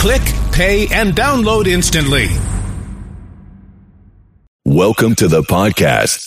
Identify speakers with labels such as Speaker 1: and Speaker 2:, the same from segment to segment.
Speaker 1: Click, pay, and download instantly.
Speaker 2: Welcome to the podcast.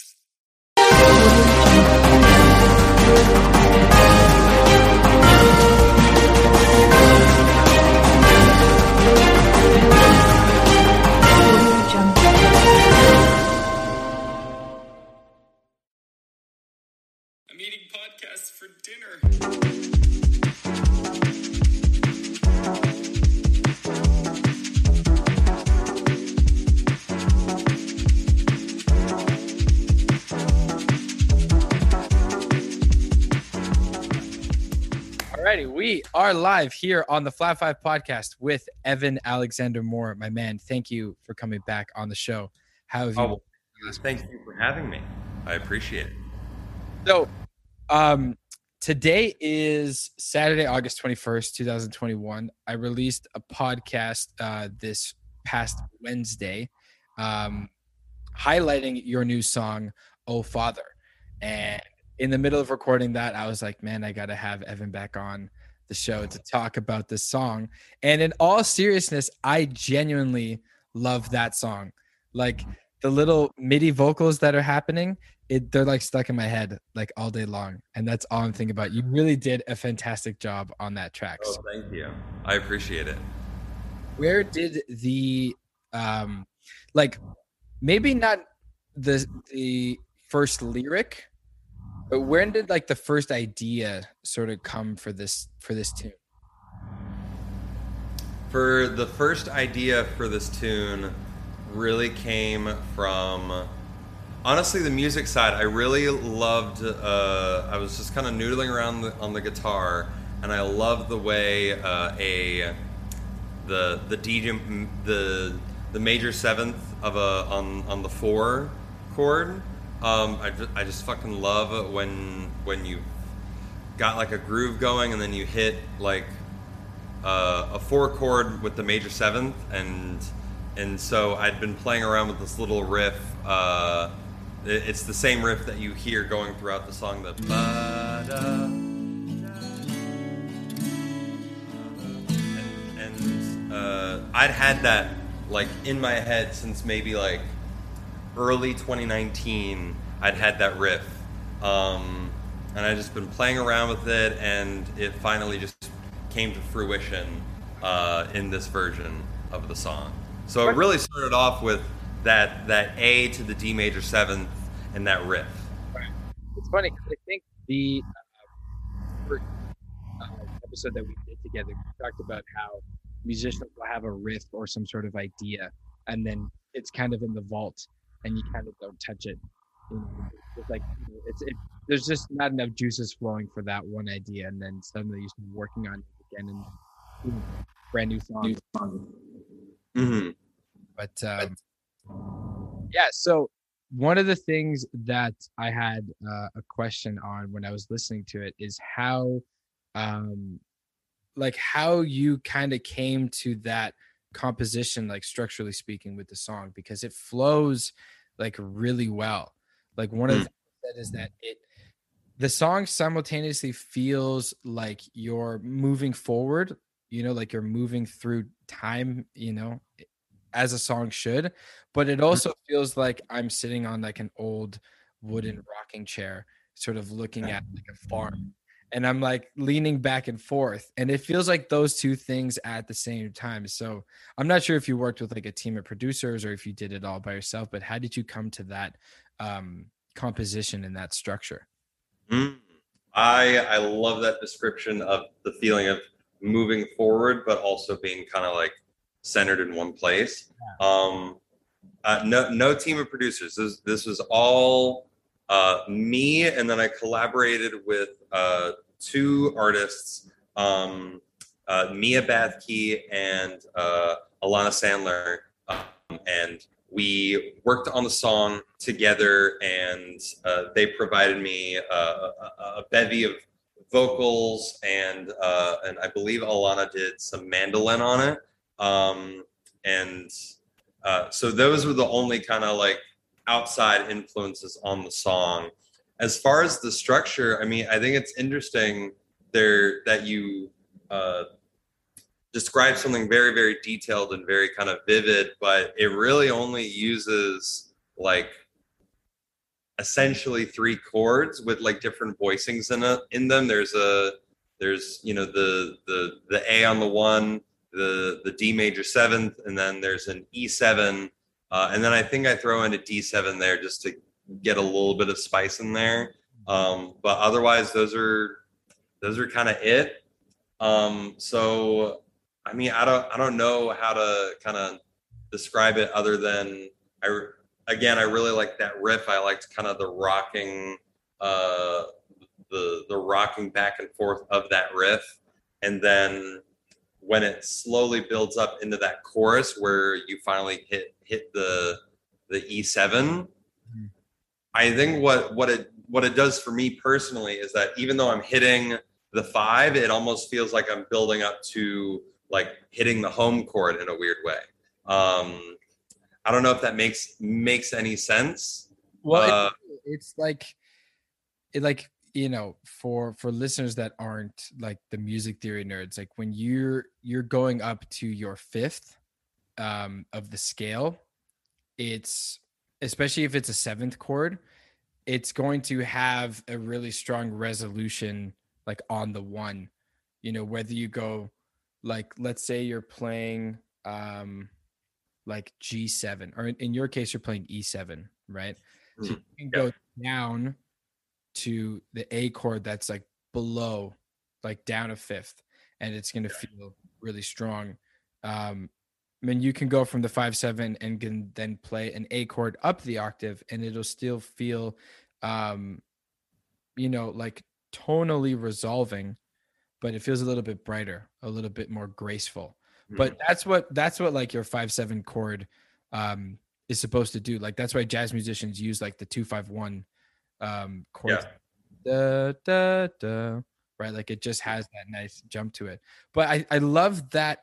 Speaker 3: We are live here on the Flat Five podcast with Evan Alexander Moore, my man. Thank you for coming back on the show. How have you?
Speaker 4: Oh, thank you for having me. I appreciate it.
Speaker 3: So, um, today is Saturday, August 21st, 2021. I released a podcast uh, this past Wednesday um, highlighting your new song, Oh Father. And in the middle of recording that, I was like, man, I got to have Evan back on the show to talk about this song. And in all seriousness, I genuinely love that song. Like the little MIDI vocals that are happening, it they're like stuck in my head like all day long. And that's all I'm thinking about. You really did a fantastic job on that track.
Speaker 4: Oh, thank you. I appreciate it.
Speaker 3: Where did the um like maybe not the the first lyric, but when did like the first idea sort of come for this for this tune?
Speaker 4: For the first idea for this tune, really came from honestly the music side. I really loved. Uh, I was just kind of noodling around the, on the guitar, and I loved the way uh, a the the D the the major seventh of a on on the four chord. Um, I just, I just fucking love when when you got like a groove going and then you hit like uh, a four chord with the major seventh and and so I'd been playing around with this little riff. Uh, it- it's the same riff that you hear going throughout the song. The and, and uh, I'd had that like in my head since maybe like early 2019. I'd had that riff, um, and I'd just been playing around with it, and it finally just came to fruition uh, in this version of the song. So it really started off with that that A to the D major seventh and that riff.
Speaker 3: It's funny 'cause I think the uh, first uh, episode that we did together, we talked about how musicians will have a riff or some sort of idea, and then it's kind of in the vault, and you kind of don't touch it. You know, it's like it's it, there's just not enough juices flowing for that one idea, and then suddenly you start working on it again, and boom, brand new song.
Speaker 4: Mm-hmm.
Speaker 3: But um, yeah, so one of the things that I had uh, a question on when I was listening to it is how, um, like how you kind of came to that composition, like structurally speaking, with the song because it flows like really well. Like one of the hmm. things that is that it the song simultaneously feels like you're moving forward you know like you're moving through time you know as a song should but it mm-hmm. also feels like i'm sitting on like an old wooden rocking chair sort of looking at like a farm and i'm like leaning back and forth and it feels like those two things at the same time so i'm not sure if you worked with like a team of producers or if you did it all by yourself but how did you come to that um composition and that structure
Speaker 4: Mm. I I love that description of the feeling of moving forward, but also being kind of like centered in one place. Um, uh, no no team of producers. This this was all uh, me, and then I collaborated with uh, two artists, um, uh, Mia Bathke and uh, Alana Sandler, um, and we worked on the song together and uh, they provided me uh, a, a bevy of vocals and uh, and I believe Alana did some mandolin on it. Um, and uh, so those were the only kind of like outside influences on the song as far as the structure I mean I think it's interesting there that you uh, describe something very very detailed and very kind of vivid but it really only uses like essentially three chords with like different voicings in it in them. There's a there's you know the the the a on the one the the d major seventh and then there's an e7 uh, and then i think i throw in a d7 there just to get a little bit of spice in there um, but otherwise those are those are kind of it um, so i mean i don't i don't know how to kind of describe it other than i again, I really like that riff. I liked kind of the rocking, uh, the the rocking back and forth of that riff, and then when it slowly builds up into that chorus where you finally hit hit the the E7. Mm-hmm. I think what what it what it does for me personally is that even though I'm hitting the five, it almost feels like I'm building up to like hitting the home chord in a weird way. Um, I don't know if that makes makes any sense.
Speaker 3: Well, uh, it, it's like it like you know for for listeners that aren't like the music theory nerds like when you're you're going up to your fifth um of the scale it's especially if it's a seventh chord it's going to have a really strong resolution like on the one you know whether you go like let's say you're playing um like G7, or in your case, you're playing E7, right? So mm-hmm. you can go down to the A chord that's like below, like down a fifth, and it's going to feel really strong. Um, I mean, you can go from the five seven and can then play an A chord up the octave, and it'll still feel, um, you know, like tonally resolving, but it feels a little bit brighter, a little bit more graceful. But mm. that's what that's what like your five seven chord um is supposed to do. Like that's why jazz musicians use like the 251 um chord yeah. da, da, da, right? Like it just has that nice jump to it. But i i love that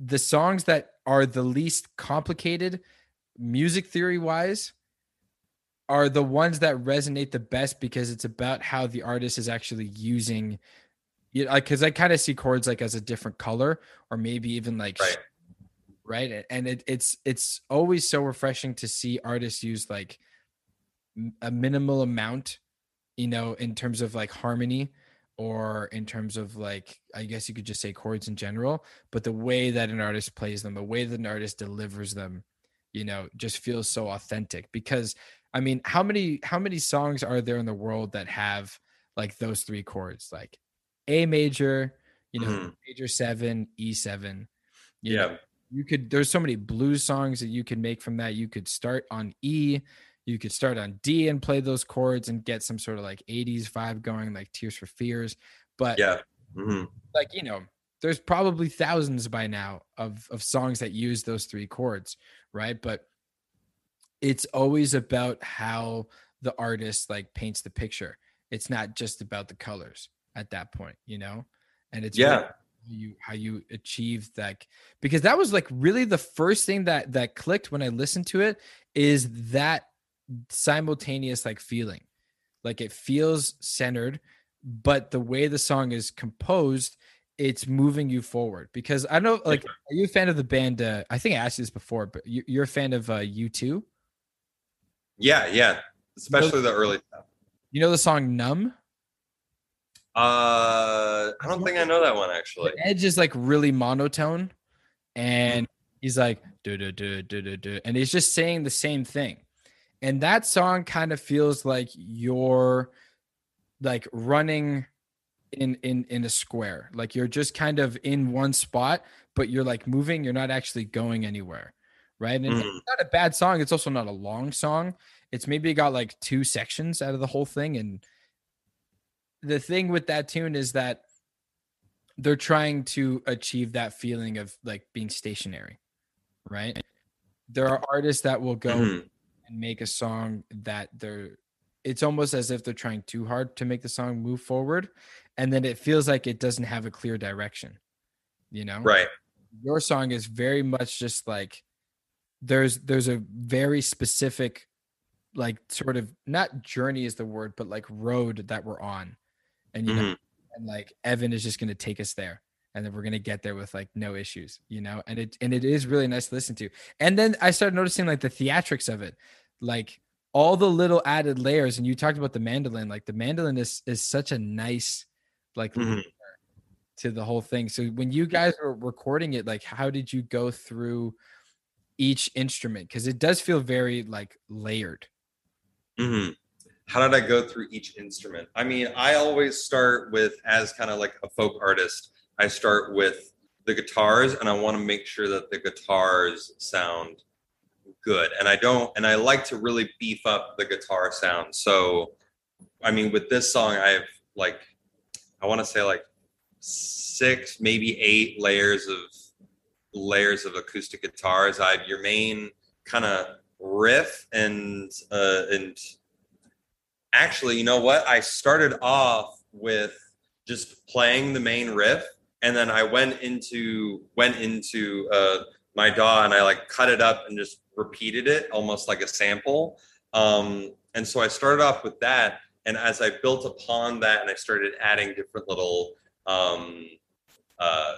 Speaker 3: the songs that are the least complicated music theory wise are the ones that resonate the best because it's about how the artist is actually using yeah, because I kind of see chords like as a different color, or maybe even like right, right? and it, it's it's always so refreshing to see artists use like a minimal amount, you know, in terms of like harmony or in terms of like I guess you could just say chords in general, but the way that an artist plays them, the way that an artist delivers them, you know, just feels so authentic because I mean, how many how many songs are there in the world that have like those three chords? Like a major, you know, mm-hmm. major seven, E7. You yeah. Know, you could, there's so many blues songs that you could make from that. You could start on E, you could start on D and play those chords and get some sort of like 80s vibe going, like Tears for Fears. But
Speaker 4: yeah, mm-hmm.
Speaker 3: like, you know, there's probably thousands by now of, of songs that use those three chords, right? But it's always about how the artist like paints the picture. It's not just about the colors at that point, you know? And it's
Speaker 4: yeah. Really
Speaker 3: you how you achieve that because that was like really the first thing that that clicked when I listened to it is that simultaneous like feeling. Like it feels centered, but the way the song is composed, it's moving you forward. Because I know, like, are you a fan of the band? Uh, I think I asked you this before, but you, are a fan of uh, U2?
Speaker 4: Yeah, yeah, especially you know, the early stuff.
Speaker 3: You know the song "Numb"?
Speaker 4: Uh, I don't think I know that one actually.
Speaker 3: Edge is like really monotone, and he's like do do do do do do, and he's just saying the same thing. And that song kind of feels like you're like running in in in a square, like you're just kind of in one spot, but you're like moving. You're not actually going anywhere, right? And mm. it's not a bad song. It's also not a long song. It's maybe got like two sections out of the whole thing, and the thing with that tune is that they're trying to achieve that feeling of like being stationary, right? There are artists that will go mm-hmm. And make a song that they're it's almost as if they're trying too hard to make the song move forward and then it feels like it doesn't have a clear direction. You know?
Speaker 4: Right.
Speaker 3: Your song is very much just like there's there's a very specific like sort of not journey is the word but like road that we're on and you mm-hmm. know and like evan is just going to take us there and then we're gonna get there with like no issues, you know. And it and it is really nice to listen to. And then I started noticing like the theatrics of it, like all the little added layers. And you talked about the mandolin, like the mandolin is is such a nice like
Speaker 4: Mhm.
Speaker 3: to the whole thing. So when you guys were recording it, like how did you go through each instrument? Because it does feel very like layered.
Speaker 4: hmm How did I go through each instrument? I mean, I always start with, as kind of like a folk artist, I start with the guitars and I want to make sure that the guitars sound good. And I don't, and I like to really beef up the guitar sound. So, I mean, with this song, I have like, I want to say like six, maybe eight layers of layers of acoustic guitars. I have your main kind of riff and uh, and actually, you know what? I started off with just playing the main riff, and then I went into went into uh, my DAW and I like cut it up and just repeated it almost like a sample. Um, and so I started off with that, and as I built upon that, and I started adding different little um, uh,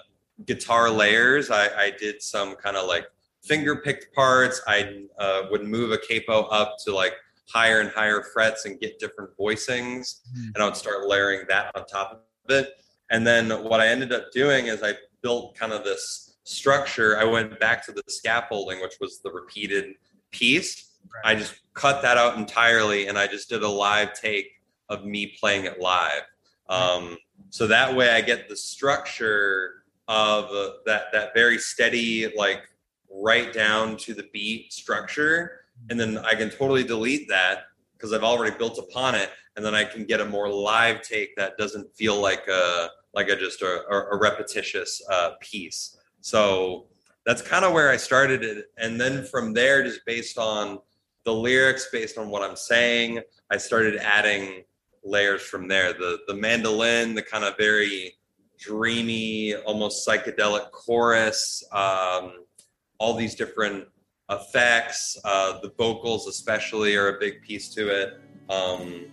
Speaker 4: guitar layers, I, I did some kind of like finger picked parts. I uh, would move a capo up to like higher and higher frets and get different voicings,
Speaker 3: Mhm.
Speaker 4: and I would start layering that on top of it. And then what I ended up doing is I built kind of this structure. I went back to the scaffolding, which was the repeated piece. I just cut that out entirely, and I just did a live take of me playing it live. Um, so that way, I get the structure of uh, that that very steady, like right down to the beat structure, and then I can totally delete that because I've already built upon it, and then I can get a more live take that doesn't feel like a like a just a, a repetitious uh, piece. So that's kind of where I started it, and then from there, just based on the lyrics, based on what I'm saying, I started adding layers from there. The the mandolin, the kind of very dreamy, almost psychedelic chorus, um, all these different effects. Uh, the vocals, especially, are a big piece to it. Um,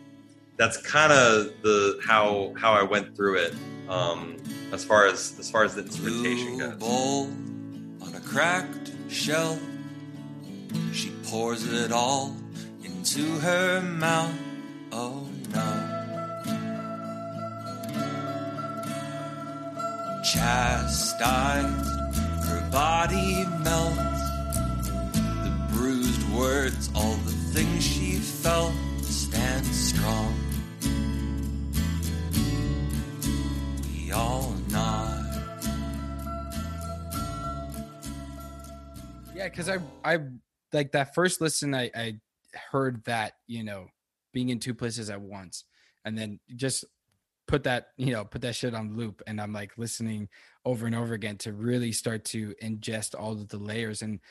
Speaker 4: that's kind of the how how I went through it um, as far as as far as the instrumentation
Speaker 5: Blue
Speaker 4: goes.
Speaker 5: bowl on a cracked shelf. She pours it all into her mouth. Oh no. Chastised, her body melts. The bruised words, all the things she felt, stand strong.
Speaker 3: Yeah, because I I like that first listen, I I heard that you know being in two places at once, and then just put that you know put that shit on loop, and I'm like listening over and over again to really start to ingest all of the layers. And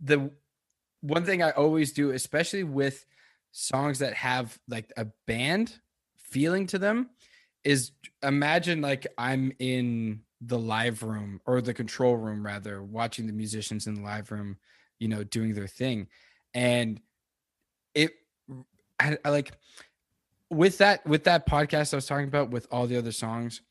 Speaker 3: the one thing I always do, especially with songs that have like a band feeling to them, is imagine like I'm in the live room or the control room rather watching the musicians in the live room you know doing their thing. And it I, I like with that with that podcast i was talking about with all the other songs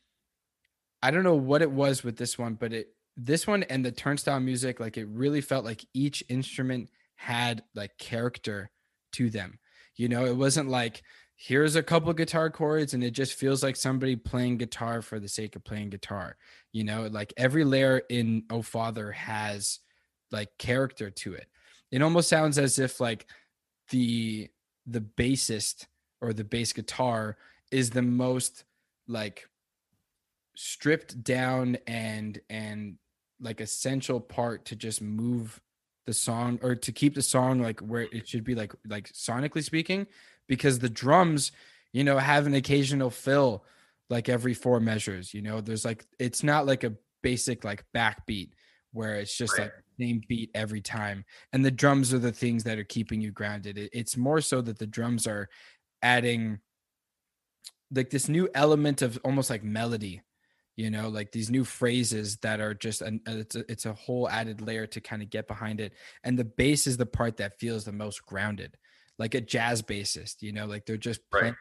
Speaker 3: i don't know what it was with this one but it this one and the turnstile music like it really felt like each instrument had like character to them. You know it wasn't like here's a couple guitar chords and it just feels like somebody playing guitar for the sake of playing guitar you know? Like every layer in oh father has like character to it. It almost sounds as if like the the bassist or the bass guitar is the most like stripped down and and like essential part to just move the song or to keep the song like where it should be like like sonically speaking because the drums you know have an occasional fill like every four measures you know? There's like it's not like a basic like backbeat where it's just
Speaker 4: Right.
Speaker 3: like same beat every time and the drums are the things that are keeping you grounded. It, it's more so that the drums are adding like this new element of almost like melody you know? Like these new phrases that are just an uh, it's a, it's a whole added layer to kind of get behind it and the bass is the part that feels the most grounded like a jazz bassist you know like they're just
Speaker 4: Right.
Speaker 3: playing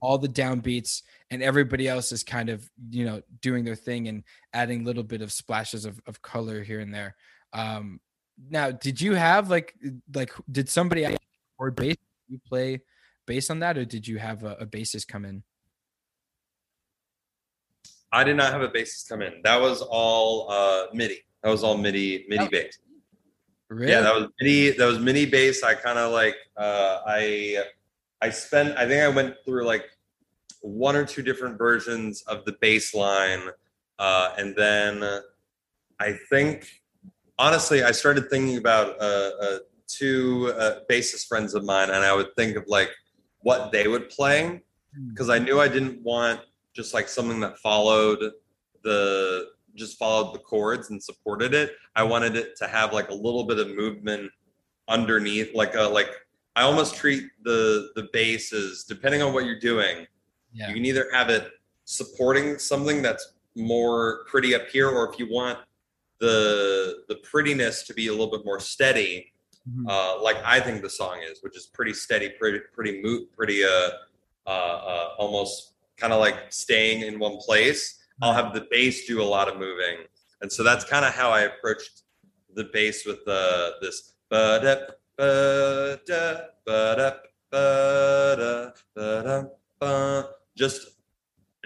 Speaker 3: all the downbeats and everybody else is kind of you know doing their thing and adding little bit of splashes of, of color here and there um now did you have like like did somebody or bass you play based on that or did you have a, a bassist come in
Speaker 4: I did not have a bassist come in. That was all uh, MIDI. That was all MIDI MIDI
Speaker 3: Oh.
Speaker 4: bass.
Speaker 3: Really
Speaker 4: Yeah, that was MIDI. That was MIDI bass. I kind of like uh, I I spent. I think I went through like one or two different versions of the bass line, uh, and then I think honestly, I started thinking about uh, uh, two uh, bassist friends of mine, and I would think of like what they would play because I knew I didn't want just like something that followed the just followed the chords and supported it. I wanted it to have like a little bit of movement underneath, like a like I almost treat the the bass as depending on what you're doing.
Speaker 3: yeah
Speaker 4: You can either have it supporting something that's more pretty up here, or if you want the the prettiness to be a little bit more steady,
Speaker 3: Mhm.
Speaker 4: uh, like I think the song is, which is pretty steady, pretty pretty moot, pretty uh, uh, uh almost kind of like staying in one place. I'll have the bass do a lot of moving, and so that's kind of how I approached the bass with the this ba. just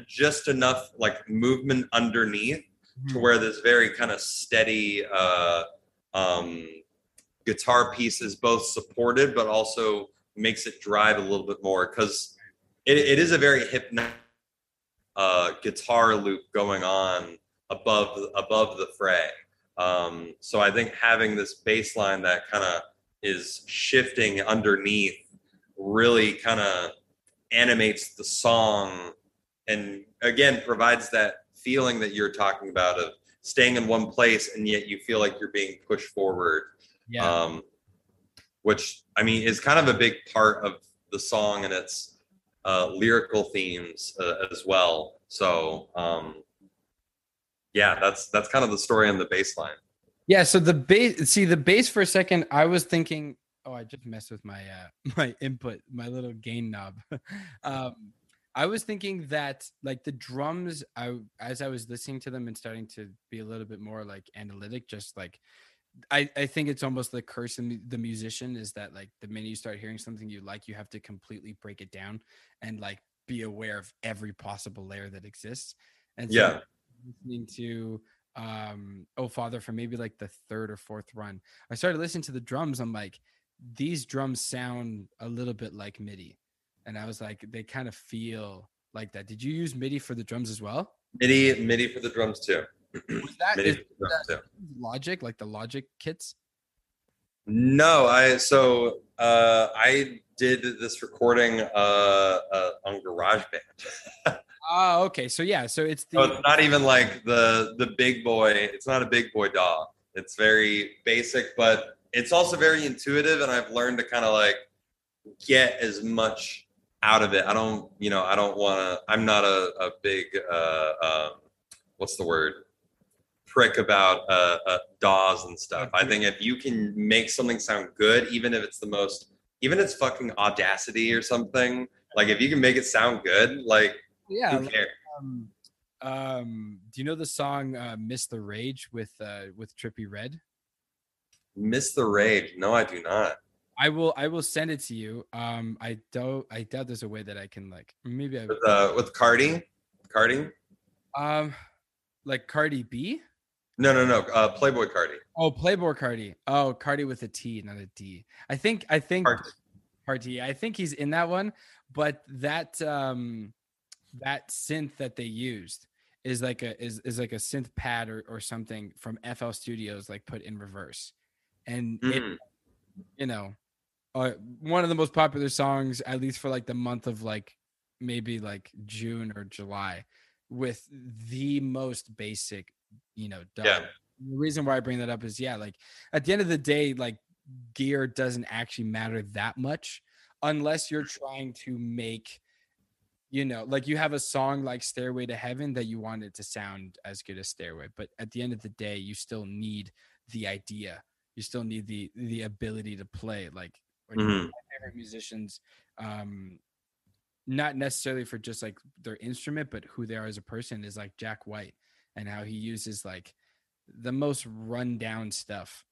Speaker 4: just enough like movement underneath to where this very kind of steady uh, um, guitar piece is both supported but also makes it drive a little bit more because it, it is a very hypnotic uh, guitar loop going on above above the fray. Um, so I think having this bass line that kind of is shifting underneath really kind of animates the song and again provides that feeling that you're talking about of staying in one place and yet you feel like you're being pushed forward
Speaker 3: yeah
Speaker 4: um, which I mean is kind of a big part of the song and its uh, lyrical themes uh, as well. So um, yeah, that's that's kind of the story on the bass line.
Speaker 3: Yeah, so the bass see the bass for a second, I was thinking, oh, I just messed with my uh my input, my little gain knob. um I was thinking that like the drums, I as I was listening to them and starting to be a little bit more like analytic, just like I, I think it's almost the curse of the musician is that like the minute you start hearing something you like, you have to completely break it down and like be aware of every possible layer that exists. And so
Speaker 4: Yeah.
Speaker 3: listening to um oh father for maybe like the third or fourth run i started listening to the drums i'm like these drums sound a little bit like midi and i was like they kind of feel like that did you use midi for the drums as well
Speaker 4: MIDI MIDI for the drums too.
Speaker 3: was that is
Speaker 4: for the drums too.
Speaker 3: logic like the logic kits
Speaker 4: No, I so uh, I did this recording uh, uh, on GarageBand.
Speaker 3: oh okay so yeah so it's the
Speaker 4: So it's not even like the the big boy. It's not a big boy DAW. It's very basic, but it's also very intuitive, and I've learned to kind of like get as much out of it. I don't, you know, I don't want to. I'm not a, a big uh, uh, what's the word prick about uh, uh, DAWs and stuff. I think if you can make something sound good, even if it's the most, even if it's fucking Audacity or something, like if you can make it sound good, like
Speaker 3: yeah
Speaker 4: who cares?
Speaker 3: um, um do you know the song uh miss the rage with uh with Trippie Redd
Speaker 4: Miss the rage. No, I do not.
Speaker 3: I will I will send it to you. Um I don't I doubt there's a way that I can like maybe I
Speaker 4: With uh with Cardi? Cardi?
Speaker 3: um like Cardi B?
Speaker 4: No, no, no. Uh Playboi Carti.
Speaker 3: Oh, Playboi Carti. Oh, Carti with a T, not a D. I think I think Carti. I think he's in that one, but that um that synth that they used is like a is is like a synth pad or or something from FL Studios like put in reverse. And it
Speaker 4: Mm.
Speaker 3: you know, uh, one of the most popular songs, at least for like the month of like maybe like June or July, with the most basic, you know, dub.
Speaker 4: Yeah.
Speaker 3: The reason why I bring that up is yeah, like at the end of the day, like gear doesn't actually matter that much unless you're trying to make you know like you have a song like stairway to heaven that you want it to sound as good as stairway but at the end of the day you still need the idea you still need the the ability to play like
Speaker 4: Mhm.
Speaker 3: favorite musicians um not necessarily for just like their instrument, but who they are as a person is like Jack White and how he uses like the most rundown stuff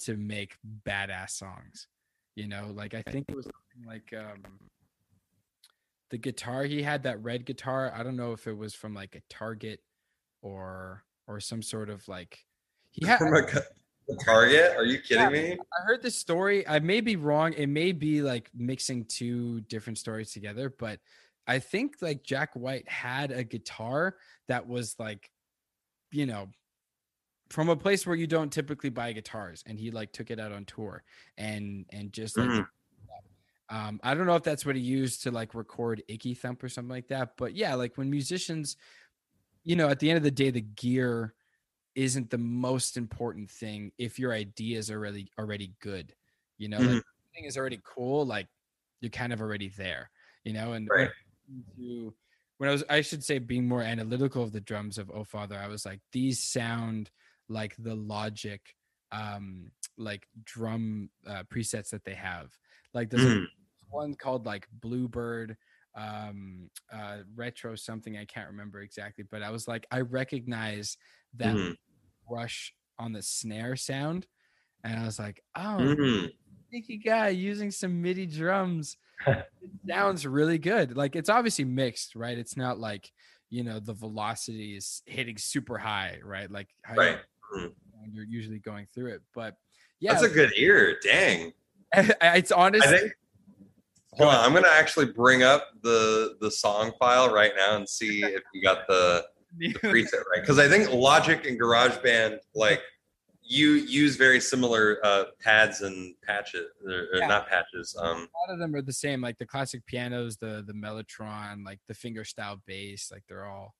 Speaker 3: to make badass songs. You know, like I think it was something like um the guitar he had that red guitar. I don't know if it was from like a Target or or some sort of like he had
Speaker 4: From a a Target? Are you kidding me?
Speaker 3: I heard this story. I may be wrong. It may be like mixing two different stories together, but I think like Jack White had a guitar that was like, you know, from a place where you don't typically buy guitars, and he like took it out on tour and and just like.
Speaker 4: Mhm.
Speaker 3: Um, I don't know if that's what he used to like record Icky Thump or something like that, but yeah, like when musicians, you know, at the end of the day, the gear isn't the most important thing if your ideas are really already good. You know, like
Speaker 4: Mhm.
Speaker 3: if the thing is already cool, like you're kind of already there. You know, and
Speaker 4: Right.
Speaker 3: to when I was, I should say, being more analytical of the drums of Oh Father, I was like, these sound like the Logic, um, like drum uh, presets that they have. Like there's a
Speaker 4: Mhm.
Speaker 3: one called like Bluebird, um, uh, retro something I can't remember exactly, but I was like, I recognize that
Speaker 4: Mhm.
Speaker 3: rush on the snare sound, and I was like, oh,
Speaker 4: Mhm.
Speaker 3: Sneaky guy using some MIDI drums. it sounds really good. Like it's obviously mixed, right? It's not like you know the velocity is hitting super high, right? Like
Speaker 4: Right. Mhm.
Speaker 3: when you're usually going through it. But yeah,
Speaker 4: That's a good ear. Dang.
Speaker 3: it's honest.
Speaker 4: I think. Hold on, I'm gonna actually bring up the the song file right now and see if you got the, the preset right. Because I think Logic and GarageBand like you use very similar uh, pads and patches, or,
Speaker 3: Yeah.
Speaker 4: not patches. Um,
Speaker 3: a lot of them are the same, like the classic pianos, the the Mellotron, like the finger style bass, like they're all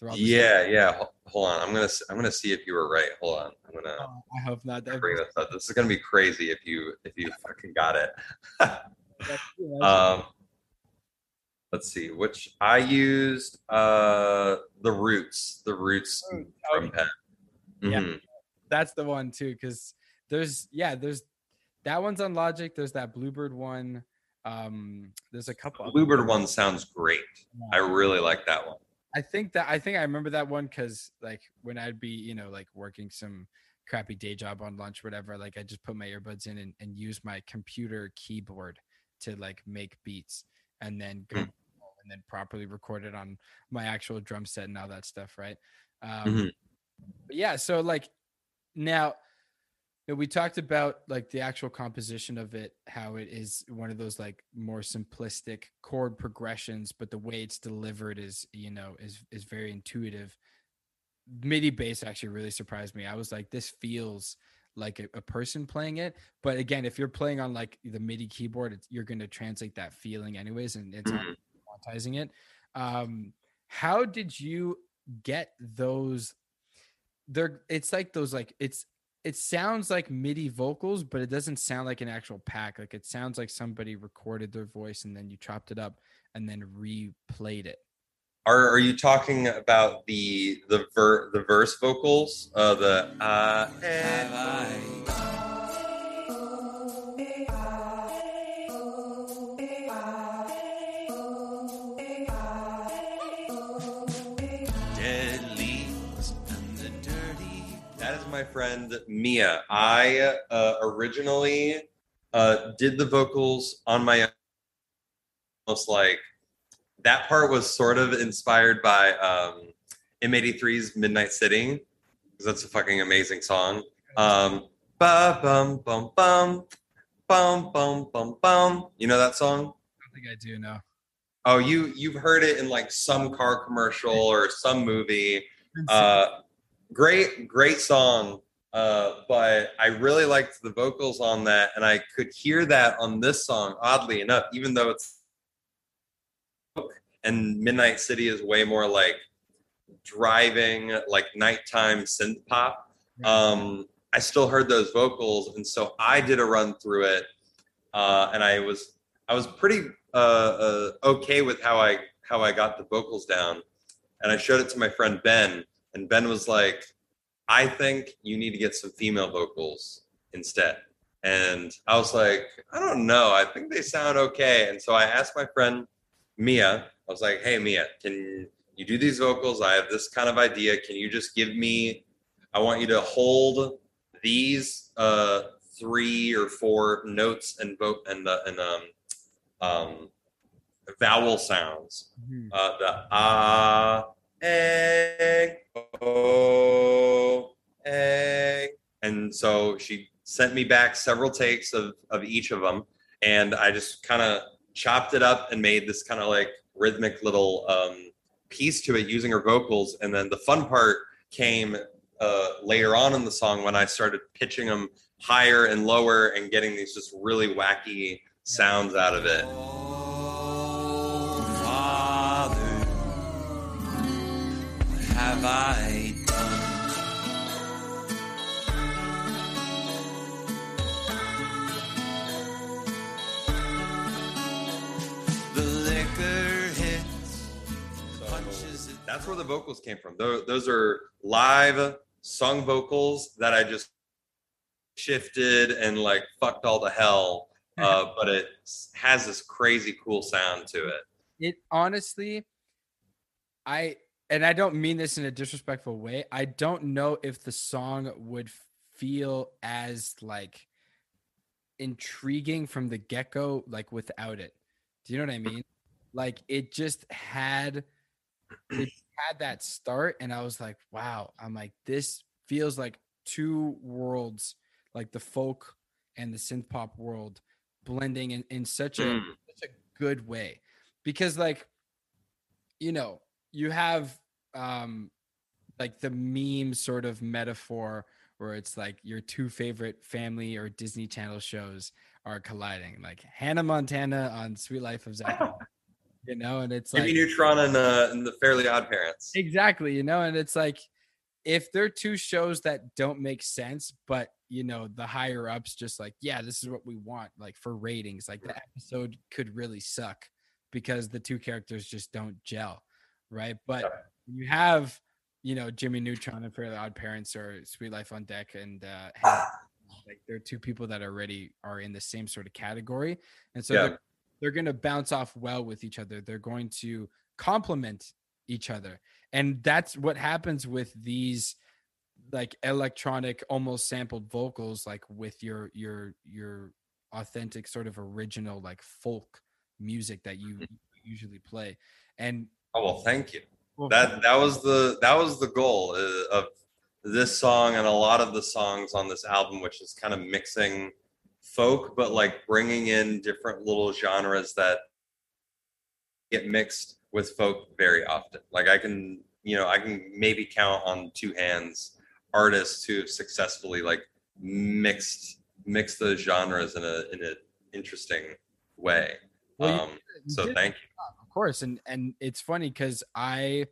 Speaker 3: they're all the same.
Speaker 4: yeah, yeah. Hold on, I'm gonna I'm gonna see if you were right. Hold on, I'm gonna
Speaker 3: Oh, I hope not.
Speaker 4: Bring this up. This is gonna be crazy if you if you fucking got it.
Speaker 3: yeah,
Speaker 4: um let's see which i used uh the roots the roots from
Speaker 3: okay.
Speaker 4: pet
Speaker 3: Yeah. That's the one too because there's yeah there's that one's on logic there's that bluebird one um there's a couple
Speaker 4: bluebird
Speaker 3: ones.
Speaker 4: one sounds great i really like that one
Speaker 3: i think that i think i remember that one because like when i'd be you know like working some crappy day job on lunch whatever like i just put my earbuds in and, and use my computer keyboard to like make beats and then go
Speaker 4: Mm.
Speaker 3: and then properly record it on my actual drum set and all that stuff right um
Speaker 4: Mhm.
Speaker 3: but yeah so like now we talked about like the actual composition of it how it is one of those like more simplistic chord progressions but the way it's delivered is you know is is very intuitive. Midi bass actually really surprised me. I was like this feels like a, a person playing it. But again if you're playing on like the midi keyboard it's, you're going to translate that feeling anyways and it's
Speaker 4: Mhm.
Speaker 3: quantizing it. Um how did you get those they're it's like those like it's it sounds like MIDI vocals, but it doesn't sound like an actual pack. Like it sounds like somebody recorded their voice and then you chopped it up and then replayed it.
Speaker 4: are, are you talking about the the ver the verse vocals uh the uh friend Mia. I uh, originally uh, did the vocals on my own. Almost like that part was sort of inspired by um, M83's Midnight City because that's a fucking amazing song. Um, ba bum bum bum bum bum bum bum. You know that song?
Speaker 3: I don't think I do know.
Speaker 4: Oh, you you've heard it in like some car commercial or some movie. Uh, great, great song. Uh, but I really liked the vocals on that, and I could hear that on this song. Oddly enough, even though it's and Midnight City is way more like driving, like nighttime synth pop. Um, I still heard those vocals, and so I did a run through it, uh, and I was I was pretty uh, uh, okay with how I how I got the vocals down, and I showed it to my friend Ben, and Ben was like, "I think you need to get some female vocals instead." And I was like, "I don't know. I think they sound okay." And so I asked my friend Mia. I was like, "Hey, Mia, can you do these vocals? I have this kind of idea. Can you just give me? I want you to hold these uh, three or four notes and vote and the and um um vowel sounds.
Speaker 3: Mhm.
Speaker 4: Uh, the ah, egg, oh, egg. And so she sent me back several takes of, of each of them. And I just kind of chopped it up and made this kind of like rhythmic little um, piece to it using her vocals. And then the fun part came uh, later on in the song when I started pitching them higher and lower and getting these just really wacky sounds out of it.
Speaker 5: Have I done? The liquor hits, punches it.
Speaker 4: That's where the vocals came from. Those, those are live sung vocals that I just shifted and like fucked all the hell. Uh, but it has this crazy cool sound to it.
Speaker 3: it honestly i and i don't mean this in a disrespectful way i don't know if the song would feel as like intriguing from the get-go like without it. Do you know what i mean? Like it just had it had that start and i was like wow. I'm like this feels like two worlds like the folk and the synth pop world blending in, in such a
Speaker 4: Mm.
Speaker 3: such a good way. Because like you know you have um like the meme sort of metaphor where it's like your two favorite family or disney channel shows are colliding like hannah montana on suite life of zack you know and it's like
Speaker 4: Jimmy Neutron and, uh, and the Fairly Odd Parents.
Speaker 3: Exactly, you know, and it's like if they're two shows that don't make sense, but you know, the higher ups just like, yeah, this is what we want, like for ratings, like the episode could really suck because the two characters just don't gel, right? But when you have, you know, Jimmy Neutron and Fairly Odd Parents or Suite Life on Deck and uh Hannah, like they're two people that already are in the same sort of category. And so
Speaker 4: Yeah.
Speaker 3: they're, they're going to bounce off well with each other. They're going to complement each other. And that's what happens with these like electronic almost sampled vocals like with your your your authentic sort of original like folk music that you usually play. And
Speaker 4: Oh well, thank you. That that was the that was the goal uh, of this song and a lot of the songs on this album, which is kind of mixing folk, but like bringing in different little genres that get mixed with folk very often. Like I can, you know, I can maybe count on two hands artists who have successfully like mixed mixed those genres in a in an interesting way.
Speaker 3: Well,
Speaker 4: Um, so thank you.
Speaker 3: Course and and it's funny because i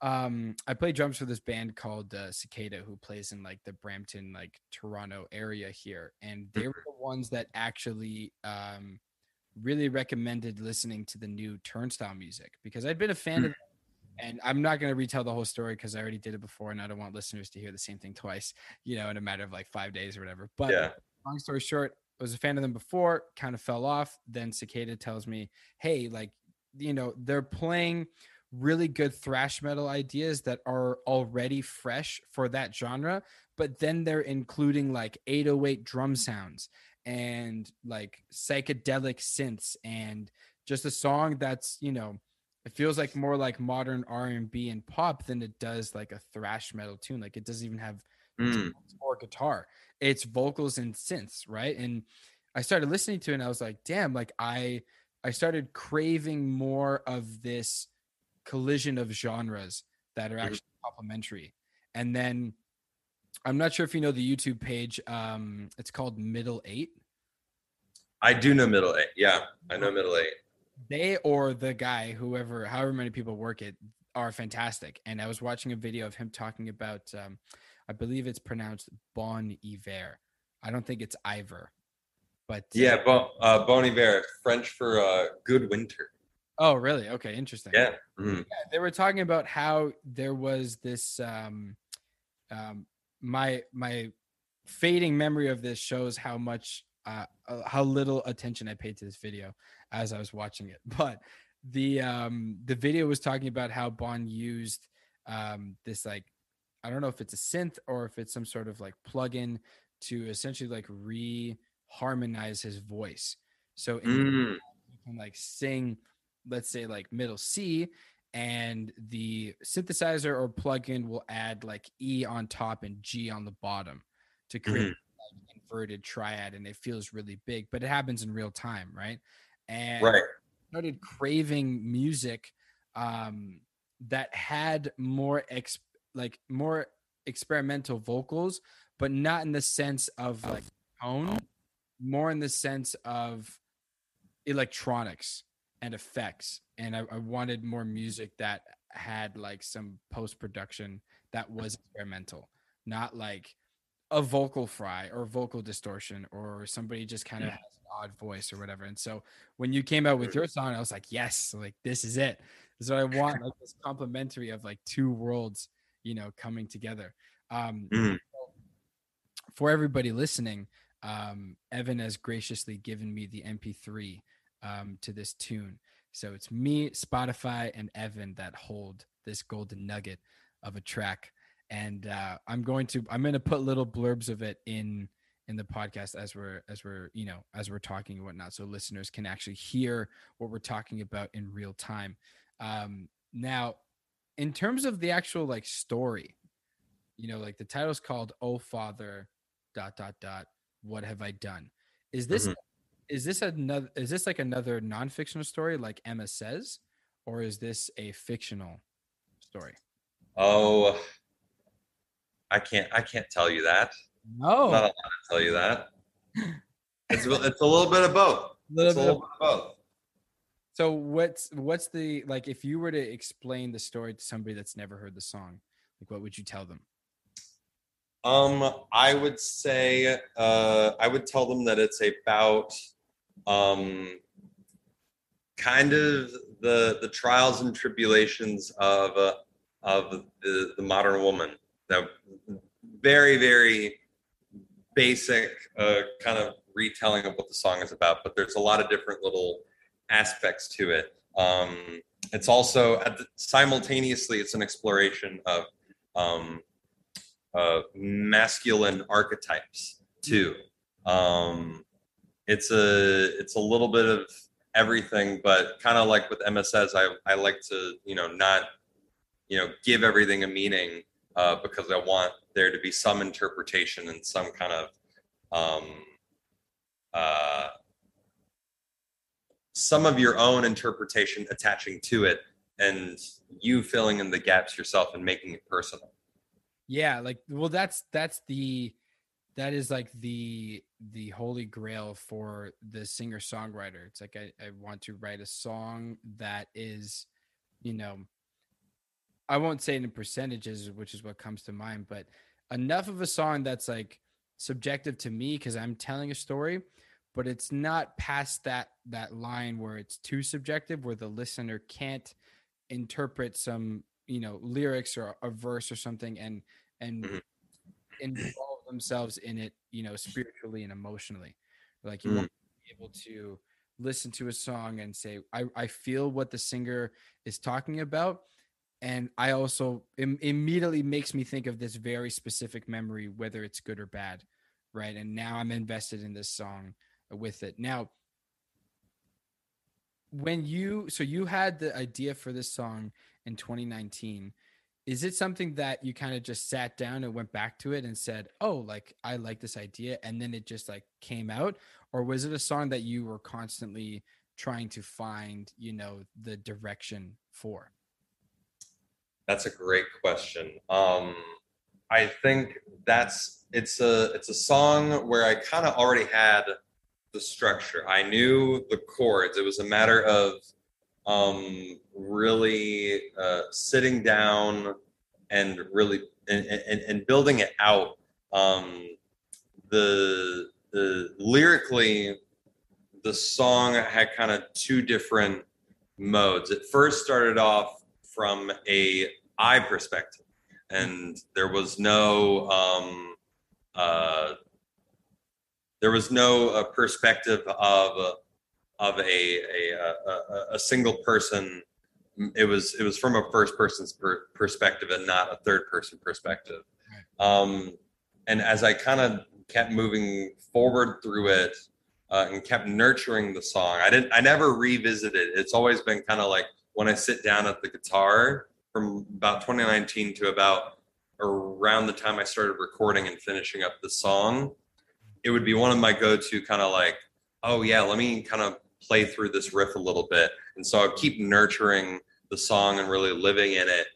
Speaker 3: um i play drums for this band called uh, cicada who plays in like the brampton like toronto area here and they were the ones that actually um really recommended listening to the new turnstile music because i'd been a fan of and i'm not going to retell the whole story because i already did it before and i don't want listeners to hear the same thing twice you know in a matter of like five days or whatever but
Speaker 4: Yeah.
Speaker 3: long story short, I was a fan of them before, kind of fell off. Then Cicada tells me, hey, like, you know, they're playing really good thrash metal ideas that are already fresh for that genre, but then they're including like 808 drum sounds and like psychedelic synths and just a song that's, you know, it feels like more like modern R&B and pop than it does like a thrash metal tune. Like it doesn't even have
Speaker 4: Mm.
Speaker 3: or guitar. It's vocals and synths, right? And I started listening to it and I was like, damn, like I I started craving more of this collision of genres that are
Speaker 4: Mhm.
Speaker 3: actually complementary. And then I'm not sure if you know the YouTube page. Um, it's called Middle Eight.
Speaker 4: I do know middle eight. Yeah, I know middle eight.
Speaker 3: they or the guy, whoever, however many people work it, are fantastic. And I was watching a video of him talking about, um, I believe it's pronounced Bon Iver. I don't think it's Ivor, but uh,
Speaker 4: Yeah, bon, uh, Bon Iver, French for uh, good winter.
Speaker 3: Oh, really? Okay, interesting.
Speaker 4: Yeah. Mhm.
Speaker 3: Yeah, they were talking about how there was this um um my my fading memory of this shows how much uh uh, how little attention I paid to this video as I was watching it. But the um the video was talking about how Bon used um this like I don't know if it's a synth or if it's some sort of like plugin to essentially like re harmonize his voice. So
Speaker 4: Mm.
Speaker 3: you can like sing, let's say like middle C, and the synthesizer or plugin will add like E on top and G on the bottom to create like inverted triad, and it feels really big, but it happens in real time, right? And
Speaker 4: Right.
Speaker 3: started craving music um, that had more ex like more experimental vocals, but not in the sense of like tone, more in the sense of electronics and effects. And I, I wanted more music that had like some post production that was experimental, not like a vocal fry or vocal distortion or somebody just kind of has an odd voice or whatever. And so when you came out with your song, I was like, yes, like this is it. This is what I want, like this complementary of like two worlds, you know, coming together. Um,
Speaker 4: Mm.
Speaker 3: for everybody listening, um, Evan has graciously given me the MP3 um, to this tune. So it's me, Spotify, and Evan that hold this golden nugget of a track. And uh, I'm going to I'm going to put little blurbs of it in in the podcast as we're as we're you know as we're talking and whatnot, so listeners can actually hear what we're talking about in real time. Um, now, in terms of the actual like story, you know, like the title's called "Oh Father," dot dot dot. What have I done? Is this
Speaker 4: Mhm.
Speaker 3: is this another is this like another non-fictional story like Emma says, or is this a fictional story?
Speaker 4: Oh, I can't. I can't tell you that.
Speaker 3: No,
Speaker 4: I'm not allowed to tell you that. It's it's a little bit of both.
Speaker 3: little
Speaker 4: It's a
Speaker 3: bit
Speaker 4: little bit of both.
Speaker 3: So what's what's the like if you were to explain the story to somebody that's never heard the song, like what would you tell them?
Speaker 4: Um, I would say uh, I would tell them that it's about um, kind of the the trials and tribulations of uh, of the, the modern woman. That very very basic uh, kind of retelling of what the song is about, but there's a lot of different little aspects to it. Um, it's also the, simultaneously it's an exploration of um, uh, masculine archetypes too. Um, it's a it's a little bit of everything, but kind of like with MSS, I I like to you know not you know give everything a meaning uh, because I want there to be some interpretation and some kind of um, uh, some of your own interpretation attaching to it and you filling in the gaps yourself and making it personal.
Speaker 3: Yeah, like well that's that's the that is like the the holy grail for the singer songwriter. It's like I, I want to write a song that is, you know, I won't say it in percentages, which is what comes to mind, but enough of a song that's like subjective to me because I'm telling a story, but it's not past that that line where it's too subjective, where the listener can't interpret some you know lyrics or a verse or something and and
Speaker 4: Mhm.
Speaker 3: involve themselves in it you know spiritually and emotionally like you
Speaker 4: Mhm.
Speaker 3: want to be able to listen to a song and say i i feel what the singer is talking about and i also im- immediately makes me think of this very specific memory whether it's good or bad right and now i'm invested in this song with it now when you so you had the idea for this song in 2019 is it something that you kind of just sat down and went back to it and said oh like i like this idea and then it just like came out or was it a song that you were constantly trying to find you know the direction for
Speaker 4: That's a great question. Um, I think that's it's a it's a song where I kind of already had the structure. I knew the chords. It was a matter of um, really uh, sitting down and really and, and, and building it out. Um, the the lyrically, the song had kind of two different modes. It first started off from a I perspective, and there was no um, uh, there was no uh, perspective of of a a, a, a, single person. It was it was from a first person's per, perspective and not a third person perspective. Um, and as I kind of kept moving forward through it uh, and kept nurturing the song, I didn't I never revisited. It's always been kind of like when I sit down at the guitar from about 2019 to about around the time I started recording and finishing up the song, it would be one of my go-to kind of like, oh yeah, let me kind of play through this riff a little bit. And so I keep nurturing the song and really living in it.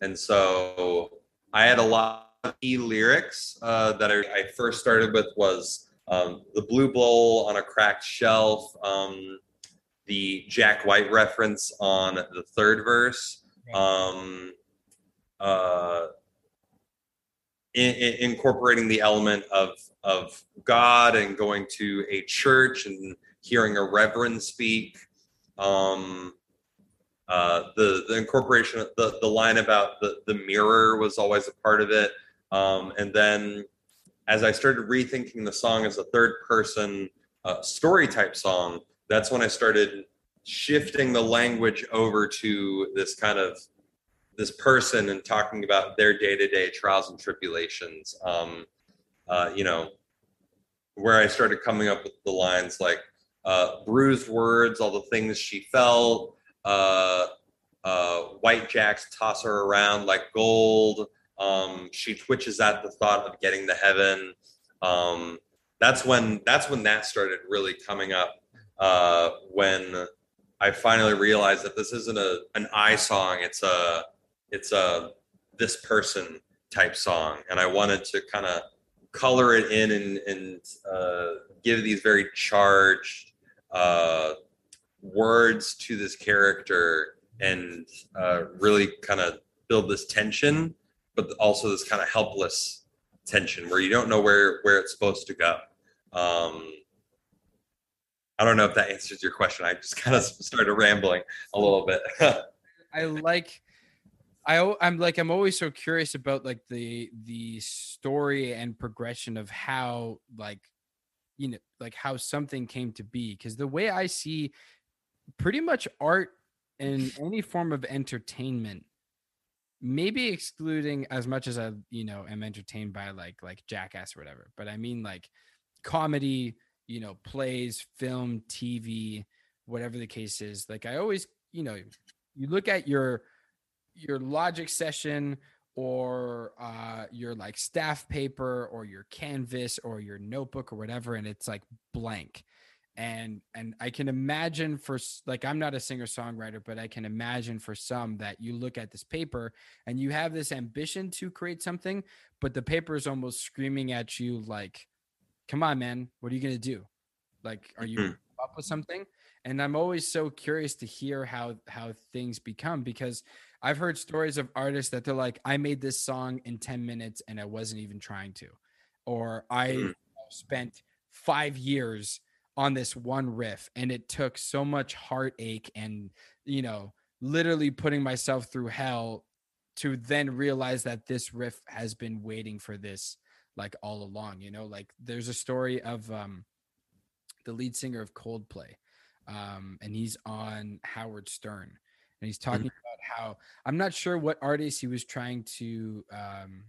Speaker 4: And so I had a lot of key lyrics uh, that I, I, first started with was um, the blue bowl on a cracked shelf, um, the Jack White reference on the third verse, um, uh, in, in incorporating the element of of God and going to a church and hearing a reverend speak. Um, uh, the the incorporation the the line about the the mirror was always a part of it. Um, and then as I started rethinking the song as a third person uh, story type song, that's when I started shifting the language over to this kind of this person and talking about their day-to-day trials and tribulations um, uh, you know where i started coming up with the lines like uh, bruised words all the things she felt uh, uh white jacks toss her around like gold. Um, she twitches at the thought of getting to heaven. Um, that's when that's when that started really coming up uh, when I finally realized that this isn't a an I song. It's a it's a this person type song, and I wanted to kind of color it in and and uh, give these very charged uh, words to this character, and uh, really kind of build this tension, but also this kind of helpless tension where you don't know where where it's supposed to go. Um, I don't know if that answers your question. I just kind of started rambling a little bit.
Speaker 3: I like I I'm like I'm always so curious about like the the story and progression of how like you know like how something came to be because the way I see pretty much art and any form of entertainment maybe excluding as much as I you know am entertained by like like Jackass or whatever but I mean like comedy you know, plays, film, TV, whatever the case is. Like I always, you know, you look at your your logic session or uh, your like staff paper or your canvas or your notebook or whatever and it's like blank and and i can imagine for like i'm not a singer songwriter but i can imagine for some that you look at this paper and you have this ambition to create something but the paper is almost screaming at you like come on, man, what are you gonna do? Like, are you mm-hmm. up with something? And I'm always so curious to hear how how things become because I've heard stories of artists that they're like, I made this song in 10 minutes and I wasn't even trying to, or I mm-hmm. spent five years on this one riff and it took so much heartache and you know literally putting myself through hell to then realize that this riff has been waiting for this like all along you know like there's a story of um the lead singer of coldplay um and he's on howard stern and he's talking mm-hmm. about how i'm not sure what artist he was trying to um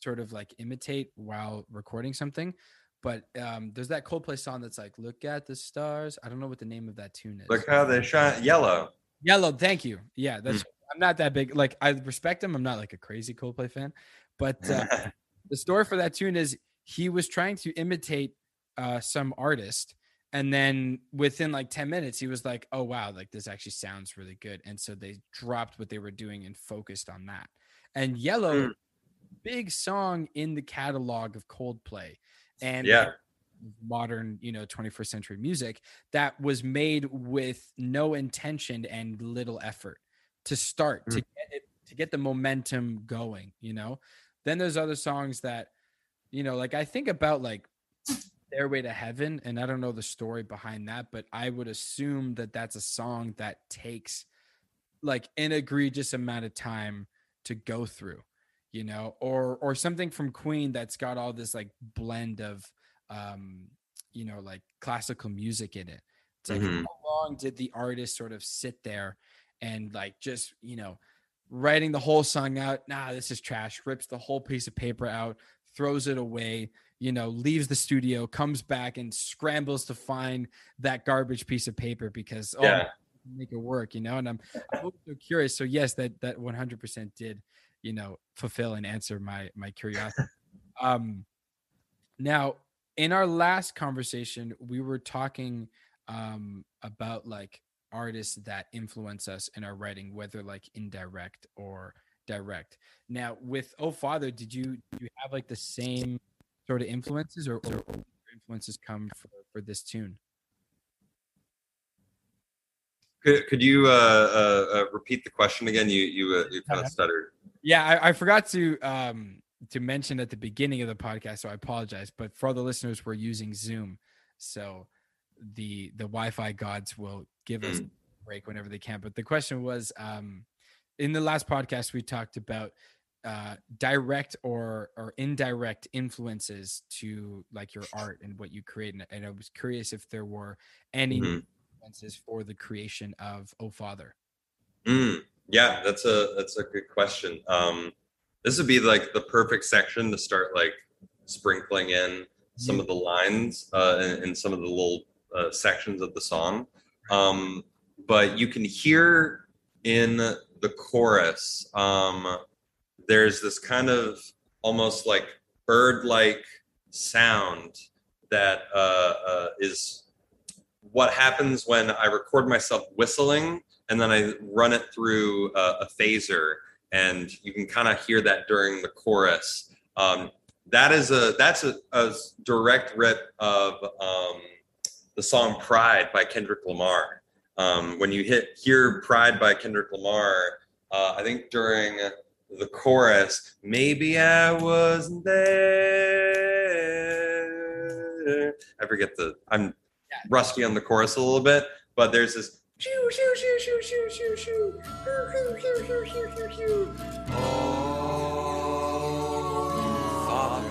Speaker 3: sort of like imitate while recording something but um there's that coldplay song that's like look at the stars. I don't know what the name of that tune is.
Speaker 4: Look how they shine. Yellow.
Speaker 3: Yellow thank you. Yeah that's mm. i'm not that big like i respect him. I'm not like a crazy coldplay fan but uh, the story for that tune is he was trying to imitate uh, some artist and then within like 10 minutes he was like oh wow like this actually sounds really good and so they dropped what they were doing and focused on that and yellow mm. big song in the catalog of coldplay and
Speaker 4: yeah
Speaker 3: modern you know 21st century music that was made with no intention and little effort to start mm. to get it to get the momentum going you know then there's other songs that, you know, like I think about like Stairway to Heaven, and I don't know the story behind that, but I would assume that that's a song that takes like an egregious amount of time to go through, you know, or or something from Queen that's got all this like blend of um, you know, like classical music in it It's like
Speaker 4: Mhm.
Speaker 3: how long did the artist sort of sit there and like just you know writing the whole song out? Nah, this is trash. Rips the whole piece of paper out, throws it away. You know, leaves the studio, comes back and scrambles to find that garbage piece of paper because oh,
Speaker 4: Yeah.
Speaker 3: make it work. You know, and I'm, I'm also curious. So yes, that that 100% did you know fulfill and answer my my curiosity. um, now in our last conversation, we were talking um, about like artists that influence us in our writing, whether like indirect or direct. Now, with Oh Father, did you you have like the same sort of influences, or, or influences come for, for this tune?
Speaker 4: Could, could you uh, uh, uh, repeat the question again? You you uh, you kind of stuttered.
Speaker 3: Yeah, I, I forgot to um to mention at the beginning of the podcast, so I apologize. But for all the listeners, we're using Zoom, so the the Wi-Fi gods will give us a break whenever they can. But the question was, um, in the last podcast, we talked about uh, direct or or indirect influences to like your art and what you create, and, and I was curious if there were any
Speaker 4: Mhm.
Speaker 3: influences for the creation of Oh Father.
Speaker 4: Mm, yeah, that's a that's a good question. Um, this would be like the perfect section to start like sprinkling in some of the lines uh, and, and some of the little uh, sections of the song. Um, but you can hear in the chorus, um, there's this kind of almost like bird-like sound that uh, uh, is what happens when I record myself whistling and then I run it through a, a phaser, and you can kind of hear that during the chorus. Um, that is a that's a, a direct rip of um, the song "Pride" by Kendrick Lamar. Um, when you hit hear "Pride" by Kendrick Lamar, uh, I think during the chorus, maybe I wasn't there. I forget the, I'm yeah. rusty on the chorus a little bit, but there's this.
Speaker 5: Oh, Father,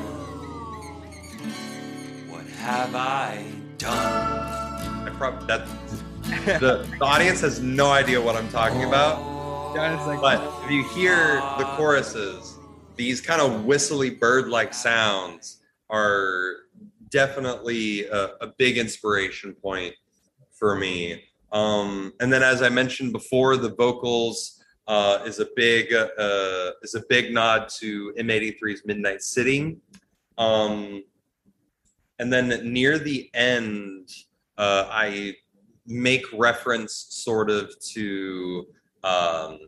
Speaker 5: what have I done?
Speaker 4: I probably that, the, the audience has no idea what I'm talking about but if you hear the choruses, these kind of whistly bird-like sounds are definitely a, a big inspiration point for me. Um, and then, as I mentioned before, the vocals uh, is a big uh, is a big nod to M83's Midnight City. Um, and then near the end, uh, I make reference sort of to um,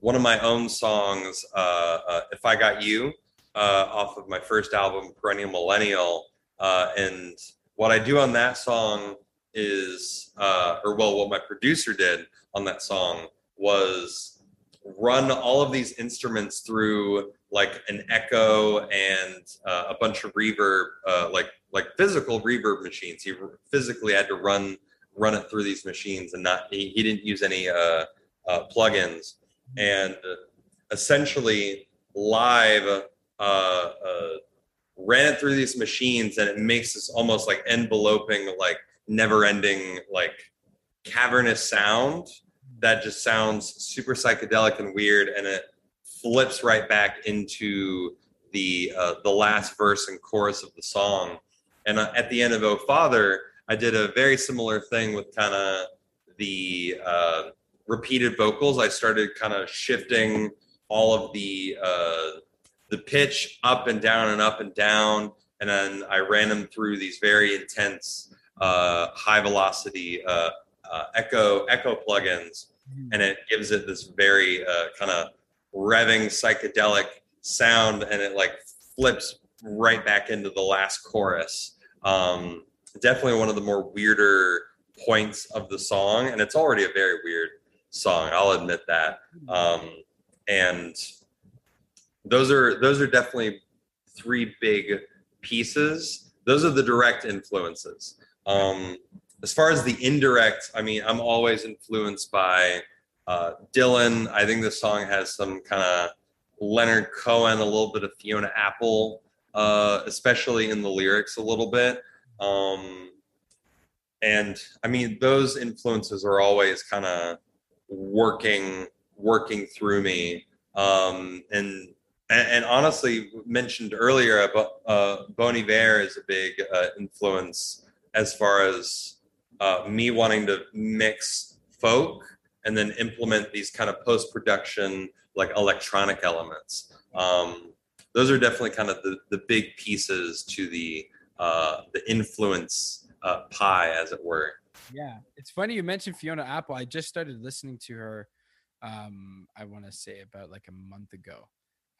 Speaker 4: one of my own songs, uh, uh, "If I Got You," uh, off of my first album, Perennial Millennial. Uh, and what I do on that song is, uh, or well, what my producer did on that song was run all of these instruments through like an echo and uh, a bunch of reverb, uh, like like physical reverb machines. He physically had to run run it through these machines, and not he, he didn't use any uh, uh, plugins. And essentially, live uh, uh, ran it through these machines, and it makes this almost like enveloping, like never-ending, like cavernous sound that just sounds super psychedelic and weird, and it flips right back into the uh, the last verse and chorus of the song. And uh, at the end of "Oh Father," I did a very similar thing with kind of the uh, repeated vocals. I started kind of shifting all of the uh, the pitch up and down and up and down, and then I ran them through these very intense uh, high velocity uh, uh, echo echo plugins, and it gives it this very uh, kind of revving psychedelic sound, and it like flips right back into the last chorus. Um, definitely one of the more weirder points of the song, and it's already a very weird song. I'll admit that. Um, and those are those are definitely three big pieces. Those are the direct influences. Um, as far as the indirect, I mean, I'm always influenced by uh, Dylan. I think this song has some kind of Leonard Cohen, a little bit of Fiona Apple, uh, especially in the lyrics a little bit. Um, and I mean those influences are always kind of working working through me. Um, and, and honestly, mentioned earlier, uh, Bon Iver is a big uh, influence as far as uh, me wanting to mix folk and then implement these kind of post production like electronic elements. Um, those are definitely kind of the, the big pieces to the uh, the influence uh, pie, as it were.
Speaker 3: Yeah, it's funny you mentioned Fiona Apple. I just started listening to her. Um, I want to say about like a month ago,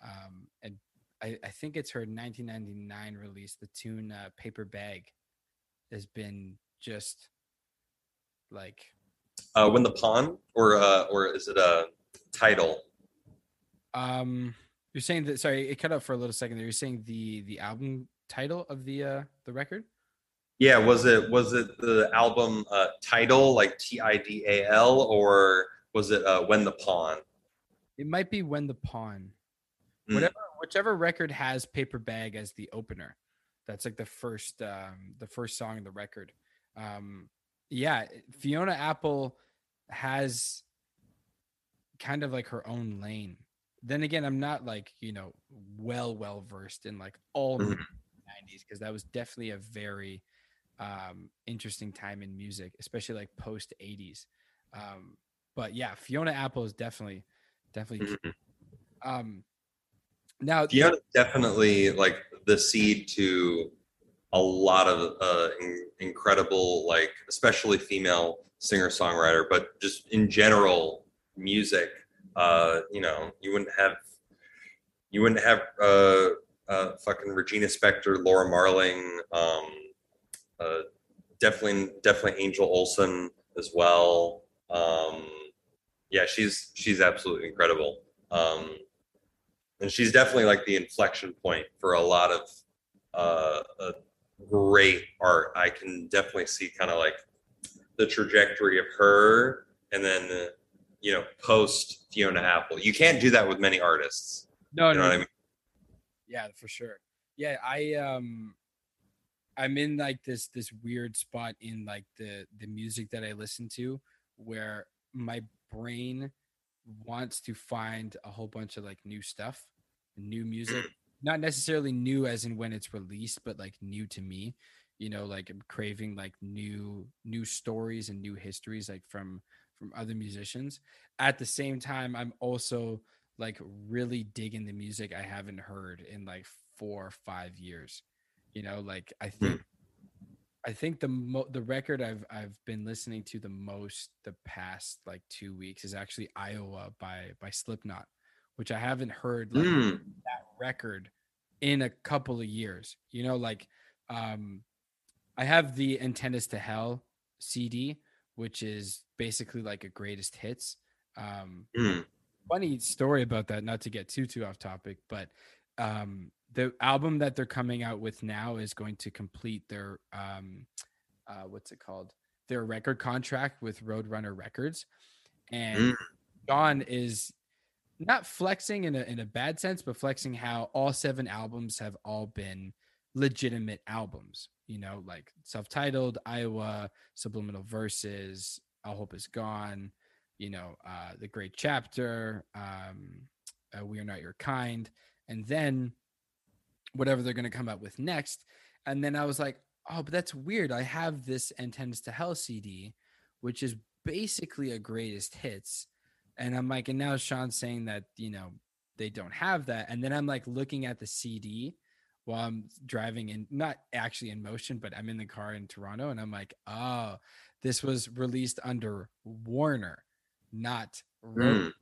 Speaker 3: um, and I, I think it's her 1999 release. The tune uh, "Paper Bag" has been just like
Speaker 4: uh, "When the Pawn" or uh, or is it a title?
Speaker 3: Um, you're saying that. Sorry, it cut out for a little second there. You're saying the the album title of the uh the record?
Speaker 4: Yeah, was it was it the album uh, title like T I D A L or was it uh, When the Pawn?
Speaker 3: It might be When the Pawn.
Speaker 4: Mm.
Speaker 3: Whatever, whichever record has Paper Bag as the opener. That's like the first um the first song in the record. Um yeah, Fiona Apple has kind of like her own lane. Then again, I'm not like, you know, well well versed in like all
Speaker 4: Mhm.
Speaker 3: 90s because that was definitely a very um interesting time in music, especially like post 80s. Um but yeah, Fiona Apple is definitely definitely
Speaker 4: Mhm.
Speaker 3: um now
Speaker 4: Fiona definitely like the seed to a lot of uh, in- incredible like especially female singer songwriter, but just in general music. Uh, you know, you wouldn't have you wouldn't have uh, uh, fucking Regina Spektor, Laura Marling, um, uh, definitely definitely Angel Olsen as well. Um, yeah, she's she's absolutely incredible. Um, and she's definitely like the inflection point for a lot of uh, uh, great art. I can definitely see kind of like the trajectory of her, and then you know post Fiona Apple. You can't do that with many artists.
Speaker 3: no,
Speaker 4: You know
Speaker 3: no,
Speaker 4: what I mean?
Speaker 3: Yeah, for sure. Yeah, I um I'm in like this this weird spot in like the the music that I listen to where my brain wants to find a whole bunch of like new stuff, new music. Not necessarily new as in when it's released, but like new to me. You know, like I'm craving like new new stories and new histories like from from other musicians. At the same time, I'm also like really digging the music I haven't heard in like four or five years. You know, like I think I think the mo- the record I've I've been listening to the most the past like two weeks is actually Iowa by by Slipknot, which I haven't heard like
Speaker 4: Mm.
Speaker 3: that record in a couple of years. You know, like um I have the Antennas to Hell CD, which is basically like a greatest hits. Um
Speaker 4: Mm.
Speaker 3: funny story about that not to get too too off topic but um the album that they're coming out with now is going to complete their um uh what's it called? Their record contract with roadrunner records. And
Speaker 4: Mm.
Speaker 3: john is not flexing in a in a bad sense but flexing how all seven albums have all been legitimate albums you know like self-titled iowa subliminal verses all hope is gone you know, uh, the Gray Chapter, um, uh, We Are Not Your Kind, and then whatever they're going to come up with next. And then I was like, oh, but that's weird. I have this Antennas to Hell CD, which is basically a greatest hits. And I'm like, and now Sean's saying that, you know, they don't have that. And then I'm like looking at the CD while I'm driving in, not actually in motion, but I'm in the car in Toronto. And I'm like, oh, this was released under Warner, not Road.
Speaker 4: Mm.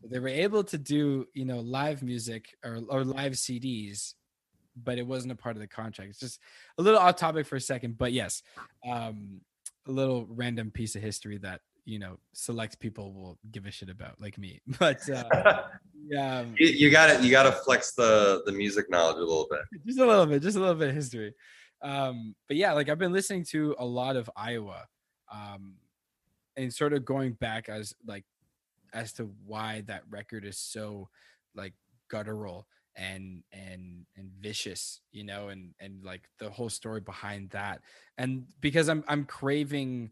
Speaker 3: So they were able to do, you know, live music or, or live CDs, but it wasn't a part of the contract. It's just a little off topic for a second, but yes, um, a little random piece of history that you know select people will give a shit about, like me. But uh, yeah, um,
Speaker 4: You, you got to you got to flex the the music knowledge a little bit.
Speaker 3: just a little bit, just a little bit of history. Um, but yeah, like I've been listening to a lot of Iowa, um, and sort of going back as like as to why that record is so like guttural and and and vicious you know and and like the whole story behind that. And because i'm i'm craving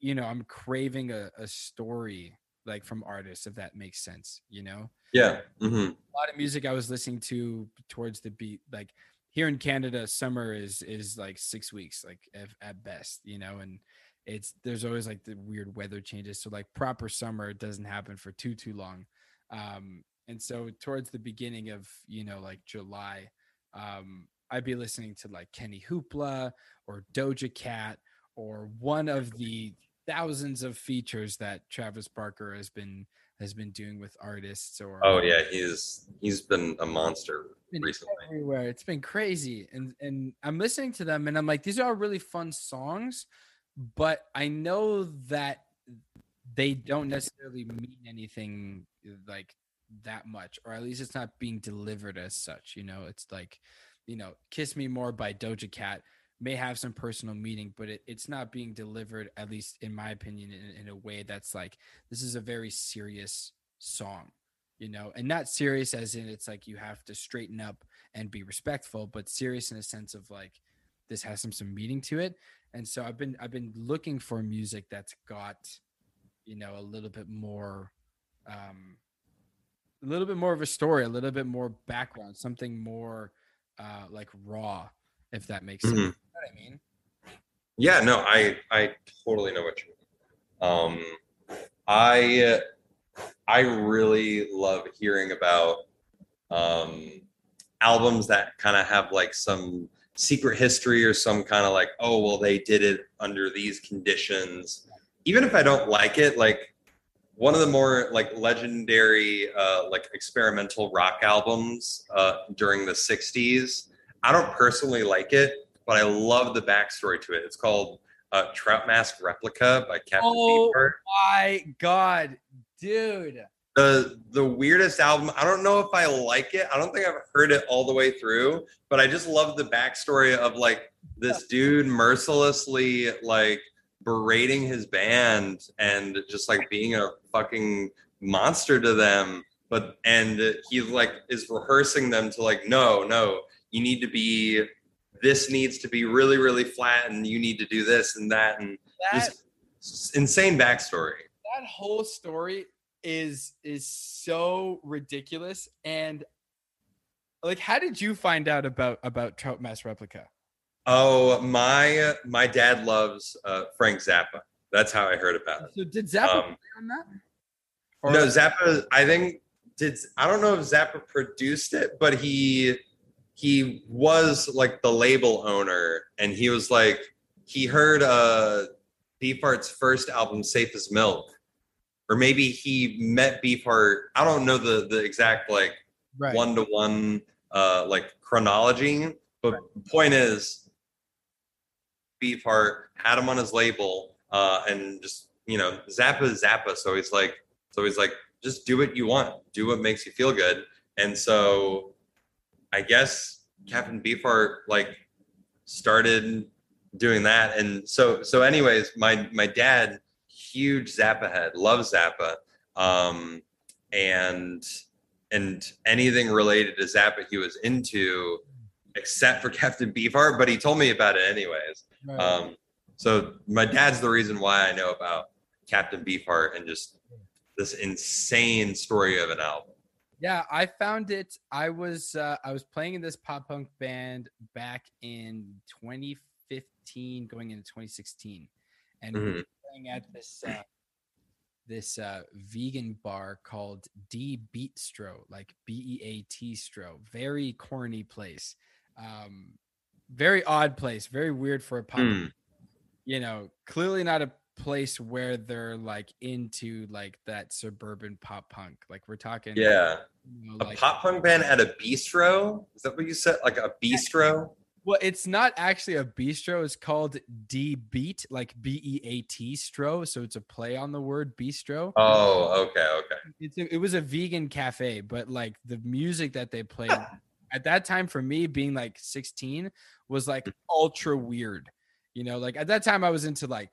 Speaker 3: you know i'm craving a, a story like from artists if that makes sense you know?
Speaker 4: Yeah. hmm
Speaker 3: a lot of music i was listening to towards the beat like here in canada summer is is like six weeks like at, at best you know and it's there's always like the weird weather changes. So like proper summer doesn't happen for too too long. Um and so towards the beginning of you know like july um i'd be listening to like kenny hoopla or doja cat or one of the thousands of features that travis barker has been has been doing with artists or
Speaker 4: Oh yeah, he's he's been a monster
Speaker 3: been
Speaker 4: recently.
Speaker 3: everywhere. It's been crazy, and and I'm listening to them, and I'm like, these are all really fun songs, but I know that they don't necessarily mean anything like that much, or at least it's not being delivered as such. You know, it's like, you know, "Kiss Me More" by Doja Cat may have some personal meaning, but it, it's not being delivered, at least in my opinion, in, in a way that's like this is a very serious song you know and not serious as in it's like you have to straighten up and be respectful but serious in a sense of like this has some some meaning to it and so i've been i've been looking for music that's got you know a little bit more um a little bit more of a story a little bit more background something more uh like raw if that makes sense
Speaker 4: Mhm.
Speaker 3: you know what i mean
Speaker 4: Yeah, no, I I totally know what you mean. Um, I I really love hearing about um, albums that kind of have like some secret history or some kind of like, oh well, they did it under these conditions. Even if I don't like it, like one of the more like legendary uh, like experimental rock albums uh, during the '60s. I don't personally like it, but I love the backstory to it. It's called uh, Trout Mask Replica by Captain
Speaker 3: Oh.
Speaker 4: Beefheart.
Speaker 3: my god dude
Speaker 4: The the weirdest album. I don't know if I like it. I don't think I've heard it all the way through, but I just love the backstory of like this dude mercilessly like berating his band and just like being a fucking monster to them. But and he like is rehearsing them to like, no, no, you need to be this needs to be really, really flat, and you need to do this and that, and
Speaker 3: that
Speaker 4: just insane backstory.
Speaker 3: that whole story is is so ridiculous and like how did you find out about about Trout Mask Replica
Speaker 4: Oh, my my dad loves uh, Frank Zappa. That's how I heard about it.
Speaker 3: so did zappa
Speaker 4: Um,
Speaker 3: play on that
Speaker 4: no, Zappa. I think did. I don't know if Zappa produced it, but he he was like the label owner, and he was like he heard uh Beefheart's first album, "Safe as Milk," or maybe he met Beefheart. I don't know the the exact like one to one uh like chronology but point is beefheart had him on his label uh and just you know zappa zappa so he's like so he's like just do what you want do what makes you feel good and so i guess captain beefheart like started doing that and so so anyways my my dad huge zappa head loves zappa um and and anything related to Zappa he was into, except for Captain Beefheart. But he told me about it anyways.
Speaker 3: Right.
Speaker 4: Um, so my dad's the reason why I know about Captain Beefheart and just this insane story of an album.
Speaker 3: yeah i found it i was uh i was playing in this pop punk band back in 2015 going into 2016 and we were playing at this uh this uh vegan bar called D Beatstro, like B E A T Stro. Very corny place. Um very odd place, very weird for a pop.
Speaker 4: Hmm.
Speaker 3: You know, clearly not a place where they're like into like that suburban pop punk. Like we're talking
Speaker 4: Yeah,
Speaker 3: you know,
Speaker 4: a
Speaker 3: like
Speaker 4: pop punk band at a bistro. Is that what you said? Like a bistro?
Speaker 3: well, it's not actually a bistro, it's called D Beat, like B E A T Stro. So it's a play on the word bistro.
Speaker 4: Oh, okay, okay.
Speaker 3: it's a, it was a vegan cafe, but like the music that they played at that time for me being like 16 was like ultra weird. You know, like at that time I was into like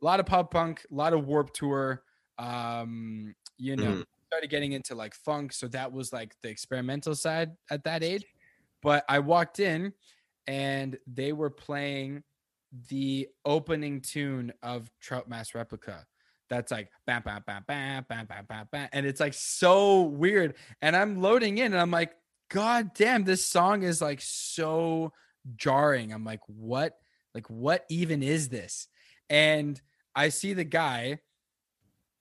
Speaker 3: a lot of pop punk, a lot of warp tour, um, you know,
Speaker 4: Mhm.
Speaker 3: started getting into like funk, so that was like the experimental side at that age. But I walked in and they were playing the opening tune of Trout Mask Replica. That's like bam, bam, bam, bam, bam, bam, bam, bam. And it's like so weird. And I'm loading in and I'm like, God damn, this song is like so jarring. I'm like, what? Like, what even is this? And I see the guy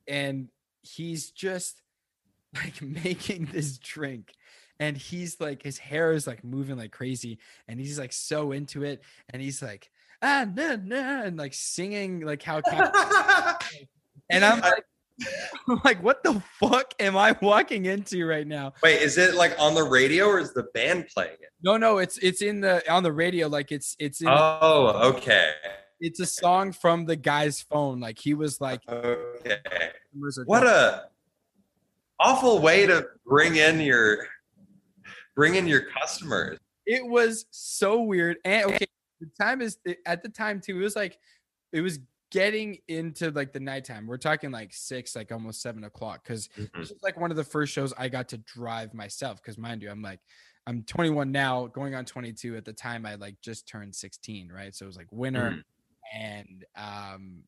Speaker 3: and he's just like making this drink and he's like his hair is like moving like crazy and he's like so into it and he's like ah nah, nah, and like singing like how and i'm like I'm like what the fuck am i walking into right now
Speaker 4: Wait, is it like on the radio or is the band playing it?
Speaker 3: no no it's it's in the on the radio like it's it's in,
Speaker 4: Oh, okay.
Speaker 3: it's a song from the guy's phone like he was like
Speaker 4: Okay. What a awful way to bring in your bring in your customers.
Speaker 3: it was so weird and okay the time is at the time too it was like it was getting into like the nighttime we're talking like six like almost seven o'clock because
Speaker 4: Mhm.
Speaker 3: this was like one of the first shows i got to drive myself because mind you i'm like i'm 21 now going on 22 at the time i like just turned 16 right so it was like winter
Speaker 4: Mhm.
Speaker 3: and um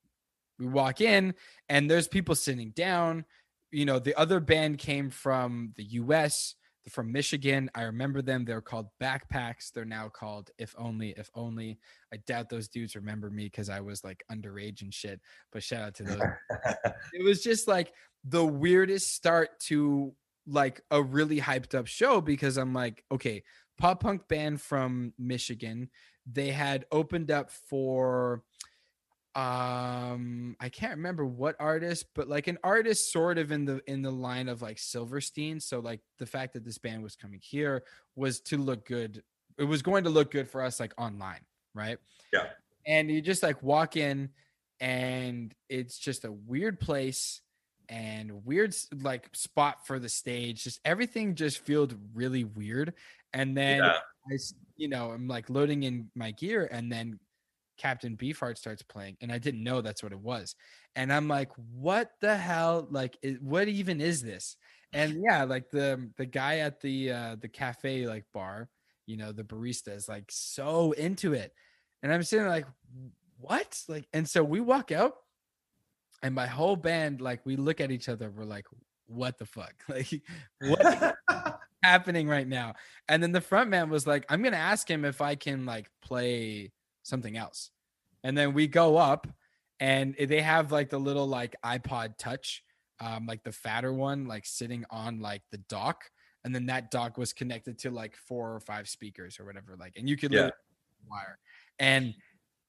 Speaker 3: we walk in and there's people sitting down you know the other band came from the us they're from michigan i remember them they're called backpacks they're now called if only if only i doubt those dudes remember me because i was like underage and shit but shout out to those it was just like the weirdest start to like a really hyped up show because I'm like, okay, pop punk band from Michigan. They had opened up for um I can't remember what artist, but like an artist sort of in the in the line of like Silverstein. So like the fact that this band was coming here was to look good. It was going to look good for us like online, right?
Speaker 4: Yeah.
Speaker 3: And you just like walk in and it's just a weird place and weird like spot for the stage just everything just feels really weird and then
Speaker 4: Yeah.
Speaker 3: i you know i'm like loading in my gear and then captain beefheart starts playing and i didn't know that's what it was. And i'm like what the hell? Like what even is this? And yeah like the the guy at the uh the cafe like bar you know the barista is like so into it. And i'm sitting like what? Like and so we walk out and my whole band like we look at each other we're like what the fuck? Like what? happening right now? And then the front man was like i'm gonna ask him if i can like play something else. And then we go up and they have like the little like ipod touch um like the fatter one like sitting on like the dock. And then that dock was connected to like four or five speakers or whatever like and you could
Speaker 4: Yeah.
Speaker 3: wire. And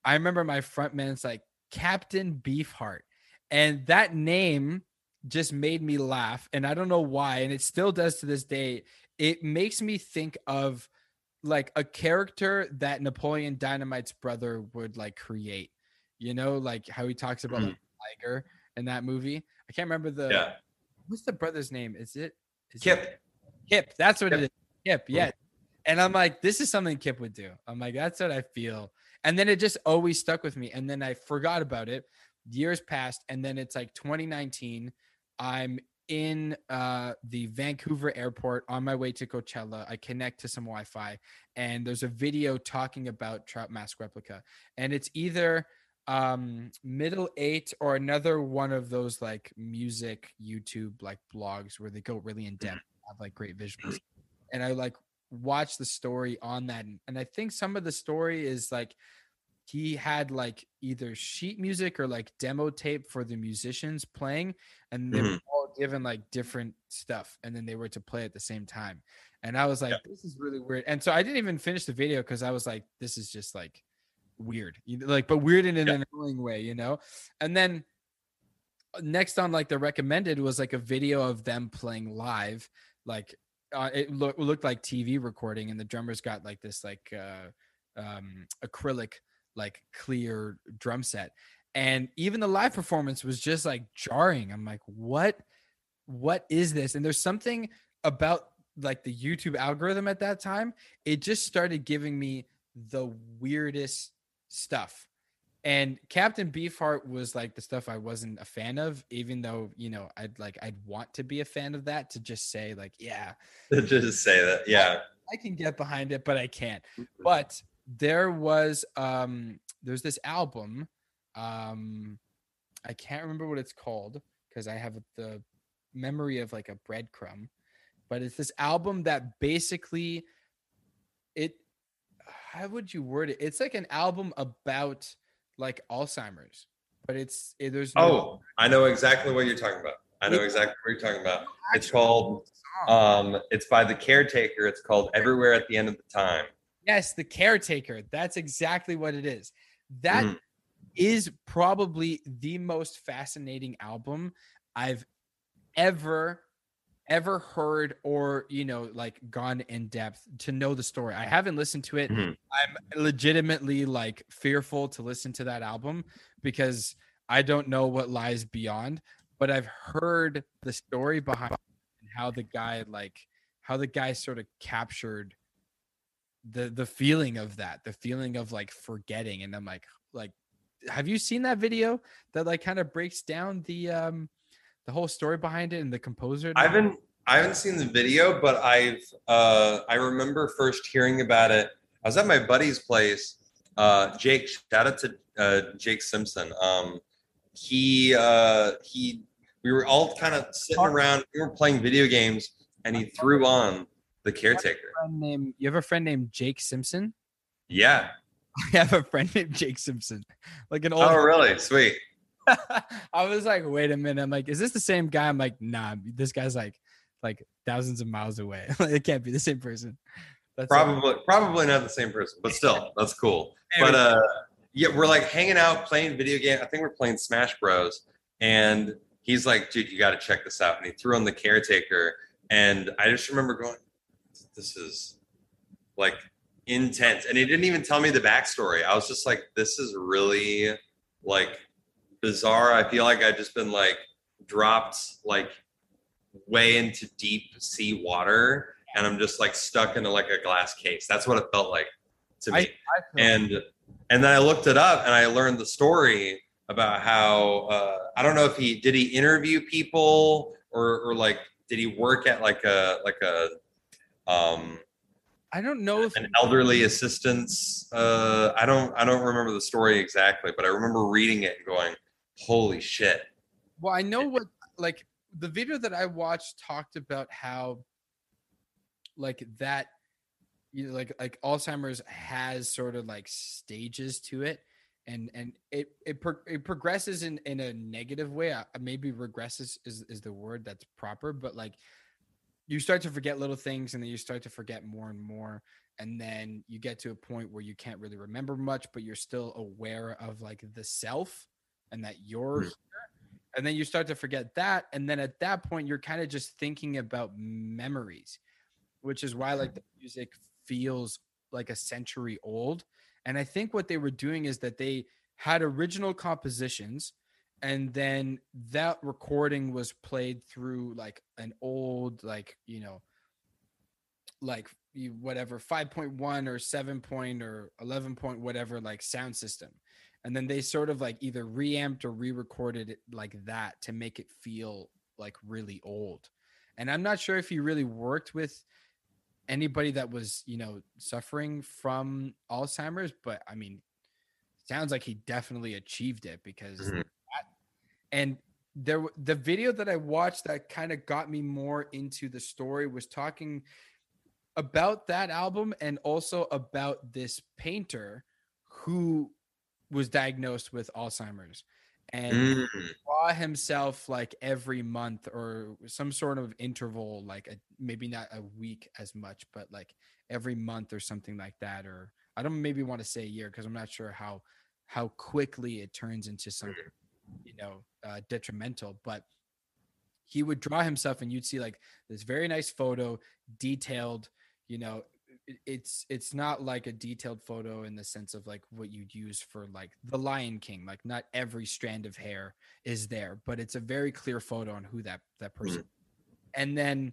Speaker 3: i remember my front man's like captain beefheart. And that name just made me laugh and i don't know why and it still does to this day. It makes me think of like a character that napoleon dynamite's brother would like create you know like how he talks about like, mm-hmm. tiger in that movie i can't remember the
Speaker 4: yeah.
Speaker 3: what's the brother's name is it is it-
Speaker 4: Kip.
Speaker 3: Kip. That's what
Speaker 4: Kip.
Speaker 3: it is. Kip. Mm-hmm. Yeah. And I'm like, this is something Kip would do. I'm like, that's what I feel. And then it just always stuck with me. And then I forgot about it. Years passed. And then it's like 2019. I'm in uh, the Vancouver airport on my way to Coachella. I connect to some Wi Fi. And there's a video talking about Trout Mask Replica. And it's either um middle eight or another one of those like music youtube like blogs where they go really in depth have like great visuals and i like watch the story on that and- i think some of the story is like he had like either sheet music or like demo tape for the musicians playing and they
Speaker 4: Mhm.
Speaker 3: all given like different stuff and then they were to play at the same time and i was like
Speaker 4: Yeah.
Speaker 3: this is really weird and so i didn't even finish the video because i was like this is just like weird like but weird in an
Speaker 4: Yeah.
Speaker 3: annoying way you know and then uh, next on like the recommended was like a video of them playing live like uh, it loo- looked like tv recording and the drummers got like this like uh um acrylic like clear drum set and even the live performance was just like jarring i'm like what what is this and there's something about like the youtube algorithm at that time it just started giving me the weirdest stuff And Captain Beefheart was like the stuff I wasn't a fan of, even though you know I'd like I'd want to be a fan of that to just say like yeah,
Speaker 4: just say that. Yeah.
Speaker 3: I can get behind it, but I can't. But there was um there's this album, um I can't remember what it's called because I have the memory of like a breadcrumb, but it's this album that basically it how would you word it? It's like an album about like Alzheimer's, but it's it, there's no
Speaker 4: Oh, I know exactly what you're talking about. I know exactly what you're talking about. It's called um it's by the caretaker. It's called Everywhere at the End of the Time.
Speaker 3: Yes, the caretaker. That's exactly what it is. That is
Speaker 4: Mhm.
Speaker 3: probably the most fascinating album I've ever ever heard or you know like gone in depth to know the story. I haven't listened to it.
Speaker 4: Mhm.
Speaker 3: I'm legitimately like fearful to listen to that album because I don't know what lies beyond, but I've heard the story behind how the guy like how the guy sort of captured the the feeling of that, the feeling of like forgetting and I'm like like have you seen that video that like kind of breaks down the um the whole story behind it and the composer?
Speaker 4: I haven't I haven't seen the video, but I've uh I remember first hearing about it. I was at my buddy's place. Uh Jake, shout out to uh Jake Simpson. Um he uh he we were all kind of sitting around, we were playing video games, and he threw on the caretaker.
Speaker 3: friend named you have a friend named Jake Simpson?
Speaker 4: Yeah.
Speaker 3: I have a friend named Jake Simpson. Like an old
Speaker 4: Oh really? Sweet.
Speaker 3: I was like, wait a minute. I'm like, is this the same guy? I'm like, nah, this guy's like like thousands of miles away. it can't be the same person. That's
Speaker 4: Probably probably not the same person, but still, that's cool. But uh yeah, we're like hanging out playing video game. I think we're playing Smash Bros. And he's like, dude, you gotta check this out. And he threw on the caretaker. And I just remember going, This is like intense. And he didn't even tell me the backstory. I was just like, this is really like bizarre. I feel like I've just been like dropped like way into deep sea water and I'm just like stuck into like a glass case. That's what it felt like to me.
Speaker 3: I, I
Speaker 4: and and then I looked it up and I learned the story about how uh, I don't know if he did he interview people or or like did he work at like a like a um
Speaker 3: I don't know if
Speaker 4: an elderly assistance uh I don't I don't remember the story exactly but I remember reading it and going holy shit.
Speaker 3: Well, I know what like the video that I watched talked about how like that you know, like like Alzheimer's has sort of like stages to it and and it it, pro- it progresses in in a negative way. Maybe regresses is is the word that's proper but like you start to forget little things and then you start to forget more and more and then you get to a point where you can't really remember much but you're still aware of like the self and that you're
Speaker 4: Hmm.
Speaker 3: here and then you start to forget that and then at that point you're kind of just thinking about memories which is why like the music feels like a century old and i think what they were doing is that they had original compositions and then that recording was played through like an old like you know like whatever 5.1 or 7 point or 11 point whatever like sound system and then they sort of like either reamped or re-recorded it like that to make it feel like really old and i'm not sure if he really worked with anybody that was you know suffering from alzheimer's but i mean sounds like he definitely achieved it because
Speaker 4: Mhm.
Speaker 3: that, and there the video that i watched that kind of got me more into the story was talking about that album and also about this painter who was diagnosed with alzheimer's and
Speaker 4: Mm.
Speaker 3: draw himself like every month or some sort of interval like a, maybe not a week as much but like every month or something like that or i don't maybe want to say a year because i'm not sure how how quickly it turns into something you know uh, detrimental but he would draw himself and you'd see like this very nice photo detailed you know it's it's not like a detailed photo in the sense of like what you'd use for like the lion king like not every strand of hair is there but it's a very clear photo on who that that person and then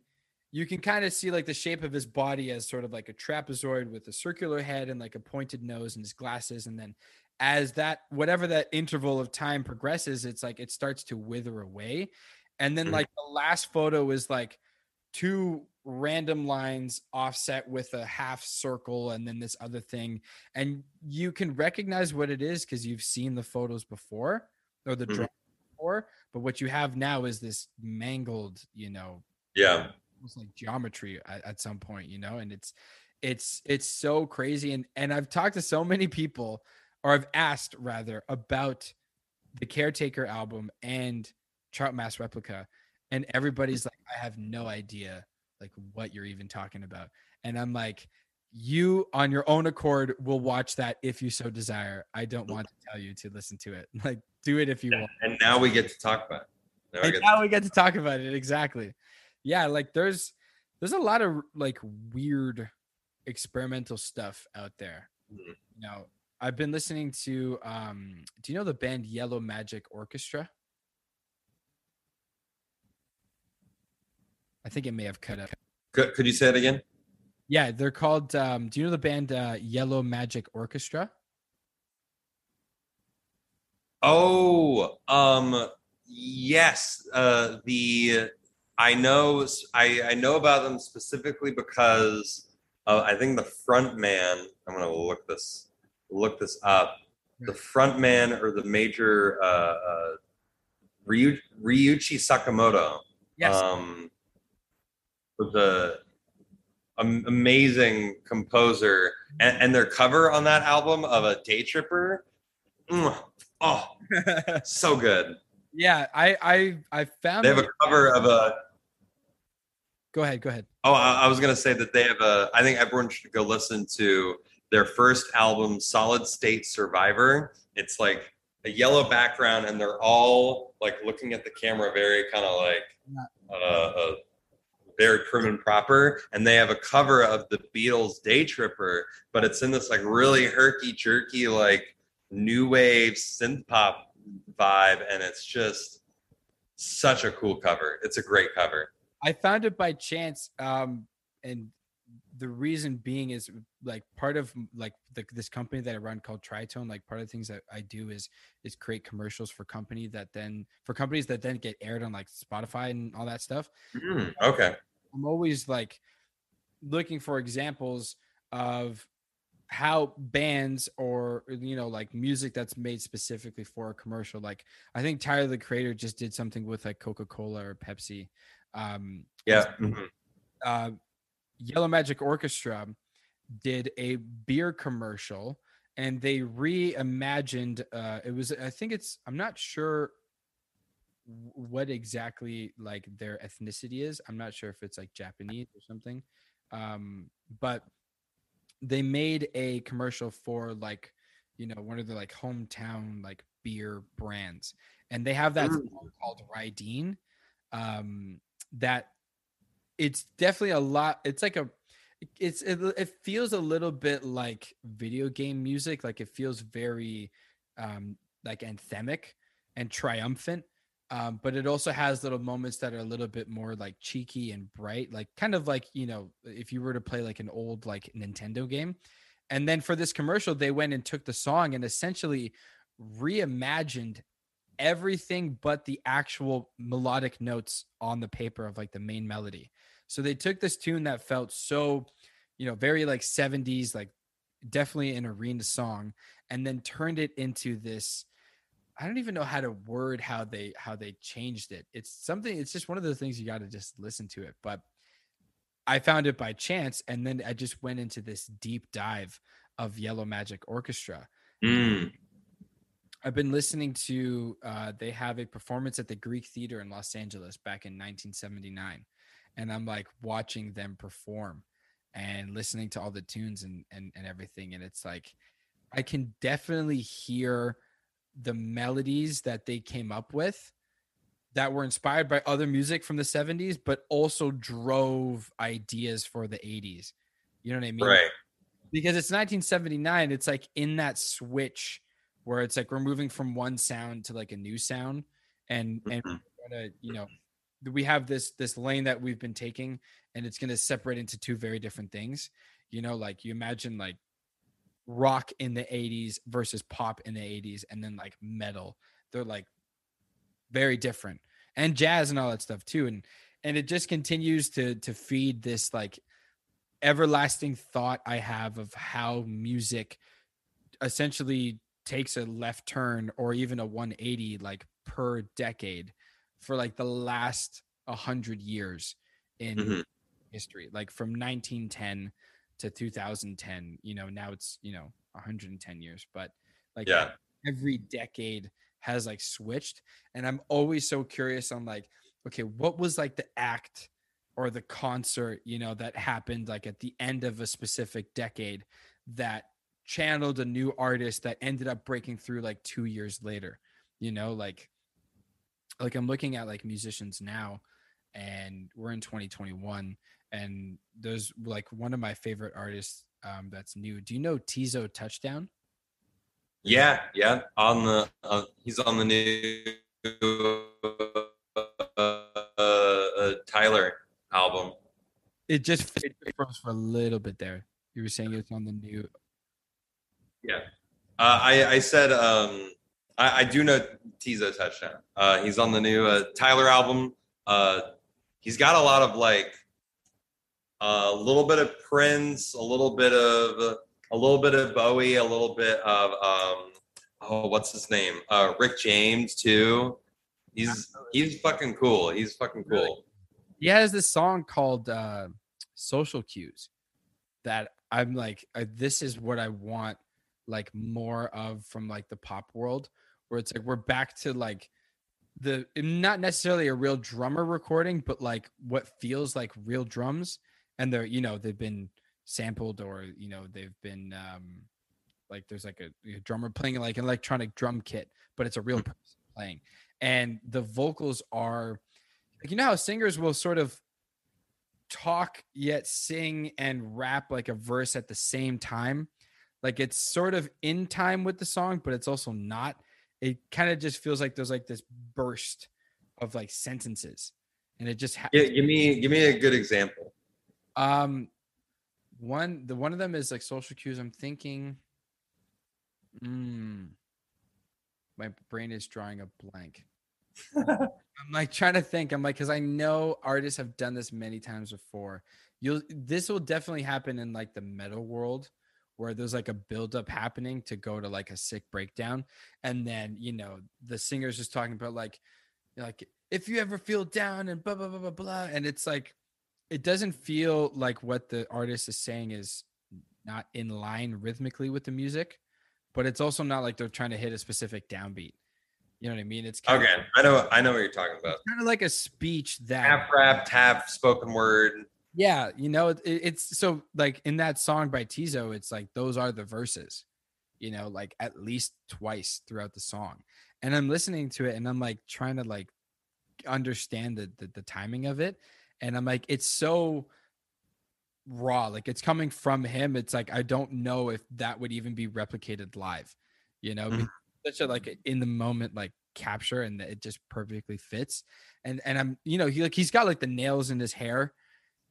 Speaker 3: you can kind of see like the shape of his body as sort of like a trapezoid with a circular head and like a pointed nose and his glasses and then as that whatever that interval of time progresses, it's like it starts to wither away. And then
Speaker 4: Mhm.
Speaker 3: like the last photo is like two random lines offset with a half circle and then this other thing. And you can recognize what it is because you've seen the photos before or the
Speaker 4: Mhm.
Speaker 3: drawing before. But what you have now is this mangled, you know,
Speaker 4: Yeah.
Speaker 3: almost like geometry at, at some point, you know, and it's it's it's so crazy. And and I've talked to so many people, or I've asked rather about the Caretaker album and Trout Mask Replica, and everybody's like, I have no idea like what you're even talking about. And I'm like, you on your own accord will watch that if you so desire. I don't want to tell you to listen to it. Like, do it if you want.
Speaker 4: And now we get to talk about it. Now we
Speaker 3: And
Speaker 4: get
Speaker 3: now we get to talk about it exactly. Yeah, like there's there's a lot of like weird experimental stuff out there.
Speaker 4: Mhm.
Speaker 3: You know, I've been listening to um do you know the band Yellow Magic Orchestra? I think it may have cut up.
Speaker 4: could, could you say it again?
Speaker 3: Yeah, they're called um do you know the band uh Yellow Magic Orchestra?
Speaker 4: Oh, um, yes. Uh, the I know I I know about them specifically because uh, I think the front man. I'm gonna look this look this up. The front man or the major uh, uh, Ryu, Ryuichi Sakamoto.
Speaker 3: Yes.
Speaker 4: Um, was a am- amazing composer, and, and their cover on that album of a Day Tripper. mm, oh, so good.
Speaker 3: yeah, I I I found
Speaker 4: They have a cover of a.
Speaker 3: Go ahead, go ahead.
Speaker 4: Oh, I, I was gonna say that they have a. I think everyone should go listen to their first album, Solid State Survivor. It's like a yellow background, and they're all like looking at the camera, very kind of like uh, uh, very prim and proper. And they have a cover of the Beatles' Day Tripper, but it's in this like really herky jerky, like new wave synth pop vibe, and it's just such a cool cover. It's a great cover.
Speaker 3: I found it by chance, um, and the reason being is like part of like the, this company that I run called Tritone. Like part of the things that I do is is create commercials for company that then for companies that then get aired on like Spotify and all that stuff.
Speaker 4: Mm, okay.
Speaker 3: I'm always like looking for examples of how bands or you know like music that's made specifically for a commercial like i think tyler the creator just did something with like coca-cola or pepsi um
Speaker 4: Yeah. mhm.
Speaker 3: uh, Yellow Magic Orchestra did a beer commercial and they reimagined uh it was I think it's I'm not sure what exactly like their ethnicity is. I'm not sure if it's like Japanese or something. Um but they made a commercial for like you know one of the like hometown like beer brands and they have that
Speaker 4: Mm.
Speaker 3: song called Rydeen um that it's definitely a lot it's like a it's it, it feels a little bit like video game music like it feels very um like anthemic and triumphant um but it also has little moments that are a little bit more like cheeky and bright like kind of like you know if you were to play like an old like nintendo game and then for this commercial they went and took the song and essentially reimagined everything but the actual melodic notes on the paper of like the main melody. So they took this tune that felt so, you know, very like 70s, like definitely an arena song, and then turned it into this. I don't even know how to word how they how they changed it. It's something, it's just one of those things you got to just listen to it. But I found it by chance, and then I just went into this deep dive of Yellow Magic Orchestra.
Speaker 4: Mm.
Speaker 3: I've been listening to uh they have a performance at the Greek Theater in Los Angeles back in 1979 and I'm like watching them perform and listening to all the tunes and and and everything and it's like I can definitely hear the melodies that they came up with that were inspired by other music from the 70s but also drove ideas for the 80s. You know what I mean?
Speaker 4: Right.
Speaker 3: because it's 1979 it's like in that switch where it's like we're moving from one sound to like a new sound and and
Speaker 4: Mhm.
Speaker 3: gonna you know we have this this lane that we've been taking and it's going to separate into two very different things you know like you imagine like rock in the 80s versus pop in the 80s and then like metal. They're like very different. And jazz and all that stuff too and and it just continues to to feed this like everlasting thought i have of how music essentially takes a left turn or even a 180 like per decade for like the last 100 years in
Speaker 4: Mhm.
Speaker 3: history. Like from 1910 to 2010 you know now it's you know 110 years but like
Speaker 4: Yeah.
Speaker 3: every decade has like switched and i'm always so curious on like okay what was like the act or the concert you know that happened like at the end of a specific decade that channeled a new artist that ended up breaking through like 2 years later you know like like i'm looking at like musicians now and we're in 2021 and there's like one of my favorite artists um that's new do you know Teezo Touchdown
Speaker 4: Yeah, yeah. On the uh, he's on the new uh, uh, Tyler album.
Speaker 3: it just it froze for a little bit there you were saying it's on the new
Speaker 4: Yeah. Uh, I I said um I, I do know Teezo Touchdown. Uh, he's on the new uh, Tyler album. Uh, he's got a lot of like a little bit of Prince, a little bit of a little bit of Bowie, a little bit of um oh what's his name? Uh, Rick James too. He's he's fucking cool. He's fucking cool.
Speaker 3: he has this song called uh social cues that i'm like uh, this is what i want like more of from like the pop world where it's like we're back to like the not necessarily a real drummer recording but like what feels like real drums and they're you know they've been sampled or you know they've been um like there's like a, a drummer playing like an electronic drum kit but it's a real person playing. And the vocals are like you know how singers will sort of talk yet sing and rap like a verse at the same time? Like it's sort of in time with the song but it's also not. It kind of just feels like there's like this burst of like sentences and it just ha-
Speaker 4: Yeah, give me give me a good example.
Speaker 3: Um one the one of them is like social cues. I'm thinking mm, my brain is drawing a blank. I'm like trying to think. I'm like because i know artists have done this many times before. You'll this will definitely happen in like the metal world where there's like a buildup happening to go to like a sick breakdown. And then you know the singer's just talking about like like if you ever feel down and blah blah blah blah blah and it's like it doesn't feel like what the artist is saying is not in line rhythmically with the music, but it's also not like they're trying to hit a specific downbeat. You know what I mean? It's kind
Speaker 4: Okay,
Speaker 3: of
Speaker 4: I know I know what you're talking about.
Speaker 3: kind of like a speech that
Speaker 4: half rapped, half spoken word.
Speaker 3: yeah, you know, it, it's so like in that song by Teezo, it's like those are the verses, you know, like at least twice throughout the song. And I'm listening to it and I'm like trying to like understand the the, the timing of it. And I'm like, it's so raw. Like it's coming from him. It's like I don't know if that would even be replicated live, you know,
Speaker 4: Mhm.
Speaker 3: such a like in the moment like capture and it just perfectly fits. And and I'm you know, he like he's got like the nails in his hair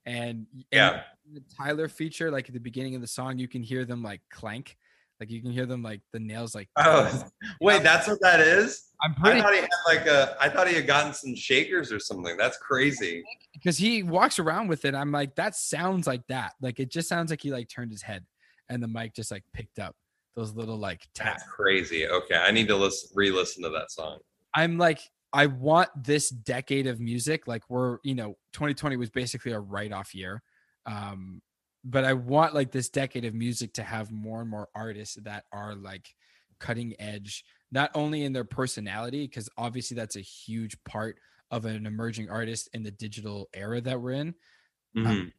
Speaker 3: and and
Speaker 4: Yeah.
Speaker 3: the Tyler feature, like at the beginning of the song, you can hear them like clank, like you can hear them like the nails like.
Speaker 4: Oh, wait, that's what that is.
Speaker 3: I'm
Speaker 4: I thought he had like a. I thought he had gotten some shakers or something. That's crazy.
Speaker 3: because he walks around with it. I'm like, that sounds like that. Like it just sounds like he like turned his head, and the mic just like picked up those little like taps.
Speaker 4: That's crazy. Okay, I need to listen, re-listen to that song.
Speaker 3: I'm like, I want this decade of music. Like we're, you know, 2020 was basically a write-off year. Um, but I want like this decade of music to have more and more artists that are like cutting edge, not only in their personality, because obviously that's a huge part of an emerging artist in the digital era that we're in,
Speaker 4: Mhm.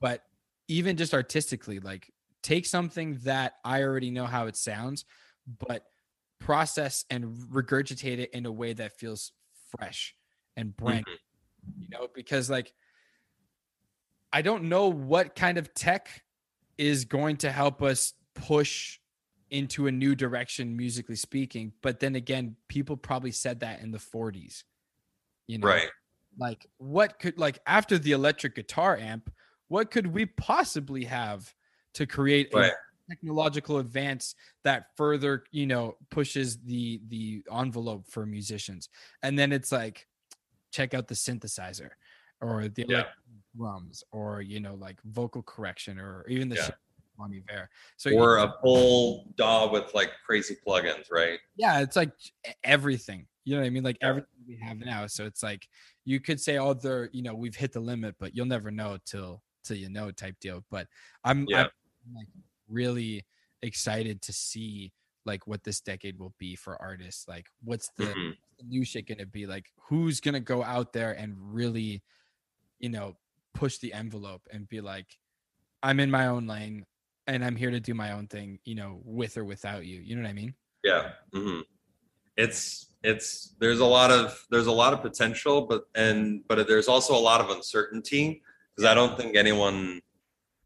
Speaker 3: but even just artistically, like take something that I already know how it sounds, but process and regurgitate it in a way that feels fresh and brand new, you know, because like I don't know what kind of tech is going to help us push into a new direction musically speaking, but then again, people probably said that in the 40s. You know,
Speaker 4: Right.
Speaker 3: like what could like after the electric guitar amp what could we possibly have to create
Speaker 4: Right.
Speaker 3: a technological advance that further you know pushes the the envelope for musicians and then it's like check out the synthesizer or the
Speaker 4: Yeah.
Speaker 3: Drums or you know like vocal correction or even the
Speaker 4: Yeah.
Speaker 3: Bon Iver. so
Speaker 4: or
Speaker 3: you-
Speaker 4: a full DAW with like crazy plugins, right?
Speaker 3: yeah it's like everything you know what i mean like
Speaker 4: Yeah.
Speaker 3: everything we have now so it's like you could say oh they're you know we've hit the limit but you'll never know till till you know type deal but i'm,
Speaker 4: Yeah.
Speaker 3: I'm like really excited to see like what this decade will be for artists like what's the,
Speaker 4: Mhm.
Speaker 3: the new shit gonna be like who's gonna go out there and really you know push the envelope and be like i'm in my own lane and i'm here to do my own thing you know with or without you. You know what i mean?
Speaker 4: Yeah. hmm It's it's there's a lot of there's a lot of potential, but and but there's also a lot of uncertainty because I don't think anyone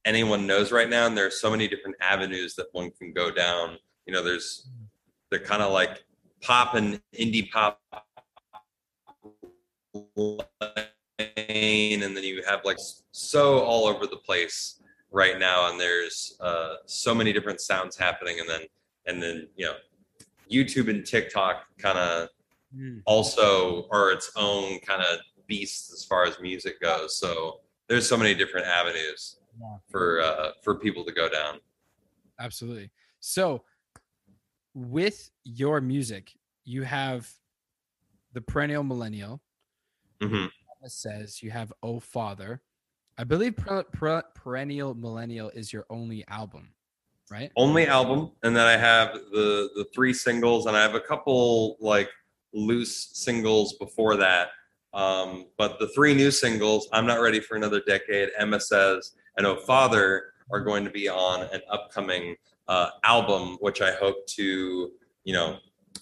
Speaker 4: anyone knows right now, and there's so many different avenues that one can go down. You know, there's they're kind of like pop and indie pop and then you have like so all over the place right now, and there's uh, so many different sounds happening, and then and then you know YouTube and TikTok kind of also are its own kind of beast as far as music goes. So there's so many different avenues
Speaker 3: Yeah.
Speaker 4: for uh, for people to go down.
Speaker 3: Absolutely. So, with your music, you have the perennial millennial.
Speaker 4: hmm
Speaker 3: It says you have "Oh Father." I believe per, per, perennial millennial is your only album, right?
Speaker 4: Only album, and then I have the the three singles, and I have a couple like loose singles before that. Um, but the three new singles, "I'm Not Ready for Another Decade," "Emma Says," and "Oh Father" are going to be on an upcoming uh, album, which I hope to, you know,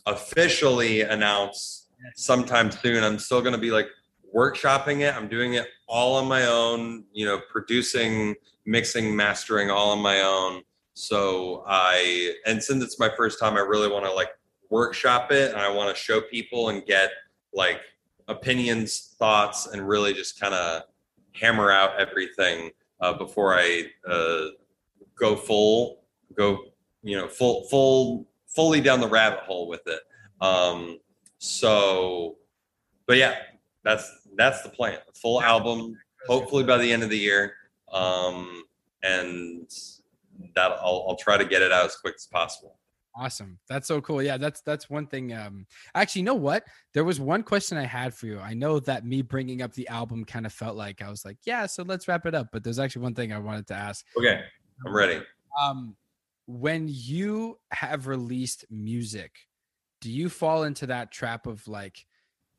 Speaker 4: officially announce sometime soon. I'm still going to be like workshopping it. I'm doing it all on my own, you know, producing, mixing, mastering all on my own. So I, and since it's my first time, I really want to like workshop it and I want to show people and get like opinions, thoughts, and really just kind of hammer out everything uh, before I uh, go full, go, you know, full, full, fully down the rabbit hole with it. Um, so, but yeah, that's that's the plan. Full album, hopefully by the end of the year, um, and that I'll, I'll try to get it out as quick as possible.
Speaker 3: Awesome. That's so cool. Yeah, that's that's one thing. Um, actually, you know what? There was one question I had for you. I know that me bringing up the album kind of felt like I was like, yeah, so let's wrap it up. But there's actually one thing I wanted to ask.
Speaker 4: Okay, I'm ready.
Speaker 3: Um, when you have released music, do you fall into that trap of like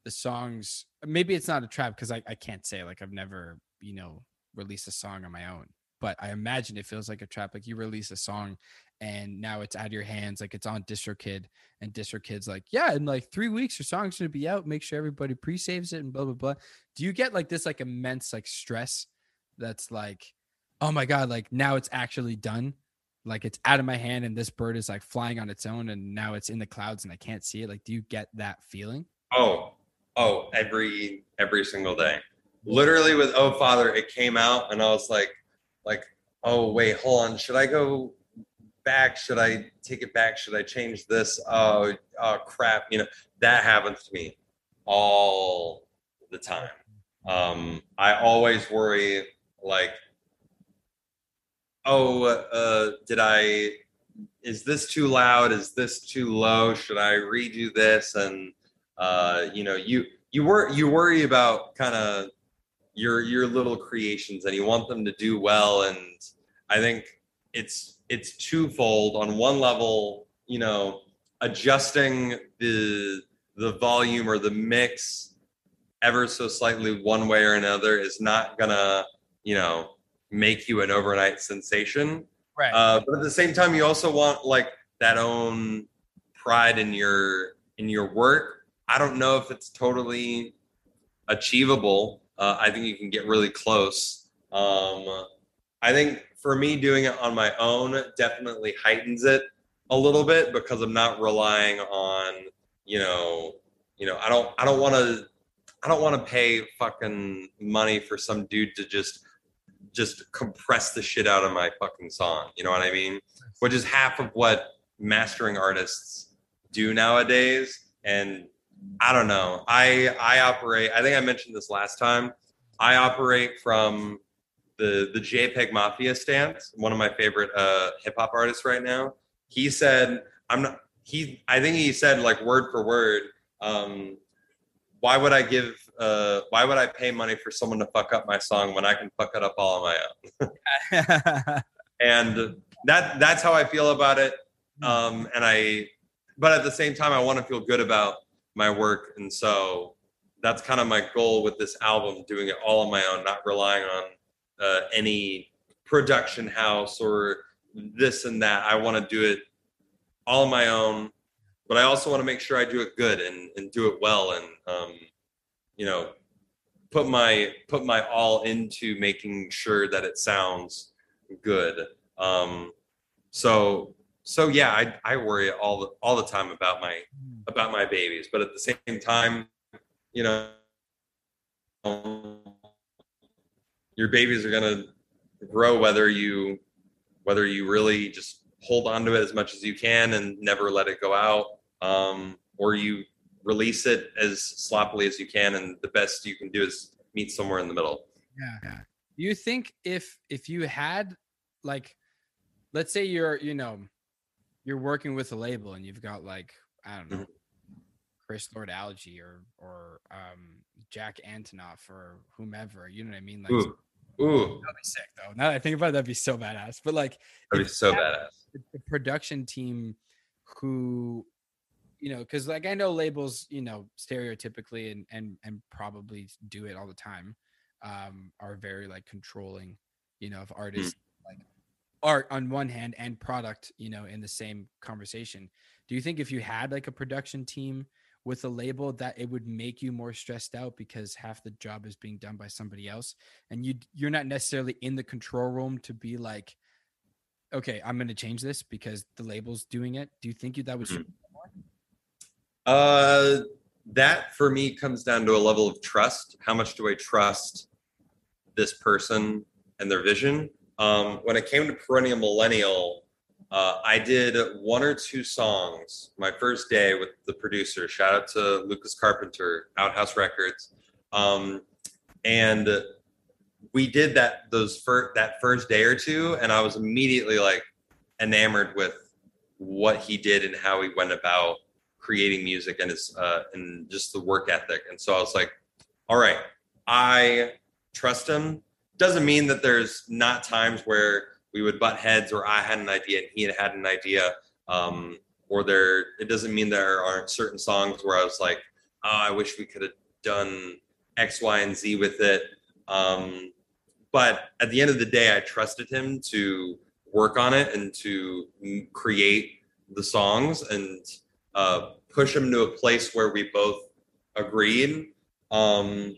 Speaker 3: the songs? Maybe it's not a trap because I, I can't say like I've never, you know, released a song on my own. But I imagine it feels like a trap. Like you release a song and now it's out of your hands, like it's on DistroKid, and DistroKid's like, yeah, in like three weeks your song's gonna be out. Make sure everybody pre-saves it and blah blah blah. Do you get like this like immense like stress that's like, oh my god, like now it's actually done? like it's out of my hand and this bird is like flying on its own and now it's in the clouds and I can't see it. Like, do you get that feeling?
Speaker 4: Oh, oh, every every single day. Literally with Oh Father, it came out and I was like, like, oh wait, hold on. Should I go back? Should I take it back? Should I change this? Oh, oh crap. You know, that happens to me all the time. Um, I always worry like, oh, uh, did I is this too loud? Is this too low? Should I redo this? And uh, you know, you you wor you worry about kind of your your little creations, and you want them to do well. And I think it's it's twofold. On one level, you know, adjusting the the volume or the mix ever so slightly one way or another is not gonna you know make you an overnight sensation
Speaker 3: Right.
Speaker 4: uh, but at the same time you also want like that own pride in your in your work i don't know if it's totally achievable uh, i think you can get really close um, i think for me doing it on my own definitely heightens it a little bit because i'm not relying on you know you know i don't i don't want to i don't want to pay fucking money for some dude to just just compress the shit out of my fucking song. You know what I mean? Which is half of what mastering artists do nowadays. And I don't know. I I operate. I think I mentioned this last time. I operate from the the JPEG Mafia stance. One of my favorite uh, hip hop artists right now. He said, "I'm not." He, I think he said like word for word. Um, why would I give? Uh, why would I pay money for someone to fuck up my song when I can fuck it up all on my own? and that that's how I feel about it. Um, and I, but at the same time, I want to feel good about my work, and so that's kind of my goal with this album: doing it all on my own, not relying on uh, any production house or this and that. I want to do it all on my own, but I also want to make sure I do it good and, and do it well, and um, you know, put my put my all into making sure that it sounds good. Um, so so yeah, I, I worry all the all the time about my about my babies, but at the same time, you know, your babies are gonna grow whether you whether you really just hold on to it as much as you can and never let it go out, um, or you release it as sloppily as you can, and the best you can do is meet somewhere in the middle.
Speaker 3: Yeah. Do you think if if you had like let's say you're you know you're working with a label and you've got like I don't know
Speaker 4: Mhm.
Speaker 3: Chris Lord-Alge or or um Jack Antonoff or whomever, you know what I mean? Like
Speaker 4: Ooh, ooh,
Speaker 3: that'd be sick though. Now that I think about it, that'd be so badass. But like
Speaker 4: that'd be so
Speaker 3: had
Speaker 4: badass.
Speaker 3: the production team who you know because like i know labels you know stereotypically and and and probably do it all the time um are very like controlling you know of artists like art on one hand and product you know in the same conversation do you think if you had like a production team with a label that it would make you more stressed out because half the job is being done by somebody else and you you're not necessarily in the control room to be like okay i'm going to change this because the label's doing it do you think you that would
Speaker 4: Mhm. Uh, that for me comes down to a level of trust. How much do I trust this person and their vision? Um, when it came to Perennial Millennial, uh, I did one or two songs my first day with the producer. Shout out to Lucas Carpenter, Outhouse Records, um, and we did that those first that first day or two, and I was immediately like enamored with what he did and how he went about creating music and his uh, and just the work ethic. And so I was like, all right, I trust him. Doesn't mean that there's not times where we would butt heads or I had an idea and he had had an idea. Um, or there, it doesn't mean there aren't certain songs where I was like, oh, I wish we could have done X, Y, and Z with it. Um, but at the end of the day, I trusted him to work on it and to create the songs and uh, push him to a place where we both agreed. Um,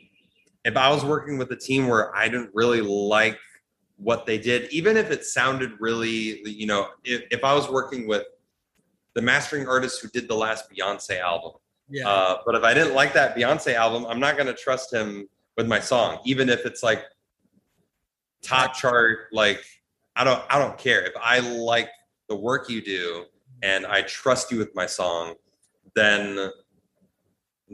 Speaker 4: if I was working with a team where I didn't really like what they did, even if it sounded really, you know, if, if I was working with the mastering artist who did the last Beyonce album,
Speaker 3: yeah
Speaker 4: uh, but if I didn't like that Beyonce album, I'm not going to trust him with my song, even if it's like top chart. Like I don't, I don't care if I like the work you do and I trust you with my song, then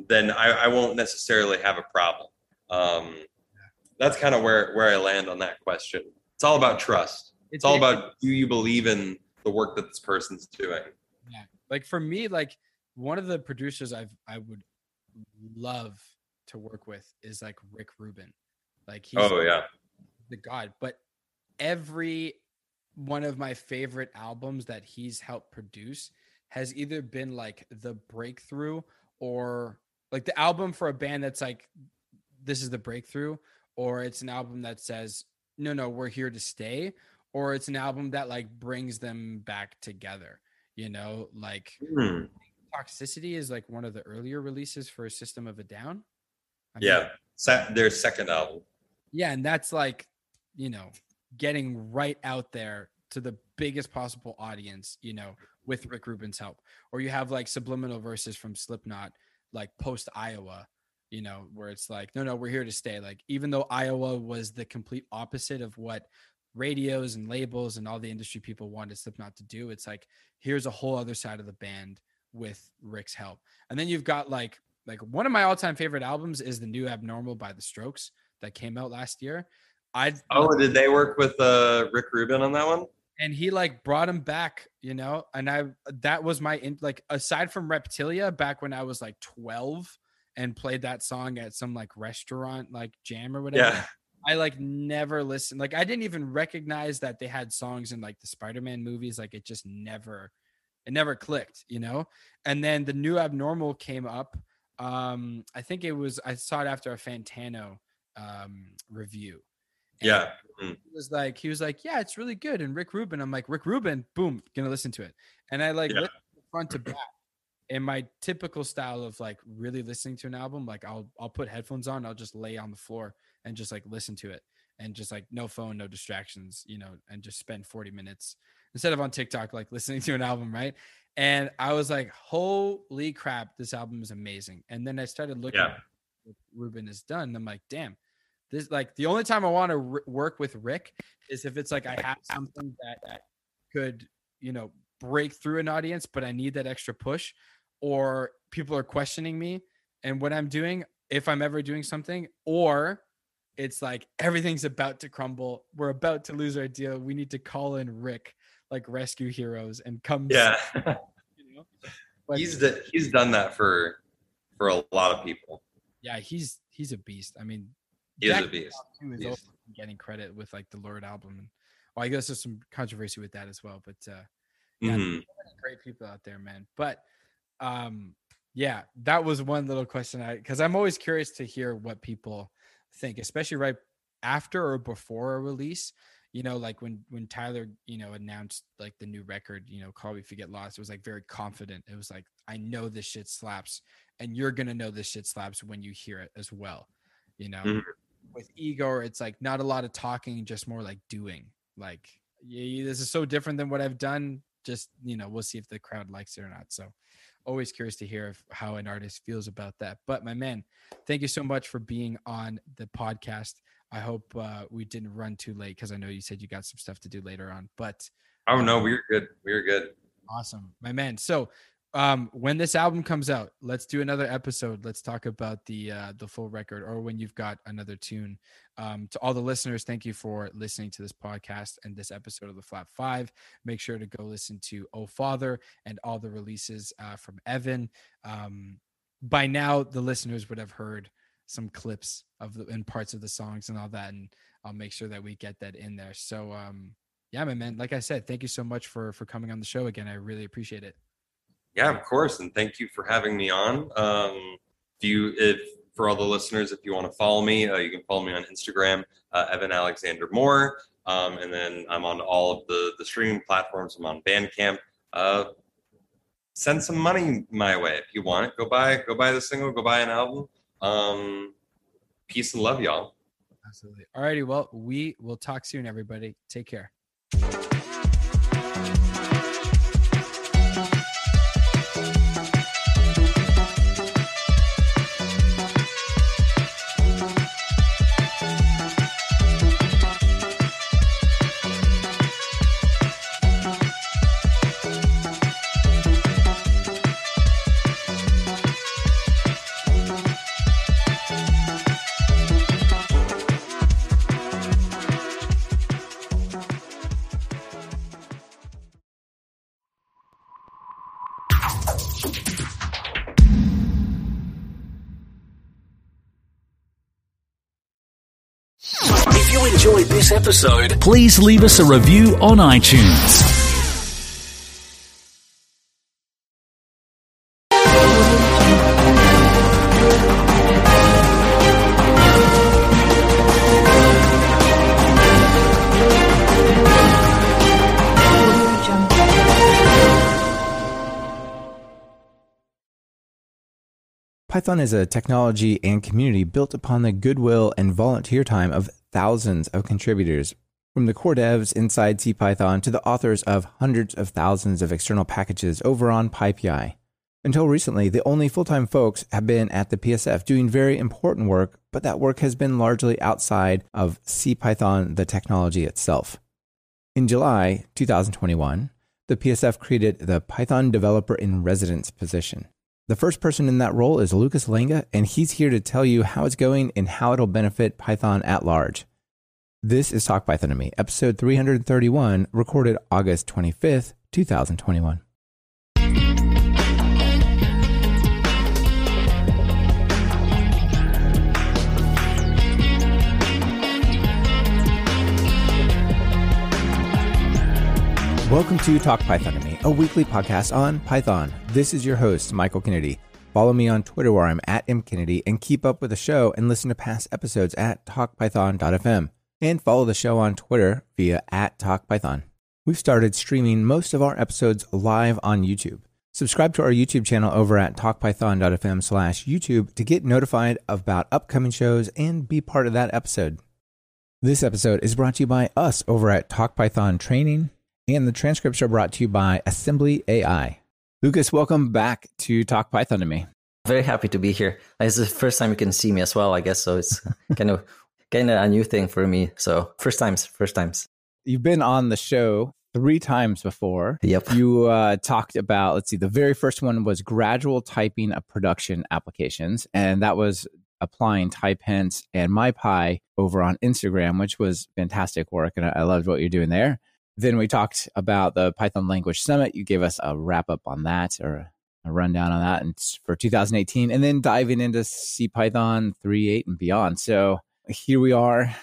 Speaker 4: then I, I won't necessarily have a problem. Um, that's kind of where where I land on that question. It's all about trust. It's all about do you believe in the work that this person's doing?
Speaker 3: Yeah. Like for me, like one of the producers I've I would love to work with is like Rick Rubin. Like he's
Speaker 4: Oh yeah,
Speaker 3: the god. But every one of my favorite albums that he's helped produce has either been like the breakthrough or like the album for a band that's like this is the breakthrough or it's an album that says no no we're here to stay or it's an album that like brings them back together you know like
Speaker 4: Hmm.
Speaker 3: toxicity is like one of the earlier releases for a system of a down I
Speaker 4: yeah. Se- their second album.
Speaker 3: yeah and that's like you know getting right out there to the biggest possible audience you know with rick rubin's help or you have like subliminal verses from slipknot like post iowa you know, where it's like, no, no, we're here to stay. Like, even though Iowa was the complete opposite of what radios and labels and all the industry people wanted Slipknot to do, it's like, here's a whole other side of the band with Rick's help. And then you've got like, like one of my all-time favorite albums is the new Abnormal by the Strokes that came out last year. I
Speaker 4: oh, did they work with uh, Rick Rubin on that one?
Speaker 3: and he like brought him back, you know. And I that was my in, like aside from Reptilia, back when I was like twelve and played that song at some like restaurant like jam or whatever.
Speaker 4: Yeah.
Speaker 3: I like never listened. Like I didn't even recognize that they had songs in like the Spider-Man movies. Like it just never, it never clicked, you know. And then the new Abnormal came up. Um, I think it was I saw it after a Fantano um review. And
Speaker 4: Yeah. Mm.
Speaker 3: he was like, he was like, yeah, it's really good. And Rick Rubin, I'm like, Rick Rubin, boom, gonna listen to it. And I like
Speaker 4: Yeah.
Speaker 3: front to back. In my typical style of like really listening to an album, like I'll I'll put headphones on, I'll just lay on the floor and just like listen to it and just like no phone, no distractions, you know, and just spend 40 minutes instead of on TikTok, like listening to an album, right? And I was like, holy crap, this album is amazing. And then I started looking
Speaker 4: Yeah.
Speaker 3: at what Rubin has done. And I'm like, damn, this like the only time I want to r- work with Rick is if it's like I have something that, that could, you know, break through an audience, but I need that extra push, or people are questioning me and what I'm doing, if I'm ever doing something, or it's like everything's about to crumble. We're about to lose our deal. We need to call in Rick, like rescue heroes, and come.
Speaker 4: Yeah.
Speaker 3: you know? Like,
Speaker 4: he's the, he's done that for for a lot of people.
Speaker 3: yeah, he's he's a beast. I mean,
Speaker 4: He is a beast.
Speaker 3: too is
Speaker 4: Beast.
Speaker 3: getting credit with like the Lorde album. And, well, I guess there's some controversy with that as well, but uh, yeah,
Speaker 4: Mhm.
Speaker 3: many great people out there, man. But um, yeah, that was one little question I because I'm always curious to hear what people think, especially right after or before a release. You know, like when when Tyler, you know, announced like the new record, you know, Call Me If You Get Lost, it was like very confident. It was like, I know this shit slaps, and you're gonna know this shit slaps when you hear it as well. You know,
Speaker 4: Mhm.
Speaker 3: with Igor, it's like not a lot of talking, just more like doing. Like, yeah, this is so different than what I've done. Just you know, we'll see if the crowd likes it or not. So, always curious to hear how an artist feels about that. But my man, thank you so much for being on the podcast. I hope uh, we didn't run too late because I know you said you got some stuff to do later on. But
Speaker 4: Oh no, we're good. We're good.
Speaker 3: Awesome, my man. So, um, when this album comes out, let's do another episode. Let's talk about the uh, the full record, or when you've got another tune. Um, to all the listeners, thank you for listening to this podcast and this episode of the flat Five. Make sure to go listen to "Oh Father" and all the releases uh, from Evan. Um, by now, the listeners would have heard some clips of the and parts of the songs and all that, and I'll make sure that we get that in there. So, um, yeah, my man. Like I said, thank you so much for for coming on the show again. I really appreciate it.
Speaker 4: Yeah, of course, and thank you for having me on. Um, if you, if for all the listeners, if you want to follow me, uh, you can follow me on Instagram, uh, Evan Alexander Moore, um, and then I'm on all of the the streaming platforms. I'm on Bandcamp. Uh, send some money my way if you want it. Go buy, go buy the single, go buy an album. Um, peace and love, y'all.
Speaker 3: Absolutely. All righty. Well, we will talk soon, everybody. Take care.
Speaker 6: Episode, please leave us a review on iTunes.
Speaker 7: Python is a technology and community built upon the goodwill and volunteer time of thousands of contributors, from the core devs inside CPython to the authors of hundreds of thousands of external packages over on PyPI. Until recently, the only full time folks have been at the PSF doing very important work, but that work has been largely outside of CPython, the technology itself. In July 2021, the PSF created the Python Developer in Residence position. The first person in that role is Łukasz Langa, and he's here to tell you how it's going and how it'll benefit Python at large. This is Talk Python to Me, episode 331, recorded August 25th, 2021. Welcome to Talk Python to Me, a weekly podcast on Python. This is your host, Michael Kennedy. Follow me on Twitter where I'm at mkennedy and keep up with the show and listen to past episodes at talkpython.fm. And follow the show on Twitter via at talkpython. We've started streaming most of our episodes live on YouTube. Subscribe to our YouTube channel over at talkpython.fm slash YouTube to get notified about upcoming shows and be part of that episode. This episode is brought to you by us over at TalkPython Training and the transcripts are brought to you by Assembly AI. Łukasz, welcome back to Talk Python to me.
Speaker 8: Very happy to be here. It's the first time you can see me as well, I guess. So it's kind of kind of a new thing for me. So first times, first times.
Speaker 7: You've been on the show three times before.
Speaker 8: Yep.
Speaker 7: You uh, talked about, let's see, the very first one was gradual typing of production applications. And that was applying type hints and MyPy over on Instagram, which was fantastic work. And I loved what you're doing there. Then we talked about the Python Language Summit. You gave us a wrap up on that or a rundown on that and for 2018, and then diving into CPython 3.8 and beyond. So here we are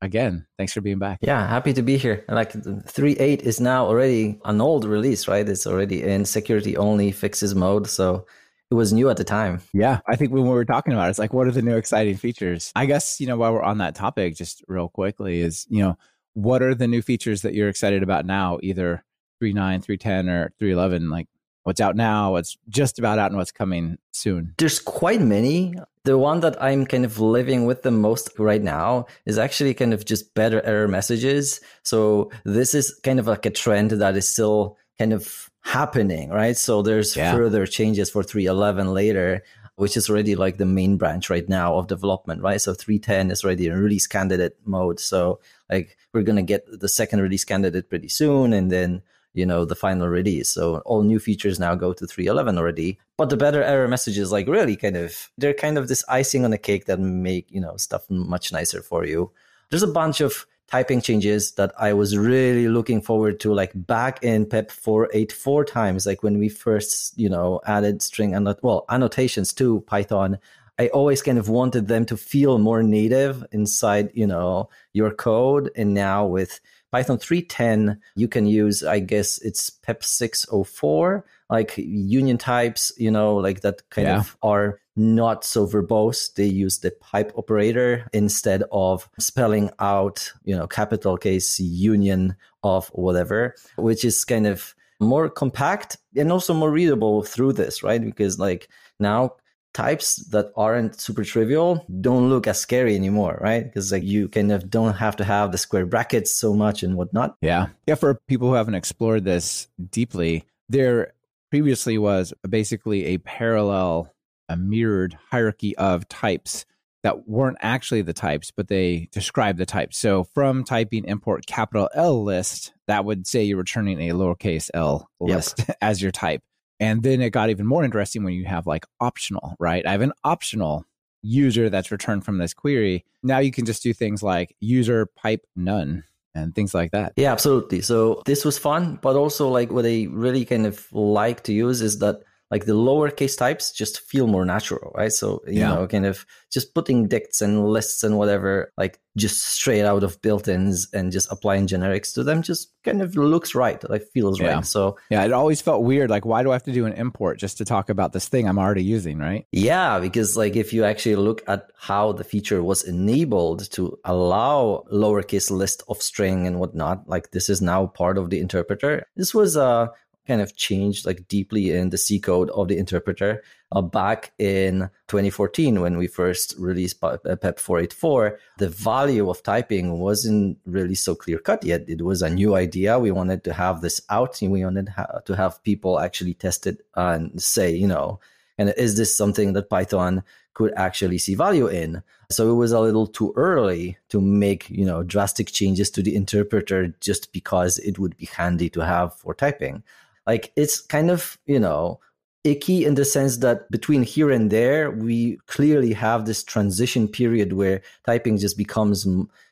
Speaker 7: again. Thanks for being back.
Speaker 8: Yeah, happy to be here. Like 3.8 is now already an old release, right? It's already in security only fixes mode. So it was new at the time.
Speaker 7: Yeah, I think when we were talking about it, it's like, what are the new exciting features? I guess, you know, while we're on that topic, just real quickly, is, you know, what are the new features that you're excited about now, either 3.9, 3.10, or 3.11? Like what's out now, what's just about out, and what's coming soon?
Speaker 8: There's quite many. The one that I'm kind of living with the most right now is actually kind of just better error messages. So this is kind of like a trend that is still kind of happening, right? So there's yeah. further changes for 3.11 later which is already like the main branch right now of development, right? So 310 is already in release candidate mode. So like we're gonna get the second release candidate pretty soon, and then you know the final release. So all new features now go to 311 already. But the better error messages, like really kind of they're kind of this icing on the cake that make you know stuff much nicer for you. There's a bunch of typing changes that I was really looking forward to, like back in PEP 484 times, like when we first, you know, added string and well annotations to Python. I always kind of wanted them to feel more native inside, you know, your code. And now with Python 3.10, you can use, I guess it's PEP 604, like union types, you know, like that kind yeah. of are not so verbose. They use the pipe operator instead of spelling out, you know, capital case union of whatever, which is kind of more compact and also more readable through this, right? Because like now types that aren't super trivial don't look as scary anymore, right? Because like you kind of don't have to have the square brackets so much and whatnot.
Speaker 7: Yeah. Yeah. For people who haven't explored this deeply, there previously was basically a parallel, a mirrored hierarchy of types that weren't actually the types, but they describe the types. So from typing import capital L list, that would say you're returning a lowercase l list yep. as your type. And then it got even more interesting when you have like optional, right? I have an optional user that's returned from this query. Now you can just do things like user pipe none and things like that.
Speaker 8: Yeah, absolutely. So this was fun, but also like what I really kind of like to use is that like the lowercase types just feel more natural, right? So, you yeah. know, kind of just putting dicts and lists and whatever, like just straight out of built-ins and just applying generics to them just kind of looks right, like feels yeah. right. So,
Speaker 7: yeah, it always felt weird. Like, why do I have to do an import just to talk about this thing I'm already using, right?
Speaker 8: Yeah, because like if you actually look at how the feature was enabled to allow lowercase list of string and whatnot, like this is now part of the interpreter. This was uh kind of changed like deeply in the C code of the interpreter. Uh, back in 2014, when we first released PEP 484, the value of typing wasn't really so clear cut yet. It was a new idea. We wanted to have this out and we wanted to have people actually test it and say, you know, and is this something that Python could actually see value in? So it was a little too early to make, you know, drastic changes to the interpreter just because it would be handy to have for typing. Like it's kind of, you know, icky in the sense that between here and there, we clearly have this transition period where typing just becomes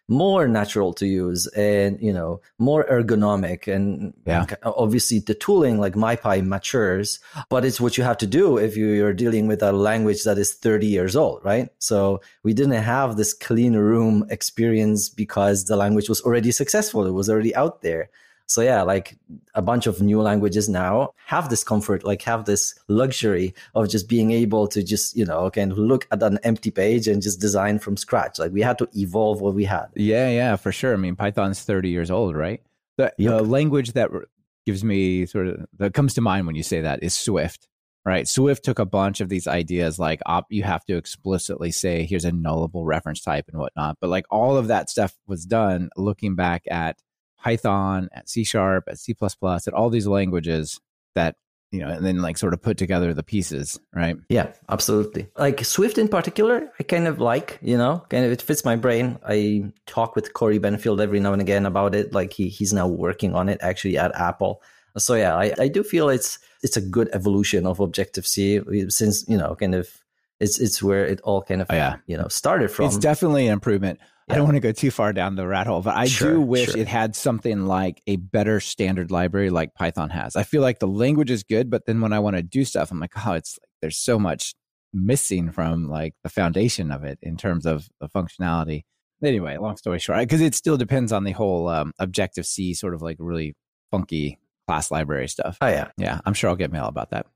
Speaker 8: more natural to use and you know more ergonomic and
Speaker 7: yeah.
Speaker 8: obviously the tooling like mypy matures but it's what you have to do if you're dealing with a language that is 30 years old right? So we didn't have this clean room experience because the language was already successful. It was already out there so yeah, like a bunch of new languages now have this comfort, like have this luxury of just being able to just, you know, kind of look at an empty page and just design from scratch. Like we had to evolve what we had.
Speaker 7: Yeah, yeah, for sure. I mean, Python's 30 years old, right? The, yep. the language that gives me sort of that comes to mind when you say that is Swift right? Swift took a bunch of these ideas like op, you have to explicitly say here's a nullable reference type and whatnot. But like all of that stuff was done looking back at Python, at C sharp, at C at all these languages that you know, and then like sort of put together the pieces, right?
Speaker 8: Yeah, absolutely. Like Swift in particular, I kind of like, you know, kind of it fits my brain. I talk with Cory Benfield every now and again about it. Like he he's now working on it actually at Apple. So yeah, I, I do feel it's it's a good evolution of Objective C since, you know, kind of it's it's where it all kind of oh, yeah. you know started from.
Speaker 7: It's definitely an improvement. I don't want to go too far down the rat hole, but I sure, do wish sure. it had something like a better standard library like Python has. I feel like the language is good, but then when I want to do stuff, I'm like, oh, it's like there's so much missing from like the foundation of it in terms of the functionality. Anyway, long story short, because it still depends on the whole um, Objective C sort of like really funky class library stuff.
Speaker 8: Oh yeah,
Speaker 7: yeah. I'm sure I'll get mail about that.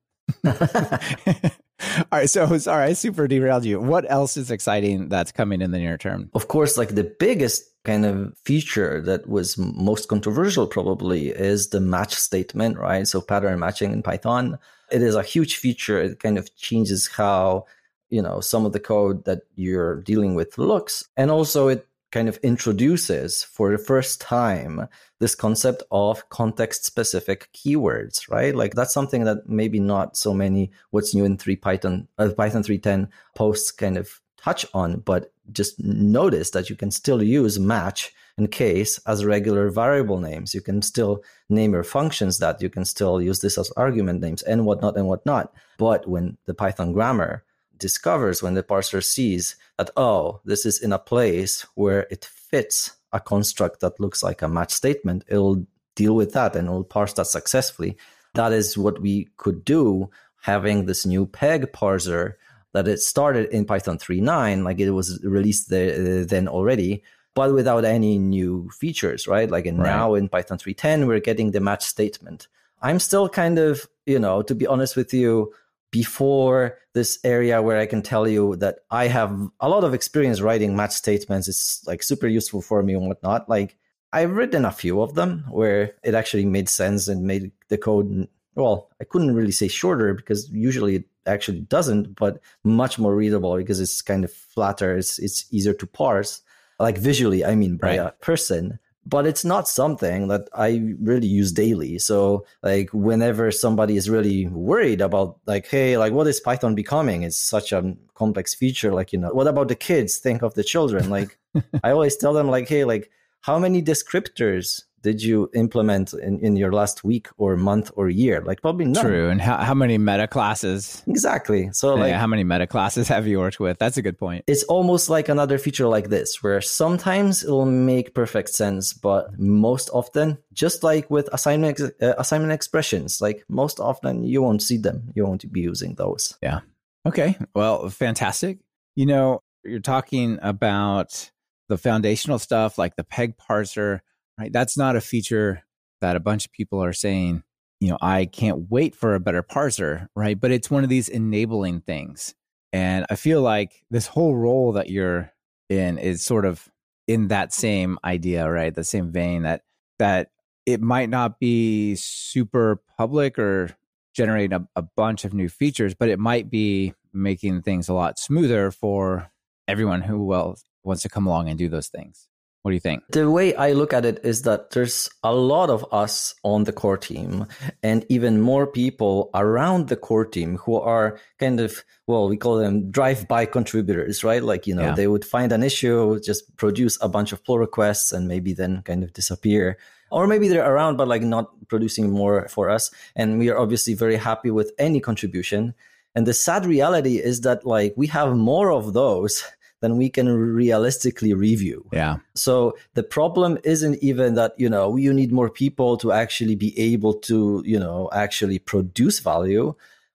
Speaker 7: all right, so sorry, I super derailed you. What else is exciting that's coming in the near term?
Speaker 8: Of course, like the biggest kind of feature that was most controversial probably is the match statement, right? So pattern matching in Python. It is a huge feature. It kind of changes how you know some of the code that you're dealing with looks and also it kind of introduces for the first time this concept of context specific keywords right? Like that's something that maybe not so many what's new in 3 python uh, python 310 posts kind of touch on but just notice that you can still use match and case as regular variable names. You can still name your functions that you can still use this as argument names and whatnot and whatnot. But when the python grammar discovers when the parser sees that, oh, this is in a place where it fits a construct that looks like a match statement, it'll deal with that and it'll parse that successfully. That is what we could do having this new peg parser that it started in Python 3.9, like it was released there, uh, then already, but without any new features, right? Like and right. now in Python 3.10, we're getting the match statement. I'm still kind of, you know, to be honest with you, before this area where I can tell you that I have a lot of experience writing match statements. It's like super useful for me and whatnot. Like I've written a few of them where it actually made sense and made the code. Well, I couldn't really say shorter because usually it actually doesn't, but much more readable because it's kind of flatter. It's it's easier to parse, like visually. I mean, by right. a person but it's not something that I really use daily. So like whenever somebody is really worried about like, hey, like what is Python becoming? It's such a complex feature. Like, you know, what about the kids? Think of the children. Like I always tell them like, hey, like how many descriptors did you implement in, in your last week or month or year? Like probably none.
Speaker 7: True. And how, how many meta classes?
Speaker 8: Exactly. So
Speaker 7: yeah,
Speaker 8: like
Speaker 7: how many meta classes have you worked with? That's a good point.
Speaker 8: It's almost like another feature like this, where sometimes it'll make perfect sense, but most often, just like with assignment uh, assignment expressions, like most often you won't see them. You won't be using those.
Speaker 7: Yeah. Okay. Well, fantastic. You know, you're talking about the foundational stuff like the peg parser right? That's not a feature that a bunch of people are saying, you know, I can't wait for a better parser, right? But it's one of these enabling things. And I feel like this whole role that you're in is sort of in that same idea, right? The same vein that that it might not be super public or generating a, a bunch of new features, but it might be making things a lot smoother for everyone who well wants to come along and do those things. What do you think?
Speaker 8: The way I look at it is that there's a lot of us on the core team and even more people around the core team who are kind of, well, we call them drive by contributors, right? Like, you know, yeah. they would find an issue, just produce a bunch of pull requests and maybe then kind of disappear. Or maybe they're around, but like not producing more for us. And we are obviously very happy with any contribution. And the sad reality is that like we have more of those then we can realistically review.
Speaker 7: Yeah.
Speaker 8: So the problem isn't even that, you know, you need more people to actually be able to, you know, actually produce value.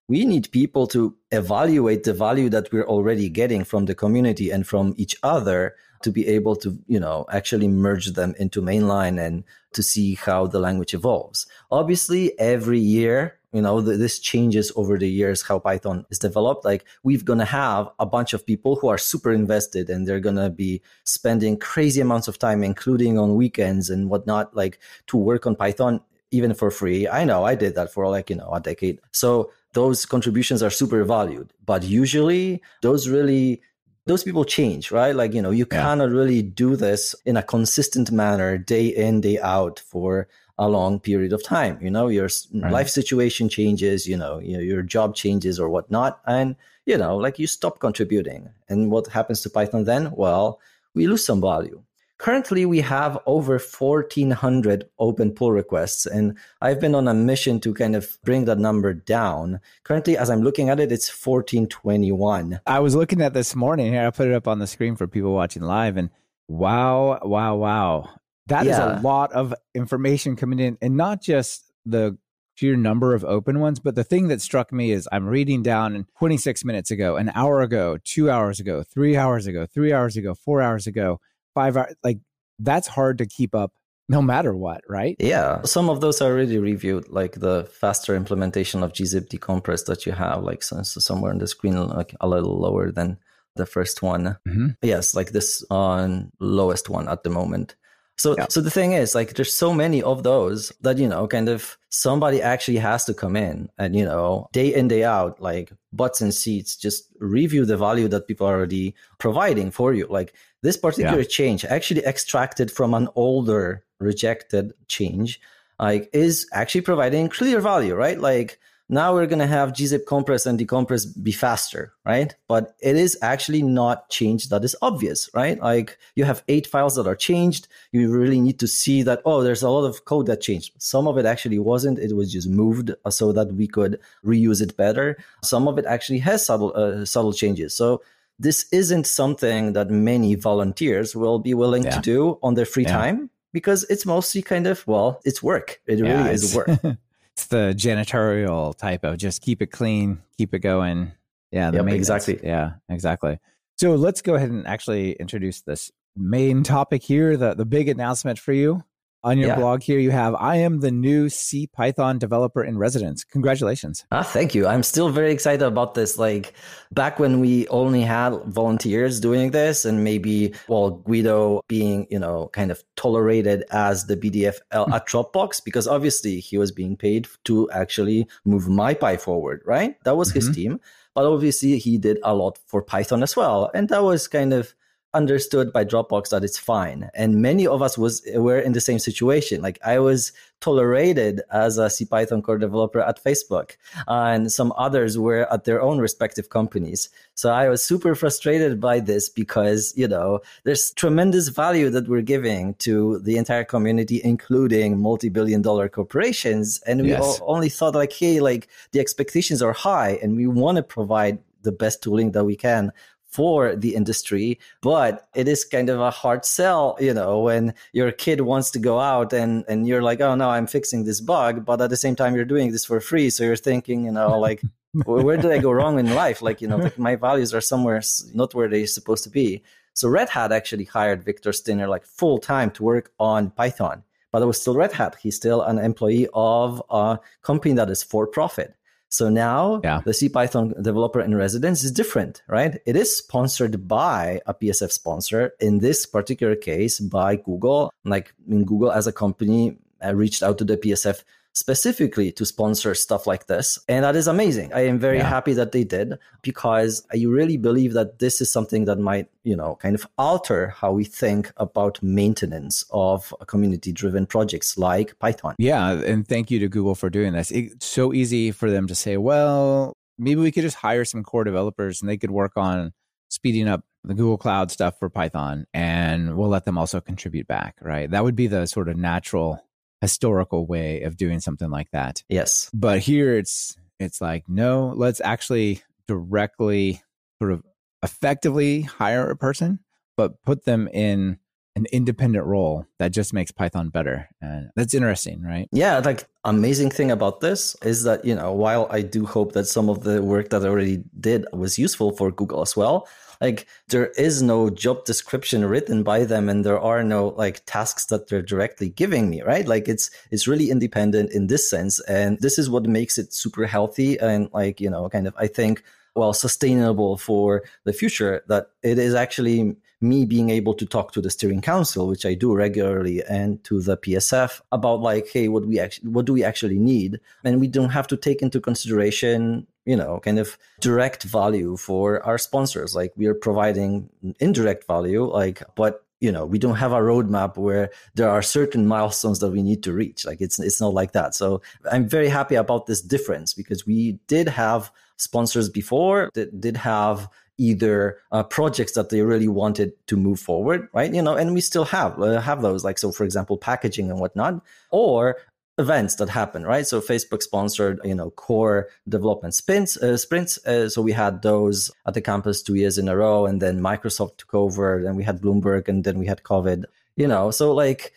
Speaker 8: We need people to evaluate the value that we're already getting from the community and from each other to be able to, you know, actually merge them into mainline and to see how the language evolves. Obviously, every year you know this changes over the years how python is developed like we're going to have a bunch of people who are super invested and they're going to be spending crazy amounts of time including on weekends and whatnot like to work on python even for free i know i did that for like you know a decade so those contributions are super valued but usually those really those people change, right? Like, you know, you yeah. cannot really do this in a consistent manner day in, day out for a long period of time. You know, your right. life situation changes, you know, you know, your job changes or whatnot. And, you know, like you stop contributing. And what happens to Python then? Well, we lose some value. Currently, we have over 1,400 open pull requests, and I've been on a mission to kind of bring that number down. Currently, as I'm looking at it, it's 1,421.
Speaker 7: I was looking at this morning here. I put it up on the screen for people watching live, and wow, wow, wow. That yeah. is a lot of information coming in, and not just the sheer number of open ones. But the thing that struck me is I'm reading down 26 minutes ago, an hour ago, two hours ago, three hours ago, three hours ago, four hours ago, five hours. Like that's hard to keep up no matter what, right?
Speaker 8: Yeah. Some of those are already reviewed, like the faster implementation of gzip decompress that you have, like so, so somewhere on the screen, like a little lower than the first one. Mm-hmm. Yes, like this on lowest one at the moment. So, yeah. so the thing is, like, there's so many of those that you know, kind of somebody actually has to come in and you know, day in day out, like butts and seats, just review the value that people are already providing for you. Like this particular yeah. change, actually extracted from an older rejected change, like is actually providing clear value, right? Like now we're going to have gzip compress and decompress be faster, right? But it is actually not change that is obvious, right? Like you have eight files that are changed. You really need to see that, oh, there's a lot of code that changed. Some of it actually wasn't. It was just moved so that we could reuse it better. Some of it actually has subtle, uh, subtle changes. So this isn't something that many volunteers will be willing yeah. to do on their free yeah. time because it's mostly kind of, well, it's work. It yeah, really is work.
Speaker 7: it's the janitorial type of just keep it clean, keep it going. Yeah,
Speaker 8: yep, exactly.
Speaker 7: Yeah, exactly. So let's go ahead and actually introduce this main topic here, the the big announcement for you on your yeah. blog here you have i am the new c python developer in residence. Congratulations.
Speaker 8: Ah thank you. I'm still very excited about this. Like back when we only had volunteers doing this and maybe well guido being you know kind of tolerated as the bdf hmm. at dropbox because obviously he was being paid to actually move mypy forward right? That was mm-hmm. his team. But obviously he did a lot for python as well. And that was kind of understood by Dropbox that it's fine. And many of us was were in the same situation. Like I was tolerated as a C Python core developer at Facebook, and some others were at their own respective companies. So I was super frustrated by this because you know there's tremendous value that we're giving to the entire community, including multi-billion dollar corporations, and we yes. only thought like, hey, like the expectations are high, and we want to provide the best tooling that we can for the industry, but it is kind of a hard sell, you know, when your kid wants to go out and, and you're like, oh no, I'm fixing this bug, but at the same time you're doing this for free. So you're thinking, you know, like, where did I go wrong in life? Like, you know, like my values are somewhere not where they're supposed to be. So Red Hat actually hired Victor Stinner like full time to work on Python, but it was still Red Hat. He's still an employee of a company that is for profit. So now yeah. the CPython developer in residence is different, right? It is sponsored by a PSF sponsor. In this particular case, by Google. Like in Google as a company uh, reached out to the PSF specifically to sponsor stuff like this. And that is amazing. I am very yeah. happy that they did because I really believe that this is something that might, you know, kind of alter how we think about maintenance of community driven projects like Python.
Speaker 7: Yeah. And thank you to Google for doing this. It's so easy for them to say, well, maybe we could just hire some core developers and they could work on speeding up the Google Cloud stuff for Python and we'll let them also contribute back, right? That would be the sort of natural historical way of doing something like that.
Speaker 8: Yes.
Speaker 7: But here it's it's like no, let's actually directly sort of effectively hire a person but put them in an independent role that just makes Python better. And that's interesting, right?
Speaker 8: Yeah, like amazing thing about this is that, you know, while I do hope that some of the work that I already did was useful for Google as well, like there is no job description written by them and there are no like tasks that they're directly giving me, right? Like it's it's really independent in this sense and this is what makes it super healthy and like, you know, kind of I think well sustainable for the future that it is actually me being able to talk to the steering council which i do regularly and to the psf about like hey what we actually what do we actually need? And we don't have to take into consideration you know kind of direct value for our sponsors. Like we are providing indirect value like but you know we don't have a roadmap where there are certain milestones that we need to reach. Like it's it's not like that. So i'm very happy about this difference because we did have sponsors before that did have either uh, projects that they really wanted to move forward, right? You know, and we still have uh, have those, like so, for example, packaging and whatnot, or events that happen, right? So Facebook sponsored, you know, core development sprints. Uh, sprints. Uh, so we had those at the campus two years in a row, and then Microsoft took over, and we had Bloomberg, and then we had COVID. You know, so like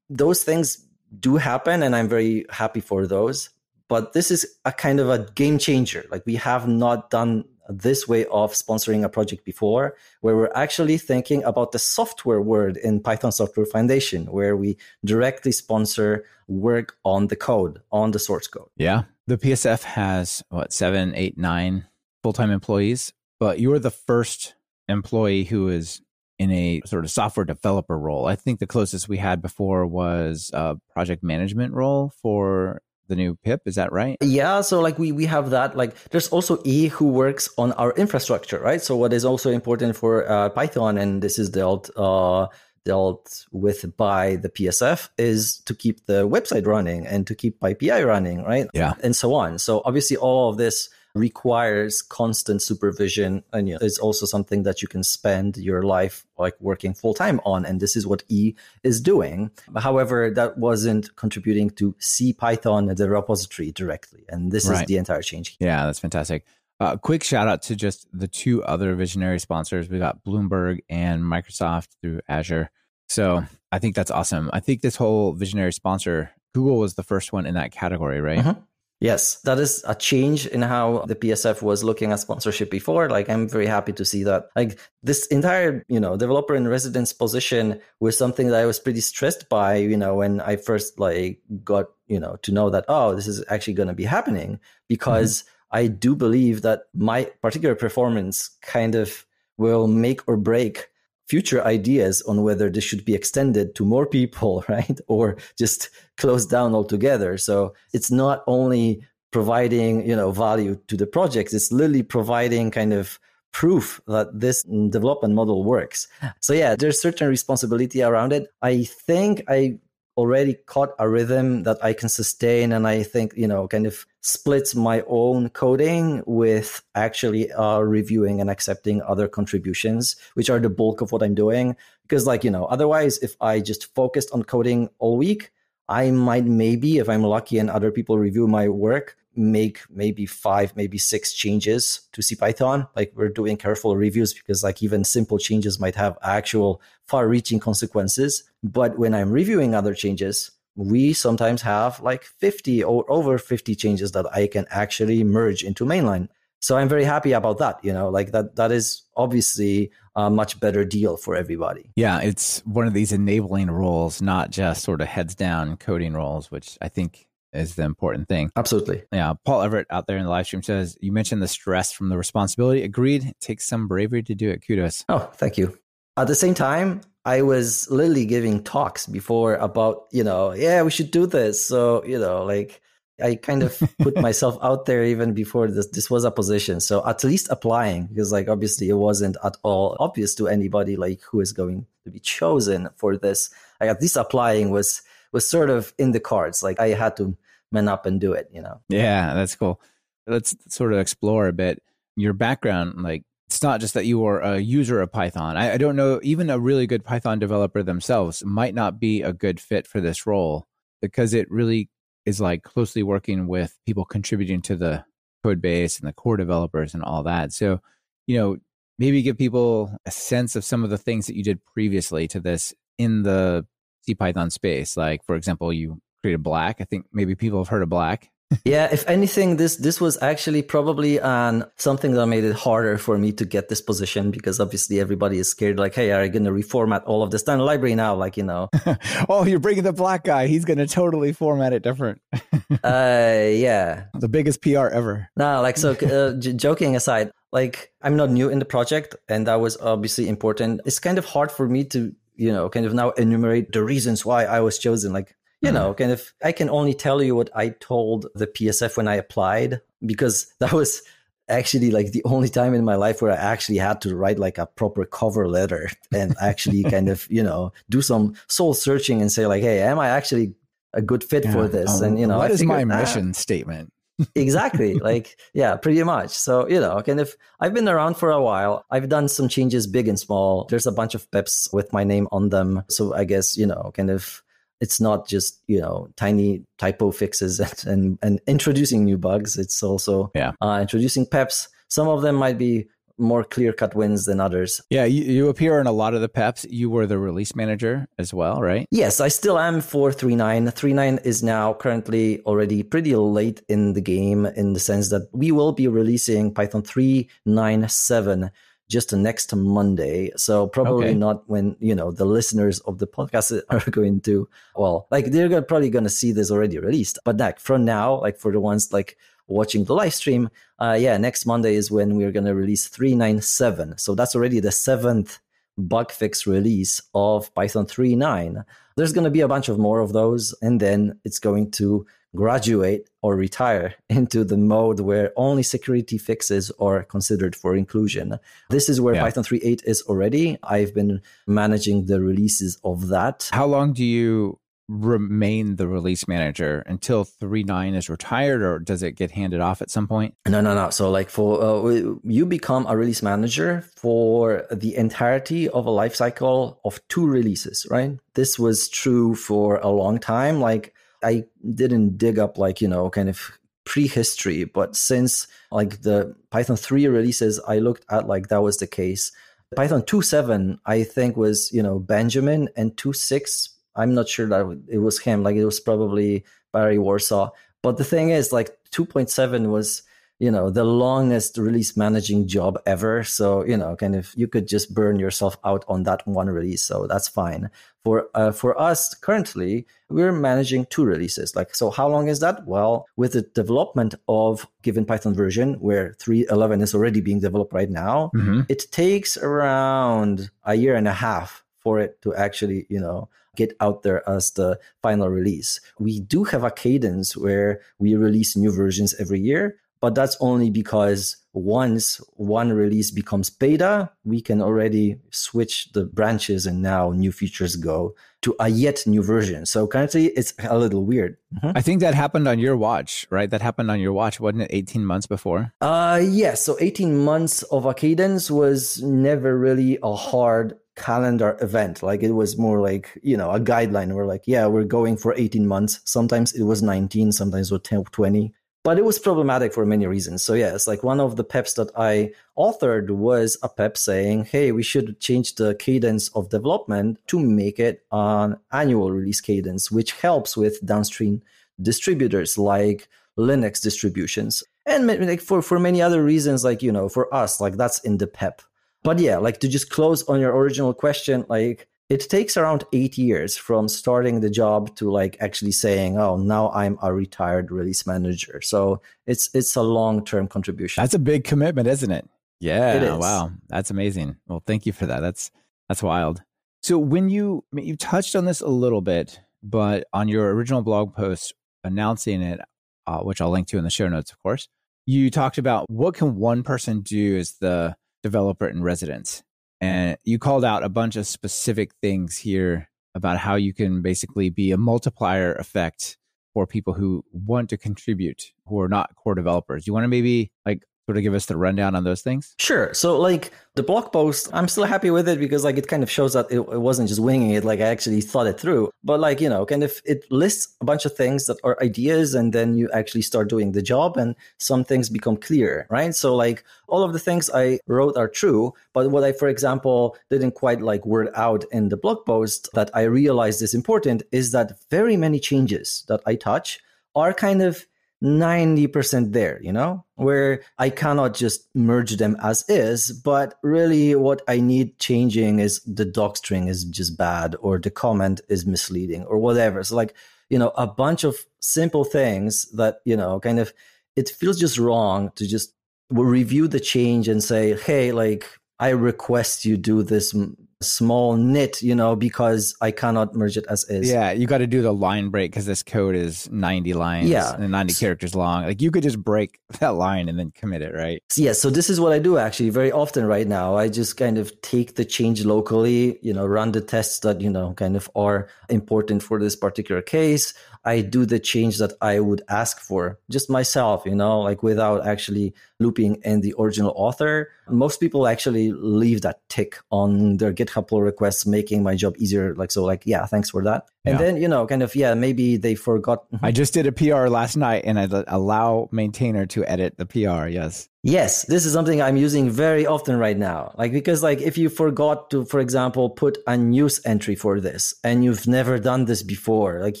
Speaker 8: those things do happen, and I'm very happy for those. But this is a kind of a game changer. Like we have not done this way of sponsoring a project before, where we're actually thinking about the software word in Python Software Foundation, where we directly sponsor work on the code, on the source code.
Speaker 7: Yeah. The PSF has what, seven, eight, nine full time employees, but you're the first employee who is in a sort of software developer role. I think the closest we had before was a project management role for the new pip is that right?
Speaker 8: Yeah so like we we have that like there's also e who works on our infrastructure right? So what is also important for uh, python and this is dealt uh, dealt with by the psf is to keep the website running and to keep pypi running right?
Speaker 7: Yeah.
Speaker 8: And so on. So obviously all of this requires constant supervision and you know, it's also something that you can spend your life like working full time on and this is what e is doing. However that wasn't contributing to c python the repository directly and this right. is the entire change.
Speaker 7: Yeah that's fantastic. Uh, quick shout out to just the two other visionary sponsors. We got bloomberg and microsoft through azure. So i think that's awesome. I think this whole visionary sponsor google was the first one in that category right?
Speaker 8: Mm-hmm. Yes, that is a change in how the PSF was looking at sponsorship before. Like, I'm very happy to see that. Like, this entire, you know, developer in residence position was something that I was pretty stressed by, you know, when I first like got, you know, to know that, oh, this is actually going to be happening because mm-hmm. I do believe that my particular performance kind of will make or break future ideas on whether this should be extended to more people, right? Or just closed down altogether. So it's not only providing, you know, value to the project, it's literally providing kind of proof that this development model works. So yeah, there's certain responsibility around it. I think I already caught a rhythm that I can sustain and I think, you know, kind of splits my own coding with actually uh, reviewing and accepting other contributions, which are the bulk of what I'm doing. Because, like, you know, otherwise, if I just focused on coding all week, I might maybe, if I'm lucky and other people review my work, make maybe five, maybe six changes to CPython. Like we're doing careful reviews because like even simple changes might have actual far reaching consequences. But when I'm reviewing other changes, we sometimes have like 50 or over 50 changes that I can actually merge into mainline. So I'm very happy about that. You know, like that, that is obviously a much better deal for everybody.
Speaker 7: Yeah. It's one of these enabling roles, not just sort of heads down coding roles, which I think is the important thing.
Speaker 8: Absolutely.
Speaker 7: Yeah. Paul Everett out there in the live stream says, You mentioned the stress from the responsibility. Agreed. It takes some bravery to do it. Kudos.
Speaker 8: Oh, thank you. At the same time, I was literally giving talks before about, you know, yeah, we should do this. So, you know, like I kind of put myself out there even before this this was a position. So at least applying, because like obviously it wasn't at all obvious to anybody like who is going to be chosen for this. Like at least applying was was sort of in the cards. Like I had to man up and do it, you know.
Speaker 7: Yeah, that's cool. Let's sort of explore a bit your background. Like it's not just that you are a user of Python. I, I don't know, even a really good Python developer themselves might not be a good fit for this role because it really is like closely working with people contributing to the code base and the core developers and all that. So, you know, maybe give people a sense of some of the things that you did previously to this in the C Python space. Like, for example, you created Black. I think maybe people have heard of Black
Speaker 8: yeah, if anything, this this was actually probably um, something that made it harder for me to get this position because obviously everybody is scared. Like, hey, are you going to reformat all of the library now? Like, you know.
Speaker 7: oh, you're bringing the black guy. He's going to totally format it different.
Speaker 8: uh, yeah.
Speaker 7: The biggest PR ever.
Speaker 8: No, like so. Uh, j- joking aside, like I'm not new in the project, and that was obviously important. It's kind of hard for me to you know kind of now enumerate the reasons why I was chosen. Like you know, kind of, I can only tell you what I told the PSF when I applied because that was actually like the only time in my life where I actually had to write like a proper cover letter and actually kind of, you know, do some soul searching and say like, hey, am I actually a good fit yeah. for this?
Speaker 7: Um,
Speaker 8: and you know,
Speaker 7: what I is my mission statement?
Speaker 8: exactly. Like, yeah, pretty much. So, you know, kind of, I've been around for a while. I've done some changes, big and small. There's a bunch of peps with my name on them. So I guess, you know, kind of, it's not just you know tiny typo fixes and and, and introducing new bugs. It's also
Speaker 7: yeah.
Speaker 8: uh, introducing peps. Some of them might be more clear cut wins than others.
Speaker 7: Yeah, you, you, appear in a lot of the peps. You were the release manager as well, right?
Speaker 8: Yes, I still am for 3.9. 3.9 is now currently already pretty late in the game in the sense that we will be releasing Python 3.9.7 just next Monday. So probably okay. not when, you know, the listeners of the podcast are going to, well, like they're gonna, probably going to see this already released. But like from now, like for the ones like watching the live stream, uh, yeah, next Monday is when we're going to release 397. So that's already the seventh bug fix release of Python 3.9. There's going to be a bunch of more of those, and then it's going to graduate or retire into the mode where only security fixes are considered for inclusion. This is where yeah. Python 3.8 is already. I've been managing the releases of that.
Speaker 7: How long do you remain the release manager until 3.9 is retired or does it get handed off at some point
Speaker 8: no no no so like for uh, you become a release manager for the entirety of a life cycle of two releases right this was true for a long time like I didn't dig up like, you know, kind of prehistory, but since like the Python 3 releases, I looked at like that was the case. Python 2.7, I think was, you know, Benjamin and 2.6, I'm not sure that it was him. Like it was probably Barry Warsaw. But the thing is, like 2.7 was you know the longest release managing job ever. So you know kind of you could just burn yourself out on that one release. So that's fine. For uh, for us currently we're managing two releases. Like so how long is that? Well with the development of given python version where 3.11 is already being developed right now mm-hmm. it takes around a year and a half for it to actually you know get out there as the final release. We do have a cadence where we release new versions every year, but that's only because once one release becomes beta, we can already switch the branches and now new features go to a yet new version. So currently it's a little weird.
Speaker 7: Mm-hmm. I think that happened on your watch, right? That happened on your watch, wasn't it 18 months before?
Speaker 8: Uh yes. Yeah, so 18 months of a cadence was never really a hard calendar event. Like it was more like, you know, a guideline. We're like, yeah, we're going for 18 months. Sometimes it was 19, sometimes it was 10, 20 but it was problematic for many reasons. So yes, like one of the peps that I authored was a pep saying, "Hey, we should change the cadence of development to make it an annual release cadence, which helps with downstream distributors like Linux distributions." And like for for many other reasons like, you know, for us, like that's in the pep. But yeah, like to just close on your original question, like it takes around eight years from starting the job to like actually saying oh now i'm a retired release manager. So it's it's a long-term contribution.
Speaker 7: That's a big commitment isn't it? Yeah wow. That's amazing. Well thank you for that. That's that's wild. So when you you touched on this a little bit, but on your original blog post announcing it, uh, which I'll link to in the show notes, of course, you talked about what can one person do as the developer in residence, and you called out a bunch of specific things here about how you can basically be a multiplier effect for people who want to contribute who are not core developers. You want to maybe like sort of give us the rundown on those things?
Speaker 8: Sure. So like the blog post, I'm still happy with it because like it kind of shows that it, it, wasn't just winging it. Like I actually thought it through. But like you know, kind of it lists a bunch of things that are ideas, and then you actually start doing the job, and some things become clear, right? So like all of the things I wrote are true, but what I, for example, didn't quite like word out in the blog post that I realized is important is that very many changes that I touch are kind of 90% there, you know, where I cannot just merge them as is, but really what I need changing is the docstring is just bad or the comment is misleading or whatever. So like, you know, a bunch of simple things that, you know, kind of it feels just wrong to just review the change and say, "Hey, like I request you do this small nit, you know, because I cannot merge it as is.
Speaker 7: Yeah, you got to do the line break because this code is 90 lines
Speaker 8: yeah.
Speaker 7: and 90 characters long. Like you could just break that line and then commit it, right?
Speaker 8: Yeah, so this is what I do actually very often right now. I just kind of take the change locally, you know, run the tests that, you know, kind of are important for this particular case. I do the change that I would ask for just myself, you know, like without actually looping and the original author. Most people actually leave that tick on their GitHub pull requests, making my job easier. Like, so, like, yeah, thanks for that. And yeah. then, you know, kind of, yeah, maybe they forgot.
Speaker 7: I just did a PR last night and I allow maintainer to edit the PR. Yes.
Speaker 8: Yes, this is something I'm using very often right now. Like, because, like, if you forgot to, for example, put a news entry for this and you've never done this before, like,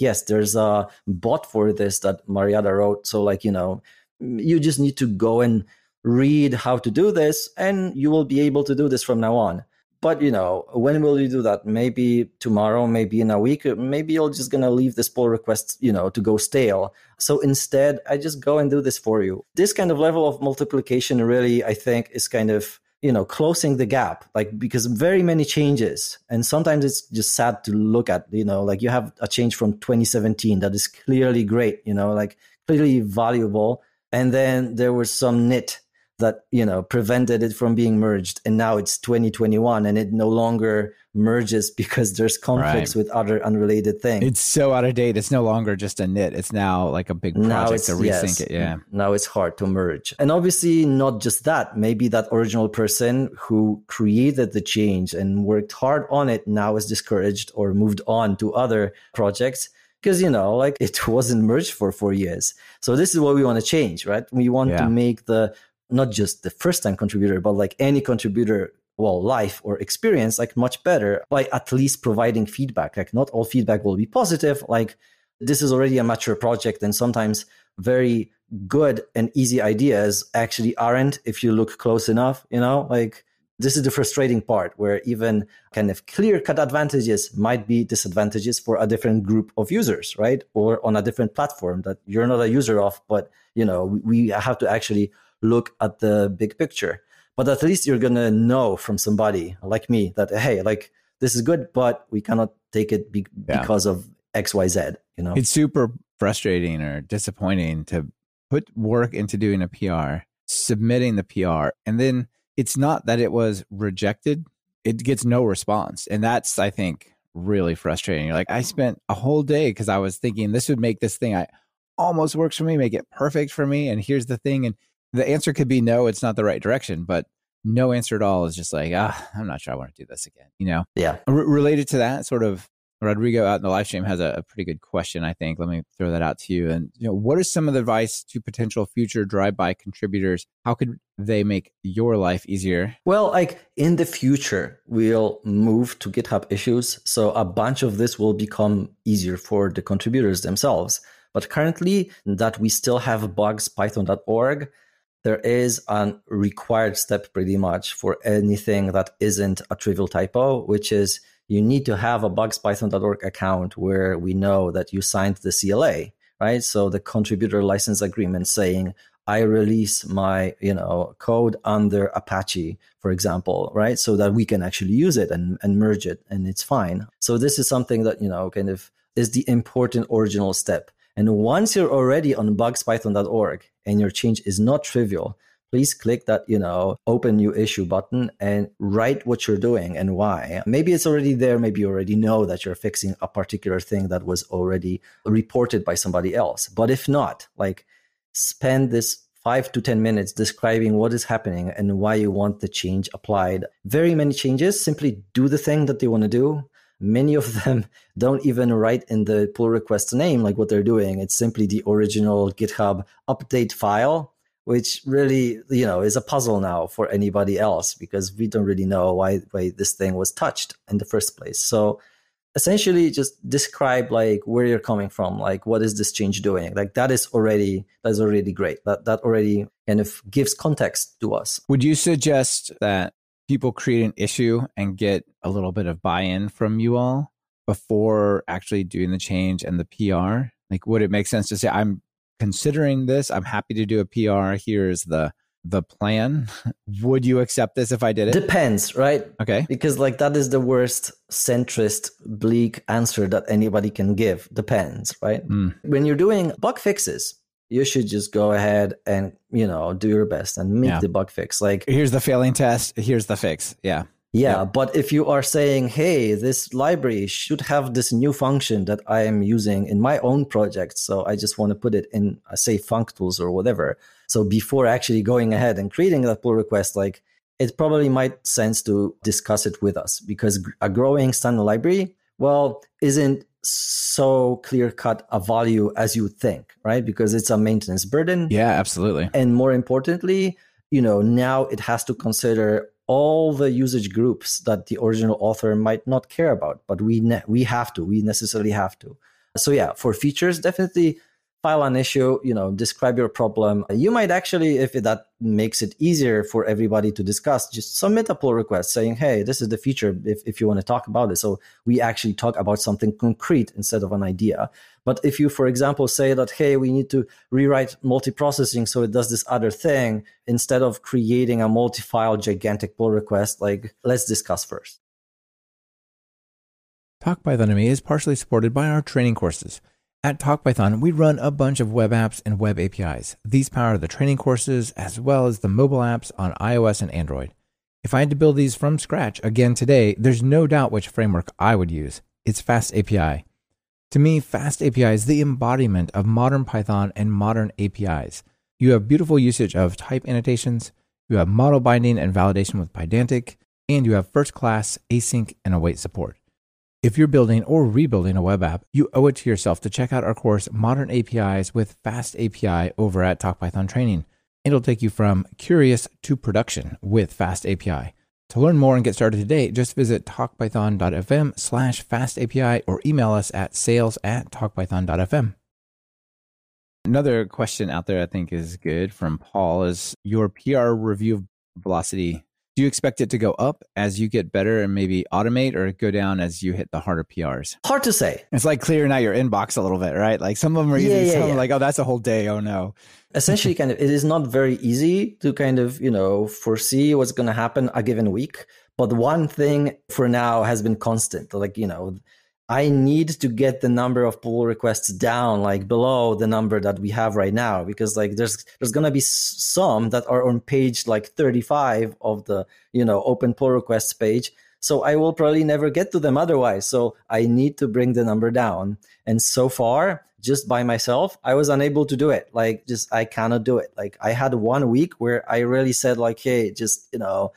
Speaker 8: yes, there's a bot for this that Mariatta wrote. So, like, you know, you just need to go and read how to do this and you will be able to do this from now on. But you know when will you do that? Maybe tomorrow maybe in a week? Maybe you're just gonna leave this pull request you know to go stale. So instead i just go and do this for you. This kind of level of multiplication really i think is kind of you know closing the gap like because very many changes. And sometimes it's just sad to look at you know like you have a change from 2017 that is clearly great you know like clearly valuable and then there was some nit that you know prevented it from being merged. And now it's 2021 and it no longer merges because there's conflicts right. with other unrelated things.
Speaker 7: It's so out of date. It's no longer just a nit. It's now like a big project to resync yes, it. Yeah.
Speaker 8: now it's hard to merge. And obviously not just that. Maybe that original person who created the change and worked hard on it now is discouraged or moved on to other projects because you know like it wasn't merged for four years so this is what we want to change right we want yeah. to make the not just the first time contributor, but like any contributor, well, life or experience, like much better by at least providing feedback. Like not all feedback will be positive. Like this is already a mature project and sometimes very good and easy ideas actually aren't if you look close enough, you know, like this is the frustrating part where even kind of clear cut advantages might be disadvantages for a different group of users, right? Or on a different platform that you're not a user of, but you know, we have to actually look at the big picture. But at least you're gonna know from somebody like me that hey, like this is good, but we cannot take it be- yeah. because of X, Y, Z. You know,
Speaker 7: it's super frustrating or disappointing to put work into doing a PR, submitting the PR, and then it's not that it was rejected; it gets no response, and that's I think really frustrating. You're like, I spent a whole day because I was thinking this would make this thing I almost works for me, make it perfect for me, and here's the thing, and the answer could be no, it's not the right direction, but no answer at all is just like, ah, I'm not sure I want to do this again. You know?
Speaker 8: Yeah.
Speaker 7: R- related to that, sort of, Rodrigo out in the live stream has a, a, pretty good question. I think. Let me throw that out to you. And you know, what is some of the advice to potential future drive-by contributors? How could they make your life easier?
Speaker 8: Well, like in the future, we'll move to GitHub issues, so a bunch of this will become easier for the contributors themselves. But currently, that we still have bugs python.org there is a required step pretty much for anything that isn't a trivial typo, which is you need to have a bugspython.org account where we know that you signed the CLA, right? So the contributor license agreement saying, I release my, you know, code under Apache, for example, right? So that we can actually use it and, and merge it and it's fine. So this is something that, you know, kind of is the important original step. And once you're already on bugspython.org and your change is not trivial, please click that, you know, open new issue button and write what you're doing and why. Maybe it's already there. Maybe you already know that you're fixing a particular thing that was already reported by somebody else. But if not, like spend this five to 10 minutes describing what is happening and why you want the change applied. Very many changes simply do the thing that they want to do. Many of them don't even write in the pull request name like what they're doing. It's simply the original GitHub update file which really you know is a puzzle now for anybody else because we don't really know why why this thing was touched in the first place. So essentially just describe like where you're coming from like what is this change doing? Like that is already that's already great. That that already kind of gives context to us.
Speaker 7: Would you suggest that people create an issue and get a little bit of buy-in from you all before actually doing the change and the pr like would it make sense to say i'm considering this. I'm happy to do a PR. Here's the the plan. Would you accept this if I did it?
Speaker 8: Depends, right?
Speaker 7: Okay.
Speaker 8: Because like that is the worst centrist bleak answer that anybody can give. Depends, right? Mm. When you're doing bug fixes, you should just go ahead and, you know, do your best and make yeah. the bug fix. Like
Speaker 7: here's the failing test, here's the fix. Yeah.
Speaker 8: Yeah, but if you are saying, hey, this library should have this new function that I am using in my own project, so I just want to put it in, say, functools or whatever. So before actually going ahead and creating that pull request, like it probably might sense to discuss it with us because a growing standard library, well, isn't so clear cut a value as you think, right? Because it's a maintenance burden.
Speaker 7: Yeah, absolutely.
Speaker 8: And more importantly, you know, now it has to consider all the usage groups that the original author might not care about, but we ne- we have to, we necessarily have to. So yeah, for features, definitely file an issue, you know, describe your problem. You might actually, if that makes it easier for everybody to discuss, just submit a pull request saying, hey, this is the feature if, if you want to talk about it. So we actually talk about something concrete instead of an idea. But if you, for example, say that, hey, we need to rewrite multiprocessing so it does this other thing, instead of creating a multi-file gigantic pull request, like let's discuss first.
Speaker 7: Talk Python is partially supported by our training courses. At TalkPython, we run a bunch of web apps and web APIs. These power the training courses as well as the mobile apps on iOS and Android. If I had to build these from scratch again today, there's no doubt which framework I would use. It's Fast API. To me, Fast API is the embodiment of modern Python and modern APIs. You have beautiful usage of type annotations, you have model binding and validation with Pydantic, and you have first class async and await support. If you're building or rebuilding a web app, you owe it to yourself to check out our course, Modern APIs with Fast API, over at TalkPython Training. It'll take you from curious to production with Fast API. To learn more and get started today, just visit talkpython.fm slash fastapi or email us at sales at talkpython.fm. Another question out there I think is good from Paul is your PR review of velocity do you expect it to go up as you get better and maybe automate or go down as you hit the harder PRs?
Speaker 8: Hard to say.
Speaker 7: It's like clearing out your inbox a little bit, right? Like some of them are easy, yeah, yeah, some yeah. like, oh, that's a whole day. Oh no.
Speaker 8: Essentially, kind of, it is not very easy to kind of, you know, foresee what's going to happen a given week. But one thing for now has been constant. Like, you know, I need to get the number of pull requests down like below the number that we have right now because like there's there's to be some that are on page like 35 of the you know open pull requests page. So I will probably never get to them otherwise. So I need to bring the number down. And so far just by myself I was unable to do it. Like just I cannot do it. Like I had one week where I really said like hey just you know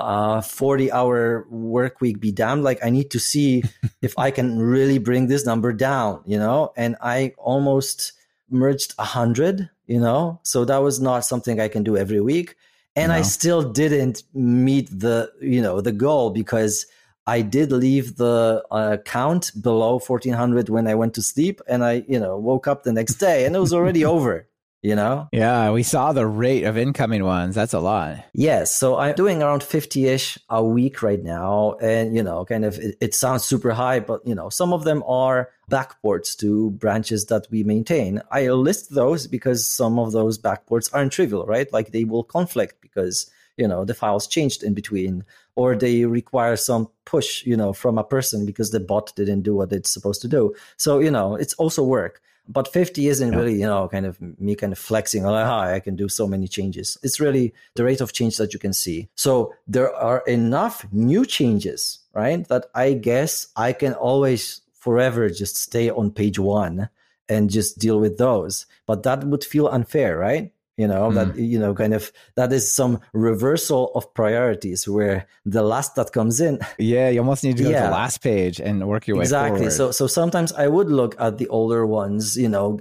Speaker 8: uh 40 hour work week be damned like i need to see if i can really bring this number down you know? And i almost merged a hundred you know? So that was not something i can do every week. And no. i still didn't meet the you know the goal because i did leave the uh, count below 1400 when i went to sleep and i you know woke up the next day and it was already over you know?
Speaker 7: Yeah, we saw the rate of incoming ones. That's a lot.
Speaker 8: Yes. So I'm doing around 50 ish a week right now. And, you know, kind of it, it, sounds super high, but, you know, some of them are backports to branches that we maintain. I list those because some of those backports aren't trivial, right? Like they will conflict because, you know, the files changed in between or they require some push, you know, from a person because the bot didn't do what it's supposed to do. So, you know, it's also work but 50 isn't yeah. really you know kind of me kind of flexing like hi ah, i can do so many changes. It's really the rate of change that you can see. So there are enough new changes right that i guess i can always forever just stay on page one and just deal with those. But that would feel unfair right you know mm. that you know kind of that is some reversal of priorities where the last that comes in
Speaker 7: yeah you almost need to go yeah. to the last page and work your way
Speaker 8: exactly
Speaker 7: forward.
Speaker 8: so so sometimes i would look at the older ones you know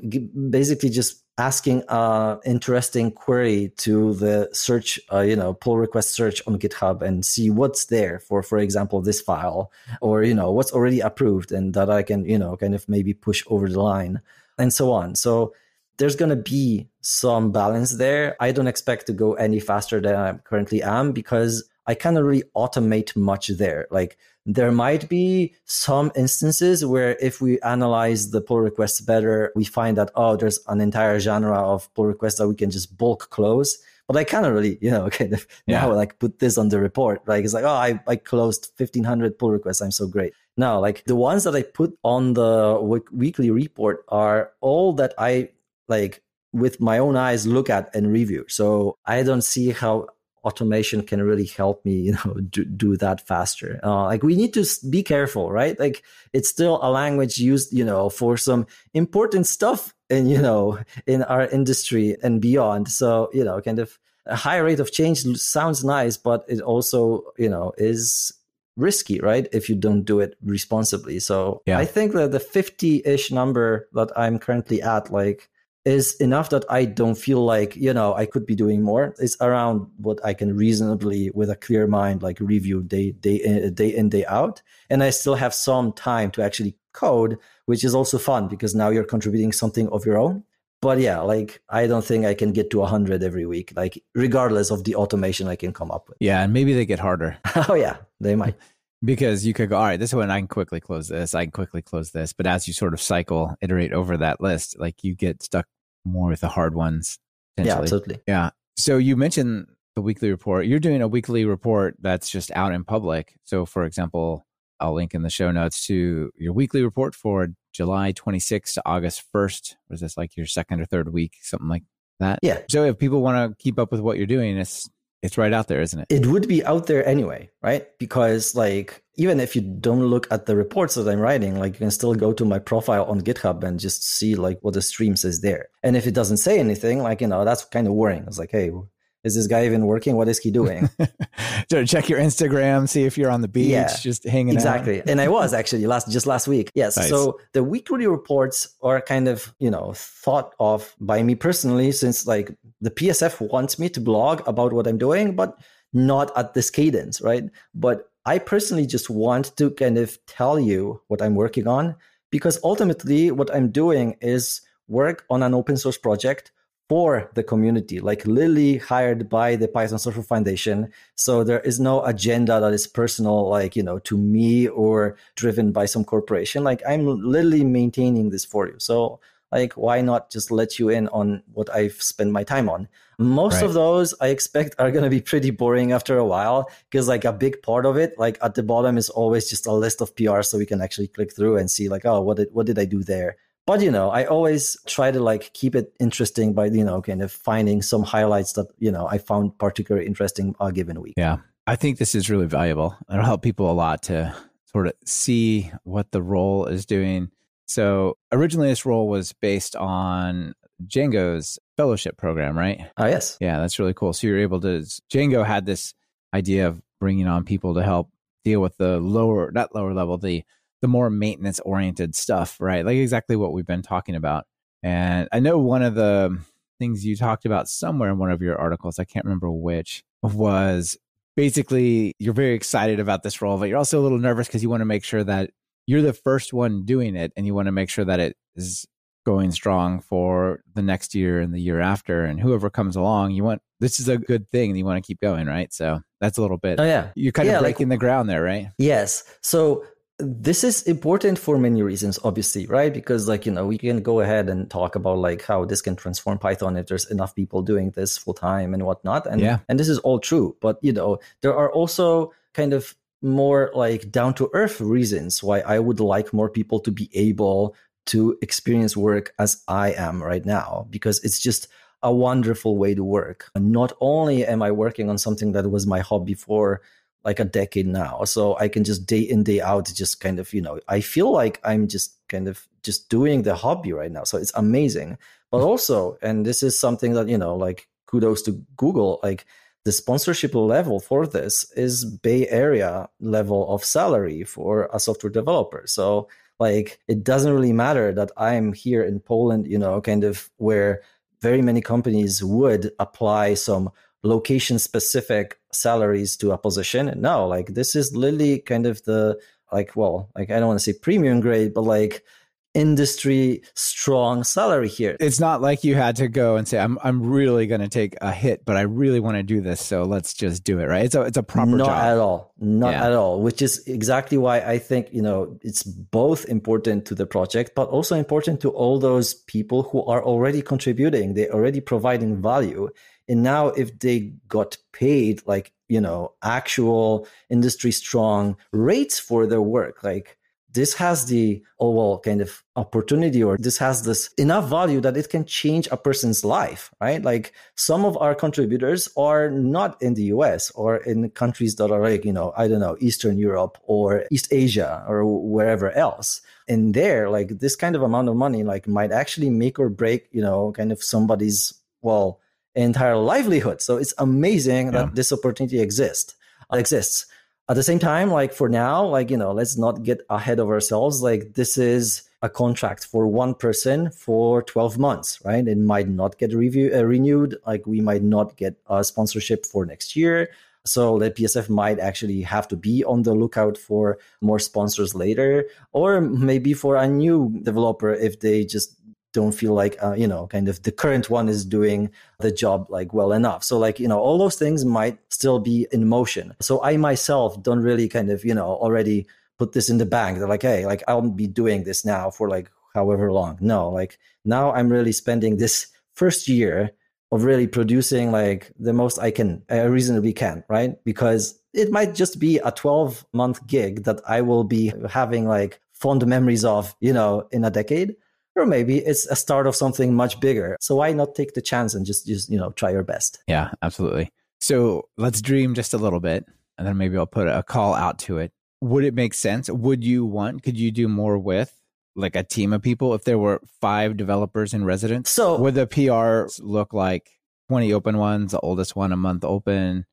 Speaker 8: basically just asking a interesting query to the search uh, you know pull request search on github and see what's there for for example this file or you know what's already approved and that i can you know kind of maybe push over the line and so on so there's going to be some balance there. I don't expect to go any faster than I currently am because I cannot really automate much there. Like there might be some instances where if we analyze the pull requests better, we find that, oh, there's an entire genre of pull requests that we can just bulk close. But I cannot really, you know, kind of yeah. now like put this on the report. Like it's like, oh, I, I closed 1500 pull requests. I'm so great. Now, like the ones that I put on the weekly report are all that I like with my own eyes look at and review. So I don't see how automation can really help me, you know, do, do that faster. Uh, like we need to be careful, right? Like it's still a language used, you know, for some important stuff and, you know, in our industry and beyond. So, you know, kind of a high rate of change sounds nice, but it also, you know, is risky, right? If you don't do it responsibly. So yeah. I think that the 50 ish number that I'm currently at, like, is enough that I don't feel like, you know, I could be doing more. It's around what I can reasonably, with a clear mind, like review day, day, in, day in, day out. And I still have some time to actually code, which is also fun because now you're contributing something of your own. But yeah, like I don't think I can get to 100 every week, like regardless of the automation I can come up with.
Speaker 7: Yeah. And maybe they get harder.
Speaker 8: oh, yeah, they might.
Speaker 7: because you could go, all right, this one I can quickly close this, I can quickly close this. But as you sort of cycle, iterate over that list, like you get stuck more with the hard ones.
Speaker 8: Yeah, absolutely
Speaker 7: Yeah. So you mentioned the weekly report. You're doing a weekly report that's just out in public. So, for example, I'll link in the show notes to your weekly report for July 26th to August 1st. Was this like your second or third week, something like that?
Speaker 8: Yeah.
Speaker 7: So if people want to keep up with what you're doing, it's it's right out there, isn't it?
Speaker 8: It would be out there anyway, right? Because like even if you don't look at the reports that I'm writing, like you can still go to my profile on GitHub and just see like what the stream says there. And if it doesn't say anything, like you know, that's kind of worrying. It's like, hey, is this guy even working? What is he doing?
Speaker 7: so check your Instagram, see if you're on the beach, yeah, just hanging out.
Speaker 8: exactly. and I was actually last just last week. Yes. Nice. So the weekly reports are kind of you know thought of by me personally, since like the PSF wants me to blog about what I'm doing, but not at this cadence, right? But I personally just want to kind of tell you what I'm working on because ultimately what I'm doing is work on an open source project for the community, like Lily hired by the Python Software Foundation. So there is no agenda that is personal, like, you know, to me or driven by some corporation. Like I'm literally maintaining this for you. So like why not just let you in on what I've spent my time on? Most right. of those I expect are going to be pretty boring after a while because like a big part of it, like at the bottom is always just a list of PRs so we can actually click through and see like, oh, what did, what did I do there? But you know, I always try to like keep it interesting by, you know, kind of finding some highlights that, you know, I found particularly interesting a given week.
Speaker 7: Yeah. I think this is really valuable. It'll help people a lot to sort of see what the role is doing so originally, this role was based on Django's fellowship program, right?
Speaker 8: Oh, yes.
Speaker 7: Yeah, that's really cool. So you're able to, Django had this idea of bringing on people to help deal with the lower, not lower level, the, the more maintenance oriented stuff, right? Like exactly what we've been talking about. And I know one of the things you talked about somewhere in one of your articles, I can't remember which, was basically you're very excited about this role, but you're also a little nervous because you want to make sure that you're the first one doing it and you want to make sure that it is going strong for the next year and the year after and whoever comes along you want this is a good thing and you want to keep going right? So that's a little bit
Speaker 8: oh yeah.
Speaker 7: you're kind
Speaker 8: yeah,
Speaker 7: of breaking
Speaker 8: like,
Speaker 7: the ground there right?
Speaker 8: Yes. So this is important for many reasons obviously right? Because like you know we can go ahead and talk about like how this can transform python if there's enough people doing this full time and whatnot and
Speaker 7: yeah.
Speaker 8: and this is all true. But you know there are also kind of more like down to earth reasons why i would like more people to be able to experience work as i am right now because it's just a wonderful way to work and not only am i working on something that was my hobby for like a decade now. So I can just day in, day out, just kind of, you know, I feel like I'm just kind of just doing the hobby right now. So it's amazing. But mm. also, and this is something that, you know, like kudos to Google, like the sponsorship level for this is Bay Area level of salary for a software developer. So like it doesn't really matter that I'm here in Poland, you know, kind of where very many companies would apply some location specific salaries to a position. No, like this is literally kind of the like well, like I don't want to say premium grade, but like industry strong salary here.
Speaker 7: It's not like you had to go and say, "I'm I'm really going to take a hit, but I really want to do this, so let's just do it." Right? It's a it's a proper
Speaker 8: not
Speaker 7: job.
Speaker 8: at all, not yeah. at all. Which is exactly why I think you know it's both important to the project, but also important to all those people who are already contributing. They're already providing value, and now if they got paid like you know actual industry strong rates for their work, like this has the oh, overall kind of opportunity or this has this enough value that it can change a person's life right? Like some of our contributors are not in the us or in countries that are like you know i don't know eastern europe or east asia or wherever else. And there like this kind of amount of money like might actually make or break you know kind of somebody's well entire livelihood. So it's amazing yeah. that this opportunity exists exists at the same time like for now like you know let's not get ahead of ourselves. Like this is a contract for one person for 12 months right? It might not get review, uh, renewed. Like we might not get a sponsorship for next year. So the psf might actually have to be on the lookout for more sponsors later or maybe for a new developer if they just don't feel like uh, you know kind of the current one is doing the job like well enough. So like you know all those things might still be in motion. So i myself don't really kind of you know already put this in the bank they're like hey like i'll be doing this now for like however long. No like now i'm really spending this first year of really producing like the most i can i reasonably can right? Because it might just be a 12 month gig that i will be having like fond memories of you know in a decade or maybe it's a start of something much bigger. So why not take the chance and just just you know try your best?
Speaker 7: Yeah, absolutely. So let's dream just a little bit, and then maybe I'll put a call out to it. Would it make sense? Would you want? Could you do more with like a team of people if there were five developers in residence?
Speaker 8: So
Speaker 7: would the PR look like twenty open ones, the oldest one a month open,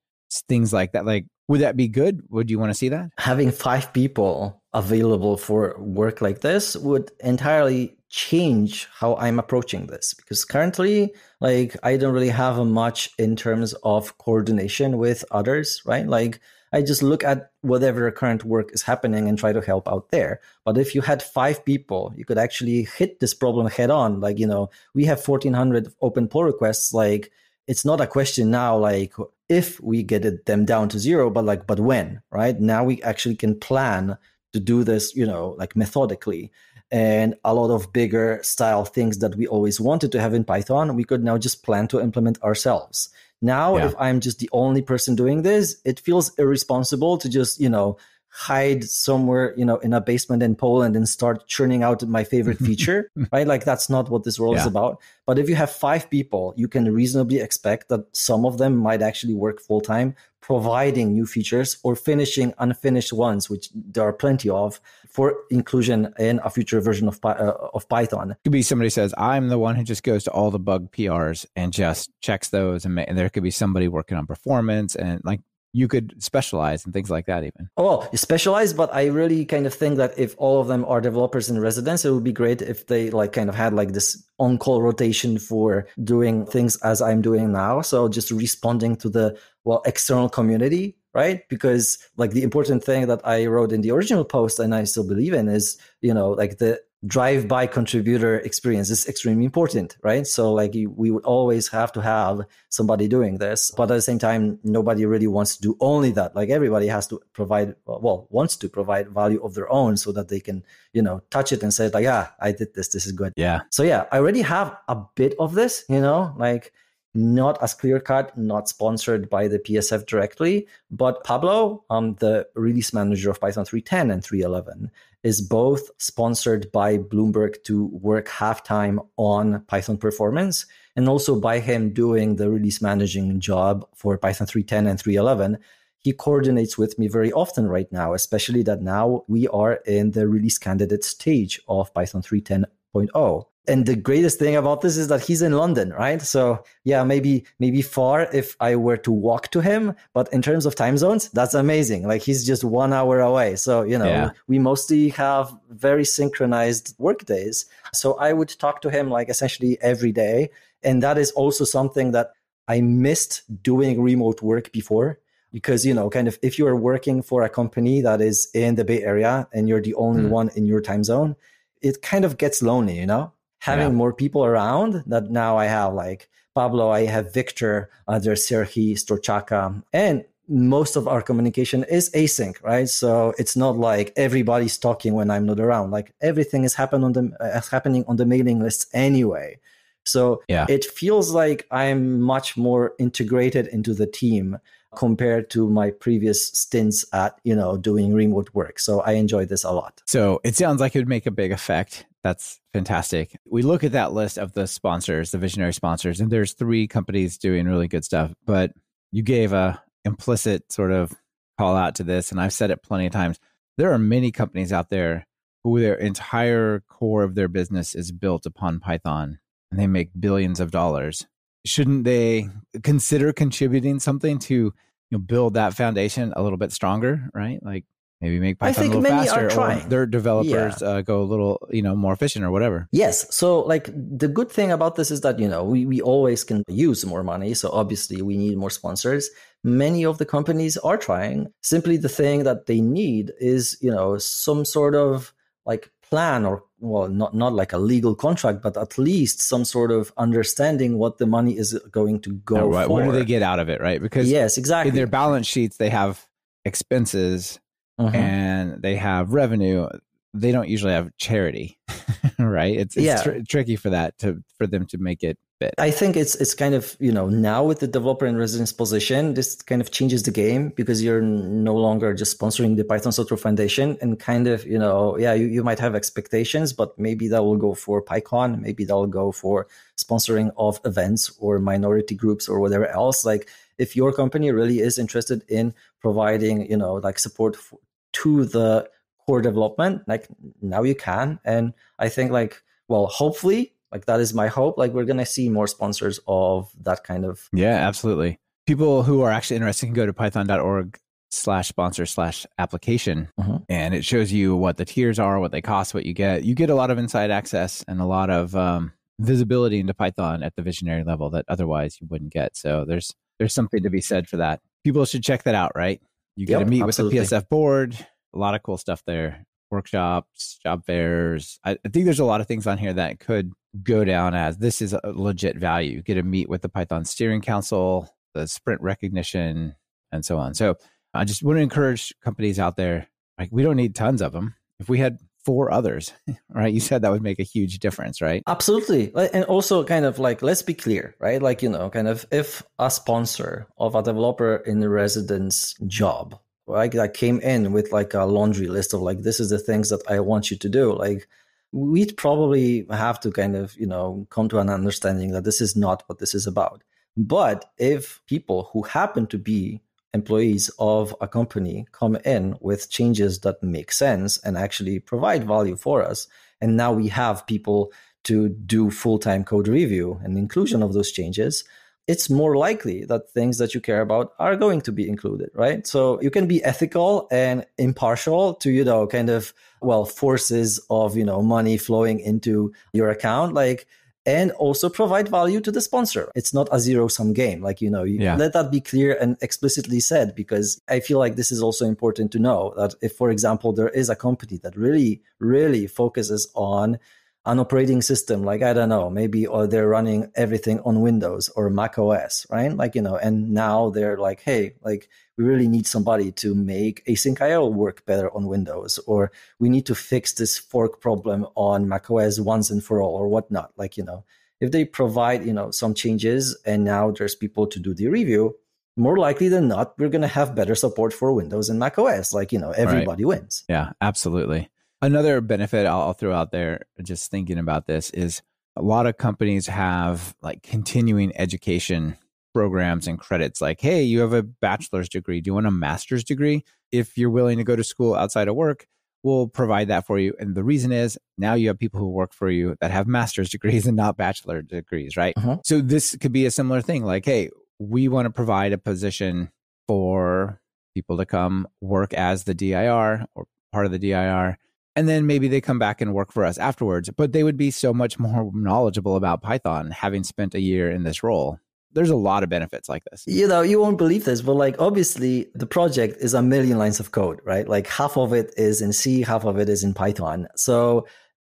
Speaker 7: things like that? Like, would that be good? Would you want to see that?
Speaker 8: Having five people available for work like this would entirely change how I'm approaching this because currently, like, I don't really have much in terms of coordination with others, right? Like, I just look at whatever current work is happening and try to help out there. But if you had five people, you could actually hit this problem head on. Like, you know, we have 1400 open pull requests. Like, it's not a question now, like, if we get them down to zero, but like, but when, right? Now we actually can plan to do this, you know, like methodically and a lot of bigger style things that we always wanted to have in Python, we could now just plan to implement ourselves. Now, yeah. if I'm just the only person doing this, it feels irresponsible to just, you know, hide somewhere, you know, in a basement in Poland and start churning out my favorite feature, right? Like that's not what this world yeah. is about. But if you have five people, you can reasonably expect that some of them might actually work full time, providing new features or finishing unfinished ones, which there are plenty of for inclusion in a future version of, uh, of Python. It
Speaker 7: could be somebody says, I'm the one who just goes to all the bug PRs and just checks those. And, and there could be somebody working on performance and like you could specialize and things like that even.
Speaker 8: Oh specialize but i really kind of think that if all of them are developers in residence it would be great if they like kind of had like this on-call rotation for doing things as i'm doing now. So just responding to the well external community right? Because like the important thing that i wrote in the original post and i still believe in is you know like the drive-by contributor experience is extremely important, right? So like we would always have to have somebody doing this, but at the same time, nobody really wants to do only that. Like everybody has to provide, well, wants to provide value of their own so that they can, you know, touch it and say like, yeah, I did this. This is good.
Speaker 7: Yeah.
Speaker 8: So yeah, I already have a bit of this, you know, like not as clear cut, not sponsored by the PSF directly, but Pablo, um, the release manager of Python 3.10 and 3.11, is both sponsored by Bloomberg to work half time on Python performance and also by him doing the release managing job for Python 3.10 and 3.11. He coordinates with me very often right now, especially that now we are in the release candidate stage of Python 3.10.0 and the greatest thing about this is that he's in London, right? So yeah, maybe maybe far if I were to walk to him, but in terms of time zones, that's amazing. Like he's just one hour away. So you know, yeah. we mostly have very synchronized work days. So I would talk to him like essentially every day, and that is also something that I missed doing remote work before. Because you know, kind of, if you are working for a company that is in the Bay Area and you're the only mm. one in your time zone, it kind of gets lonely, you know having yeah. more people around that now I have like Pablo, I have Victor, uh, there's Serhiy, Storchaka, and most of our communication is async, right? So it's not like everybody's talking when I'm not around. Like everything is happen on the uh, happening on the mailing lists anyway. So yeah. it feels like I'm much more integrated into the team compared to my previous stints at you know doing remote work. So I enjoy this a lot.
Speaker 7: So it sounds like it would make a big effect that's fantastic. We look at that list of the sponsors, the visionary sponsors, and there's three companies doing really good stuff. But you gave a implicit sort of call out to this, and I've said it plenty of times. There are many companies out there who their entire core of their business is built upon Python, and they make billions of dollars. Shouldn't they consider contributing something to you know, build that foundation a little bit stronger? Right, like maybe make Python a little faster, or their developers yeah. uh, go a little, you know, more efficient or whatever.
Speaker 8: Yes. So, like the good thing about this is that you know we we always can use more money. So obviously we need more sponsors. Many of the companies are trying. Simply the thing that they need is you know some sort of like plan or well not not like a legal contract but at least some sort of understanding what the money is going to go oh, right.
Speaker 7: for. what do they get out of it right because
Speaker 8: yes exactly
Speaker 7: in their balance sheets they have expenses uh-huh. and they have revenue, they don't usually have charity, right? It's, it's yeah. tr- tricky for that to for them to make it fit.
Speaker 8: I think it's it's kind of you know now with the developer in residence position, this kind of changes the game because you're no longer just sponsoring the Python Software Foundation and kind of you know yeah you, you might have expectations, but maybe that will go for PyCon, maybe that will go for sponsoring of events or minority groups or whatever else. Like if your company really is interested in providing you know like support for, to the core development like now you can. And i think like well hopefully like that is my hope like we're gonna see more sponsors of that kind of
Speaker 7: yeah absolutely. People who are actually interested can go to python.org slash sponsor slash application uh-huh. and it shows you what the tiers are what they cost what you get. You get a lot of inside access and a lot of um, visibility into python at the visionary level that otherwise you wouldn't get. So there's there's something to be said for that. People should check that out right you get yep, to meet absolutely. with the PSF board. A lot of cool stuff there. Workshops, job fairs. I, I, think there's a lot of things on here that could go down as this is a legit value. You get to meet with the Python Steering Council, the sprint recognition, and so on. So I just want to encourage companies out there. Like we don't need tons of them. If we had four others, right? You said that would make a huge difference, right?
Speaker 8: Absolutely. And also, kind of like, let's be clear, right? Like, you know, kind of if a sponsor of a developer in residence job, right, that came in with like a laundry list of like, this is the things that I want you to do, like, we'd probably have to kind of, you know, come to an understanding that this is not what this is about. But if people who happen to be employees of a company come in with changes that make sense and actually provide value for us. And now we have people to do full time code review and inclusion of those changes. It's more likely that things that you care about are going to be included, right? So you can be ethical and impartial to, you know, kind of, well, forces of, you know, money flowing into your account. Like, and also provide value to the sponsor. It's not a zero sum game. Like, you know, you
Speaker 7: Yeah.
Speaker 8: let that be clear and explicitly said because I feel like this is also important to know that if, for example, there is a company that really, really focuses on an operating system, like, I don't know, maybe or they're running everything on Windows or Mac OS, right? Like, you know, and now they're like, hey, like, we really need somebody to make async IO work better on Windows, or we need to fix this fork problem on macOS once and for all, or whatnot. Like, you know, if they provide, you know, some changes and now there's people to do the review, more likely than not, we're going to have better support for Windows and macOS. Like, you know, everybody wins.
Speaker 7: Yeah, absolutely. Another benefit I'll, I'll throw out there, just thinking about this, is a lot of companies have like continuing education programs and credits. Like, hey, you have a bachelor's degree. Do you want a master's degree? If you're willing to go to school outside of work, we'll provide that for you. And the reason is now you have people who work for you that have master's degrees and not bachelor degrees, right?
Speaker 8: Uh-huh.
Speaker 7: So this could be a similar thing. Like, hey, we want to provide a position for people to come work as the DIR or part of the DIR. And then maybe they come back and work for us afterwards, but they would be so much more knowledgeable about Python having spent a year in this role. There's a lot of benefits like this.
Speaker 8: You know, you won't believe this, but like obviously the project is a million lines of code, right? Like half of it is in C, half of it is in Python. So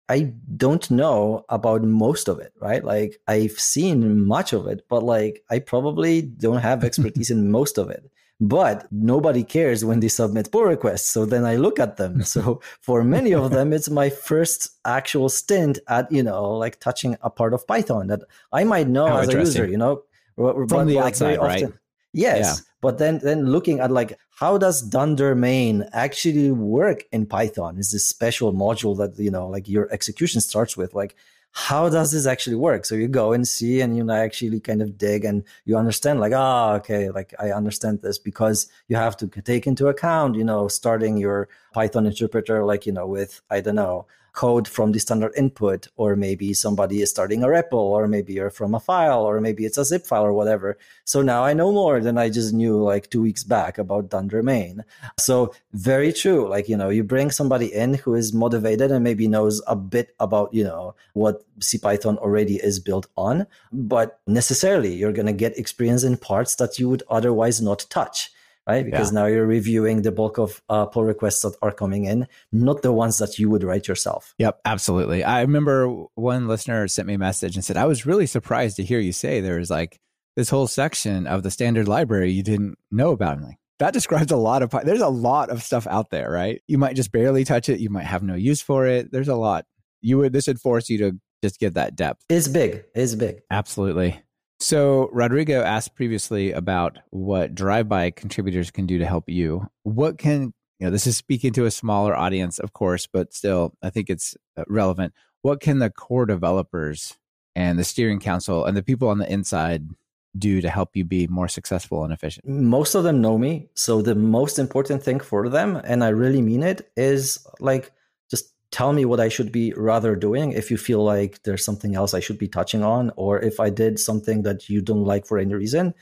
Speaker 8: I don't know about most of it, right? Like I've seen much of it, but like I probably don't have expertise in most of it. But nobody cares when they submit pull requests. So then I look at them. So for many of them, it's my first actual stint at, you know, like touching a part of Python that I might know
Speaker 7: How
Speaker 8: as a user, you know,
Speaker 7: From
Speaker 8: but,
Speaker 7: the
Speaker 8: like,
Speaker 7: outside, right?
Speaker 8: often- Yes,
Speaker 7: Yeah.
Speaker 8: but then then looking at like how does dunder main actually work in Python? Is this special module that you know like your execution starts with? Like how does this actually work? So you go and see, and you know actually kind of dig, and you understand like ah okay, like I understand this because you have to take into account you know starting your Python interpreter like you know with I don't know code from the standard input, or maybe somebody is starting a REPL, or maybe you're from a file, or maybe it's a zip file or whatever. So now I know more than I just knew like two weeks back about Dunder main. So very true. Like, you know, you bring somebody in who is motivated and maybe knows a bit about, you know, what CPython already is built on, but necessarily you're going to get experience in parts that you would otherwise not touch. Right, because now you're reviewing the bulk of uh, pull requests that are coming in, not the ones that you would write yourself.
Speaker 7: Yep, absolutely. I remember one listener sent me a message and said, I was really surprised to hear you say there was like this whole section of the standard library you didn't know about. I'm like, that describes a lot of, there's a lot of stuff out there, right? You might just barely touch it. You might have no use for it. There's a lot. You would, this would force you to just get that depth.
Speaker 8: It's big. It's big.
Speaker 7: Absolutely. So Rodrigo asked previously about what drive-by contributors can do to help you. What can you know? This is speaking to a smaller audience, of course, but still, I think it's uh, relevant. What can the core developers and the steering council and the people on the inside do to help you be more successful and efficient?
Speaker 8: most of them know me. So the most important thing for them, and I really mean it, is like tell me what I should be rather doing. If you feel like there's something else I should be touching on, or if I did something that you don't like for any reason,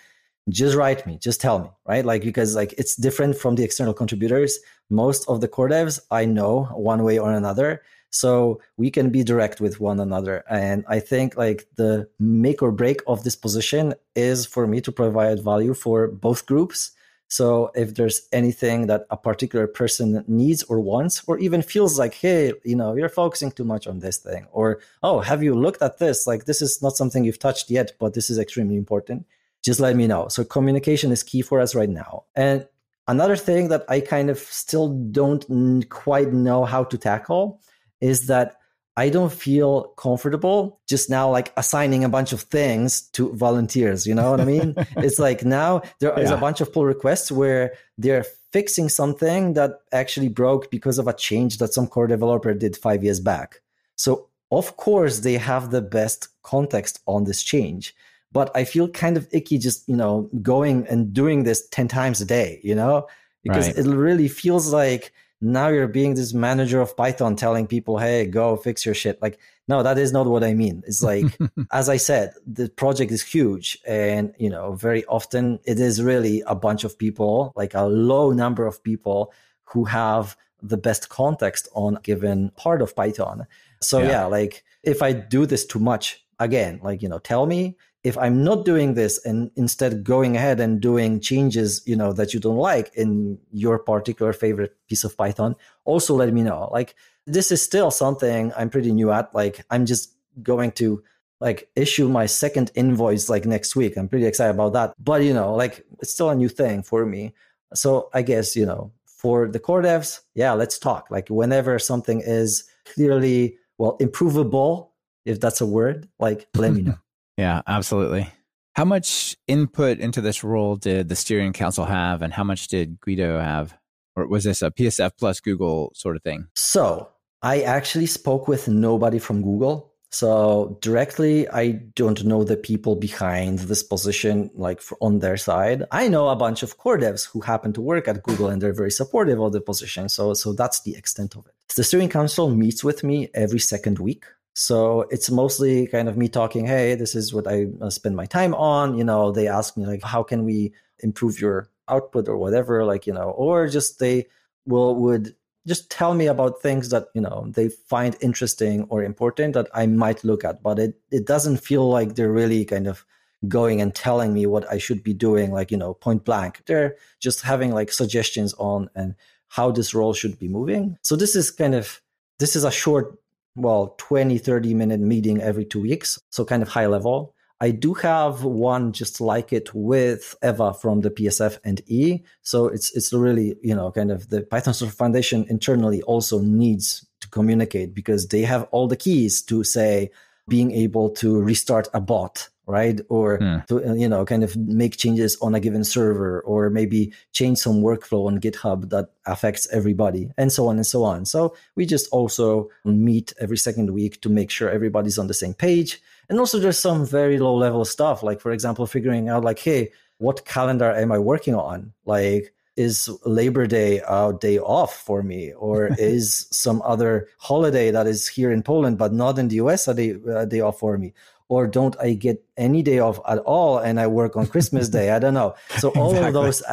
Speaker 8: just write me, just tell me, right? Like because like it's different from the external contributors. Most of the core devs I know one way or another. So we can be direct with one another. And I think like the make or break of this position is for me to provide value for both groups. So if there's anything that a particular person needs or wants, or even feels like, hey, you know, you're focusing too much on this thing, or oh, have you looked at this? Like this is not something you've touched yet, but this is extremely important. Just let me know. So communication is key for us right now. And another thing that I kind of still don't quite know how to tackle is that I don't feel comfortable just now like assigning a bunch of things to volunteers. You know what I mean? it's like now there is a bunch of pull requests where they're fixing something that actually broke because of a change that some core developer did five years back. So of course they have the best context on this change. But I feel kind of icky just, you know, going and doing this 10 times a day, you know? Because
Speaker 7: Right.
Speaker 8: it really feels like now you're being this manager of Python telling people, hey, go fix your shit. Like, no, that is not what I mean. It's like, as I said, the project is huge. And, you know, very often it is really a bunch of people, like a low number of people who have the best context on a given part of Python. So,
Speaker 7: Yeah.
Speaker 8: yeah, like if I do this too much, again, like, you know, tell me if I'm not doing this and instead going ahead and doing changes, you know, that you don't like in your particular favorite piece of Python, also let me know. Like this is still something I'm pretty new at. Like I'm just going to like issue my second invoice like next week. I'm pretty excited about that. But you know, like it's still a new thing for me. So I guess, you know, for the core devs, yeah, let's talk. Like whenever something is clearly well improvable, if that's a word, like let me know.
Speaker 7: Yeah, absolutely. How much input into this role did the steering council have, and how much did Guido have? Or was this a PSF plus Google sort of thing?
Speaker 8: So I actually spoke with nobody from Google. So directly, I don't know the people behind this position, like on their side. I know a bunch of core devs who happen to work at Google and they're very supportive of the position. So, so that's the extent of it. The steering council meets with me every second week. So it's mostly kind of me talking, hey, this is what I uh, spend my time on. You know, they ask me, like, how can we improve your output or whatever, like, you know, or just they will, would just tell me about things that, you know, they find interesting or important that I might look at. But it, it doesn't feel like they're really kind of going and telling me what I should be doing, like, you know, point blank. They're just having like suggestions on and how this role should be moving. So this is kind of, this is a short well 20 30 minute meeting every two weeks so kind of high level. I do have one just like it with Ewa from the psf and e. So it's it's really you know kind of the python software foundation internally also needs to communicate because they have all the keys to say being able to restart a bot right? Or hmm. to, uh, you know, kind of make changes on a given server or maybe change some workflow on GitHub that affects everybody and so on and so on. So we just also meet every second week to make sure everybody's on the same page. And also there's some very low level stuff, like for example, figuring out like, hey, what calendar am I working on? Like, is Labor Day a day off for me, or is some other holiday that is here in Poland but not in the US a day, a day off for me? Or don't I get any day off at all and I work on Christmas Day? I don't know. So all exactly. of those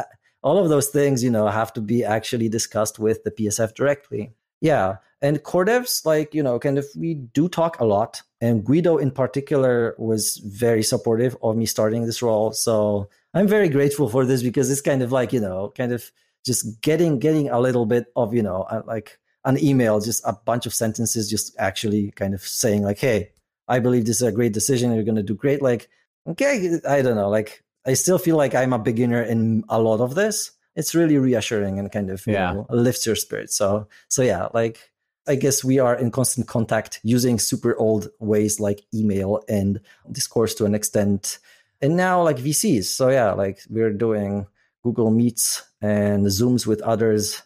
Speaker 8: all of those things, you know, have to be actually discussed with the PSF directly. Yeah. And core devs, like, you know, kind of we do talk a lot. And Guido in particular was very supportive of me starting this role. So I'm very grateful for this because it's kind of like, you know, kind of just getting getting a little bit of, you know, uh, like an email, just a bunch of sentences, just actually kind of saying like, hey, I believe this is a great decision. You're going to do great. Like, okay, I don't know. Like, I still feel like I'm a beginner in a lot of this. It's really reassuring and kind of yeah. Know, lifts your spirit. So, so yeah, like I guess we are in constant contact using super old ways like email and discourse to an extent, and now like VCs. So yeah, like we're doing Google Meets and Zooms with others.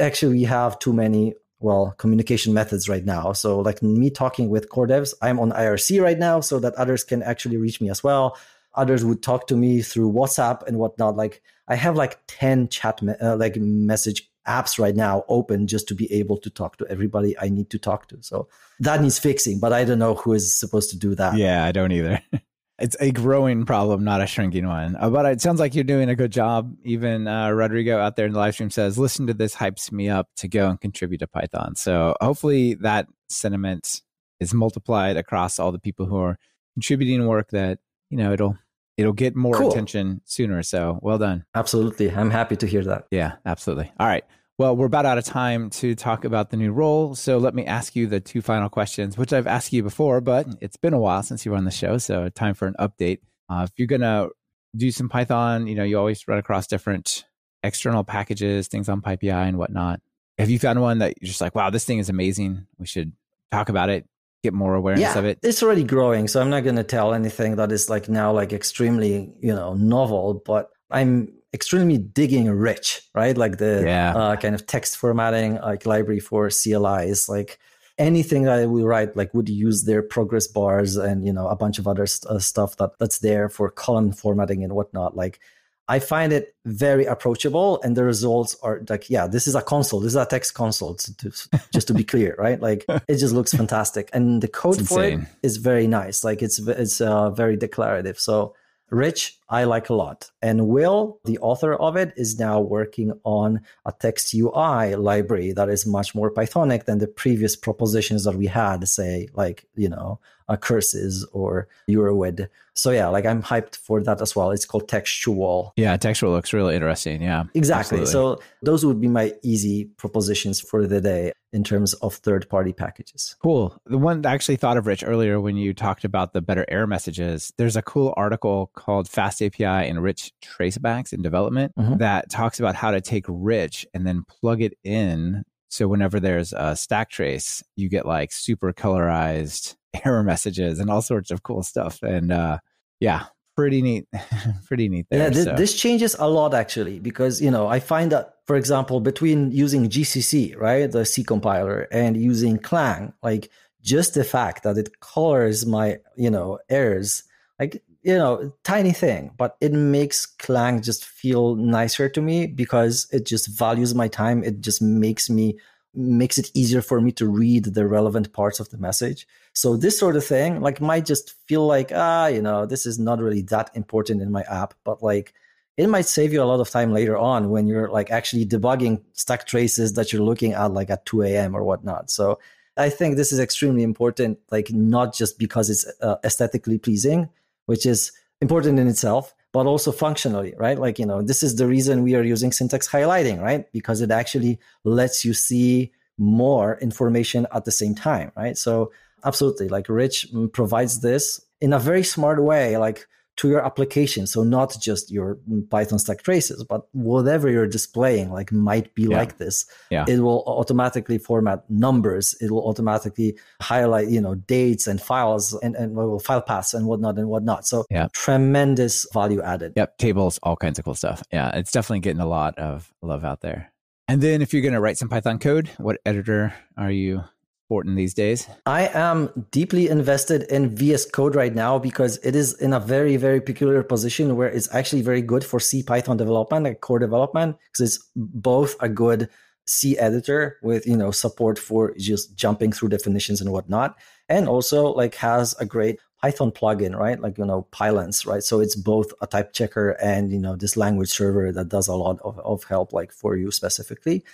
Speaker 8: Actually, we have too many well communication methods right now. So like me talking with core devs i'm on irc right now so that others can actually reach me as well. Others would talk to me through whatsapp and whatnot. Like i have like 10 chat me- uh, like message apps right now open just to be able to talk to everybody i need to talk to. So that needs fixing but i don't know who is supposed to do that.
Speaker 7: Yeah i don't either it's a growing problem, not a shrinking one. Uh, but it sounds like you're doing a good job. Even uh, Rodrigo out there in the live stream says, "Listen to this hypes me up to go and contribute to Python." So hopefully that sentiment is multiplied across all the people who are contributing work. That you know it'll it'll get more cool. attention sooner. So well done.
Speaker 8: Absolutely, I'm happy to hear that.
Speaker 7: Yeah, absolutely. All right. Well, we're about out of time to talk about the new role. So let me ask you the two final questions, which I've asked you before, but it's been a while since you were on the show. So time for an update. Uh, if you're going to do some Python, you know, you always run across different external packages, things on PyPI and whatnot. Have you found one that you're just like, wow, this thing is amazing? We should talk about it, get more awareness
Speaker 8: yeah,
Speaker 7: of it?
Speaker 8: It's already growing. So I'm not going to tell anything that is like now like extremely, you know, novel, but I'm extremely digging rich, right? Like the yeah. uh, kind of text formatting, like library for CLIs, like anything that we write, like would use their progress bars and you know a bunch of other st- uh, stuff that that's there for column formatting and whatnot. Like I find it very approachable, and the results are like, yeah, this is a console. This is a text console. To, just to be clear, right? Like it just looks fantastic, and the code for it is very nice. Like it's it's uh, very declarative. So Rich, I like a lot. And Will, the author of it, is now working on a text UI library that is much more Pythonic than the previous propositions that we had, say, like, you know, uh, curses or Urwid. So yeah, like I'm hyped for that as well. It's called textual.
Speaker 7: Yeah, textual looks really interesting. Yeah,
Speaker 8: exactly. Absolutely. So those would be my easy propositions for the day in terms of third party packages.
Speaker 7: Cool. The one I actually thought of Rich earlier when you talked about the better error messages. There's a cool article called Fast API and Rich Tracebacks in Development mm-hmm. that talks about how to take Rich and then plug it in so whenever there's a stack trace, you get like super colorized error messages and all sorts of cool stuff. And uh, yeah, pretty neat, pretty neat there.
Speaker 8: Yeah,
Speaker 7: so.
Speaker 8: this changes a lot actually because you know I find that for example between using GCC right the C compiler and using Clang, like just the fact that it colors my you know errors like you know tiny thing but it makes clang just feel nicer to me because it just values my time it just makes me makes it easier for me to read the relevant parts of the message so this sort of thing like might just feel like ah you know this is not really that important in my app but like it might save you a lot of time later on when you're like actually debugging stack traces that you're looking at like at 2 a.m or whatnot so i think this is extremely important like not just because it's uh, aesthetically pleasing which is important in itself, but also functionally, right? Like, you know, this is the reason we are using syntax highlighting, right? Because it actually lets you see more information at the same time, right? So, absolutely, like Rich provides this in a very smart way. Like, to your application. So not just your Python stack traces, but whatever you're displaying, like might be yeah. like this.
Speaker 7: Yeah.
Speaker 8: It will automatically format numbers. It will automatically highlight, you know, dates and files and, and well, file paths and whatnot and whatnot. So
Speaker 7: yeah.
Speaker 8: tremendous value added.
Speaker 7: Yep. Tables, all kinds of cool stuff. Yeah. It's definitely getting a lot of love out there. And then if you're going to write some Python code, what editor are you important these days?
Speaker 8: I am deeply invested in VS Code right now because it is in a very, very peculiar position where it's actually very good for CPython development, like core development, because it's both a good C editor with you know support for just jumping through definitions and whatnot, and also like has a great Python plugin, right? Like you know Pylance, right? So it's both a type checker and you know this language server that does a lot of, of help like for you specifically.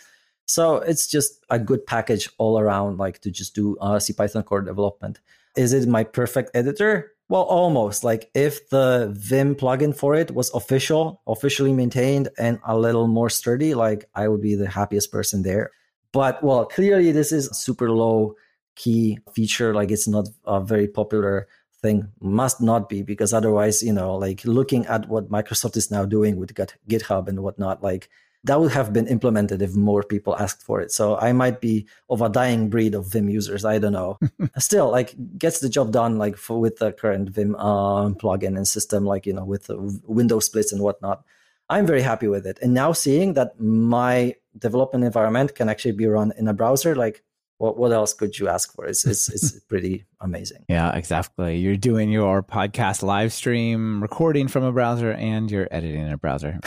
Speaker 8: So it's just a good package all around, like to just do uh, Python core development. Is it my perfect editor? Well, almost. Like if the Vim plugin for it was official, officially maintained, and a little more sturdy, like I would be the happiest person there. But well, clearly this is super low key feature. Like it's not a very popular thing. Must not be because otherwise, you know, like looking at what Microsoft is now doing with GitHub and whatnot, like that would have been implemented if more people asked for it. So I might be of a dying breed of Vim users. I don't know. Still, like gets the job done, like for, with the current Vim uh, plugin and system, like you know with the window splits and whatnot. I'm very happy with it. And now seeing that my development environment can actually be run in a browser, like what what else could you ask for? It's it's it's pretty amazing.
Speaker 7: Yeah, exactly. You're doing your podcast live stream recording from a browser and you're editing in a browser.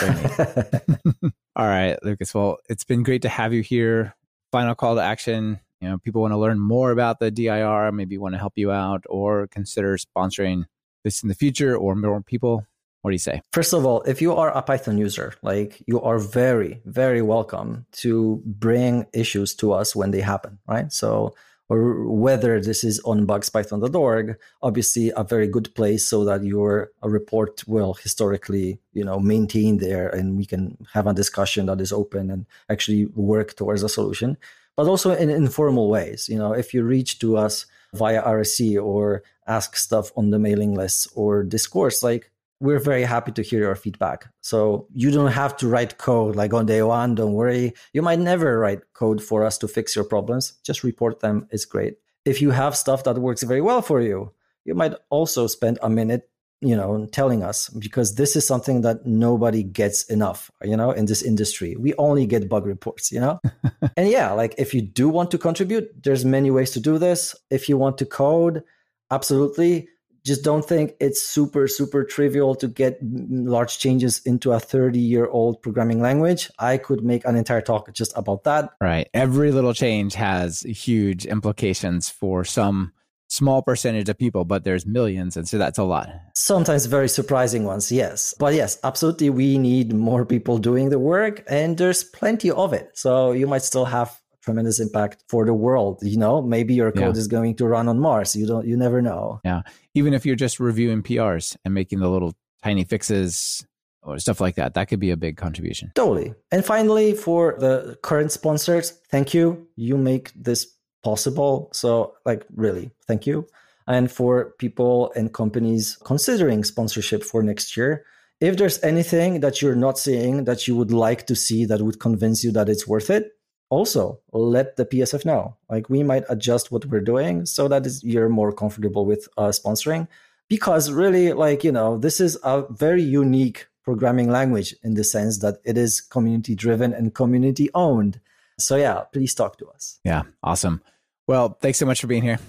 Speaker 7: All right, Łukasz. Well, it's been great to have you here. Final call to action. You know, people want to learn more about the DIR, maybe want to help you out or consider sponsoring this in the future or more people. What do you say?
Speaker 8: First of all, if you are a Python user, like you are very, very welcome to bring issues to us when they happen, right? So or whether this is on bugs.python.org, obviously a very good place so that your report will historically, you know, maintain there and we can have a discussion that is open and actually work towards a solution. But also in informal ways, you know, if you reach to us via IRC or ask stuff on the mailing list or discourse, like we're very happy to hear your feedback. So you don't have to write code like on day one. Don't worry. You might never write code for us to fix your problems. Just report them. It's great. If you have stuff that works very well for you, you might also spend a minute, you know, telling us because this is something that nobody gets enough, you know, in this industry. We only get bug reports, you know? and yeah, like if you do want to contribute, there's many ways to do this. If you want to code, absolutely just don't think it's super super trivial to get large changes into a 30 year old programming language. I could make an entire talk just about that.
Speaker 7: Right. Every little change has huge implications for some small percentage of people but there's millions and so that's a lot.
Speaker 8: Sometimes very surprising ones yes. But yes absolutely we need more people doing the work and there's plenty of it. So you might still have tremendous impact for the world. You know, maybe your code
Speaker 7: Yeah.
Speaker 8: is going to run on Mars. You don't, you never know.
Speaker 7: Yeah. Even if you're just reviewing PRs and making the little tiny fixes or stuff like that, that could be a big contribution.
Speaker 8: Totally. And finally, for the current sponsors, thank you. You make this possible. So, like, really, thank you. And for people and companies considering sponsorship for next year, if there's anything that you're not seeing that you would like to see that would convince you that it's worth it, also let the PSF know. Like, we might adjust what we're doing so that is, you're more comfortable with uh, sponsoring. Because really, like, you know, this is a very unique programming language in the sense that it is community driven and community owned. So, yeah, please talk to us.
Speaker 7: Yeah. Awesome. Well, thanks so much for being here.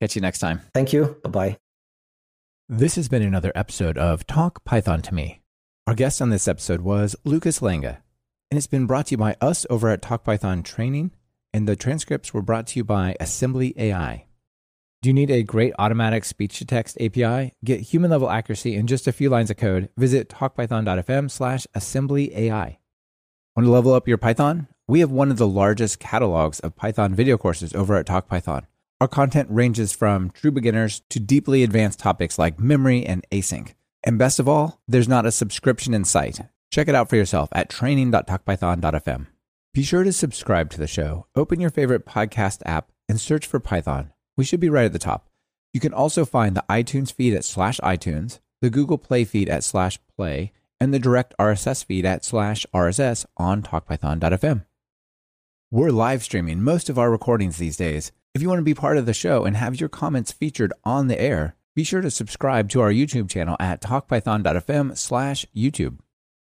Speaker 7: Catch you next time.
Speaker 8: Thank you. Bye bye.
Speaker 7: This has been another episode of Talk Python to Me. Our guest on this episode was Łukasz Langa, and it's been brought to you by us over at Talk Python Training, and the transcripts were brought to you by AssemblyAI. Do you need a great automatic speech to text API? Get human level accuracy in just a few lines of code. Visit talkpython.fm slash assembly AI. Want to level up your Python? We have one of the largest catalogs of Python video courses over at TalkPython. Our content ranges from true beginners to deeply advanced topics like memory and async. And best of all, there's not a subscription in sight. Check it out for yourself at training.talkpython.fm. Be sure to subscribe to the show. Open your favorite podcast app and search for Python. We should be right at the top. You can also find the iTunes feed at slash iTunes, the Google Play feed at slash play, and the direct RSS feed at slash RSS on talkpython.fm. We're live streaming most of our recordings these days. If you want to be part of the show and have your comments featured on the air, be sure to subscribe to our YouTube channel at talkpython.fm slash YouTube.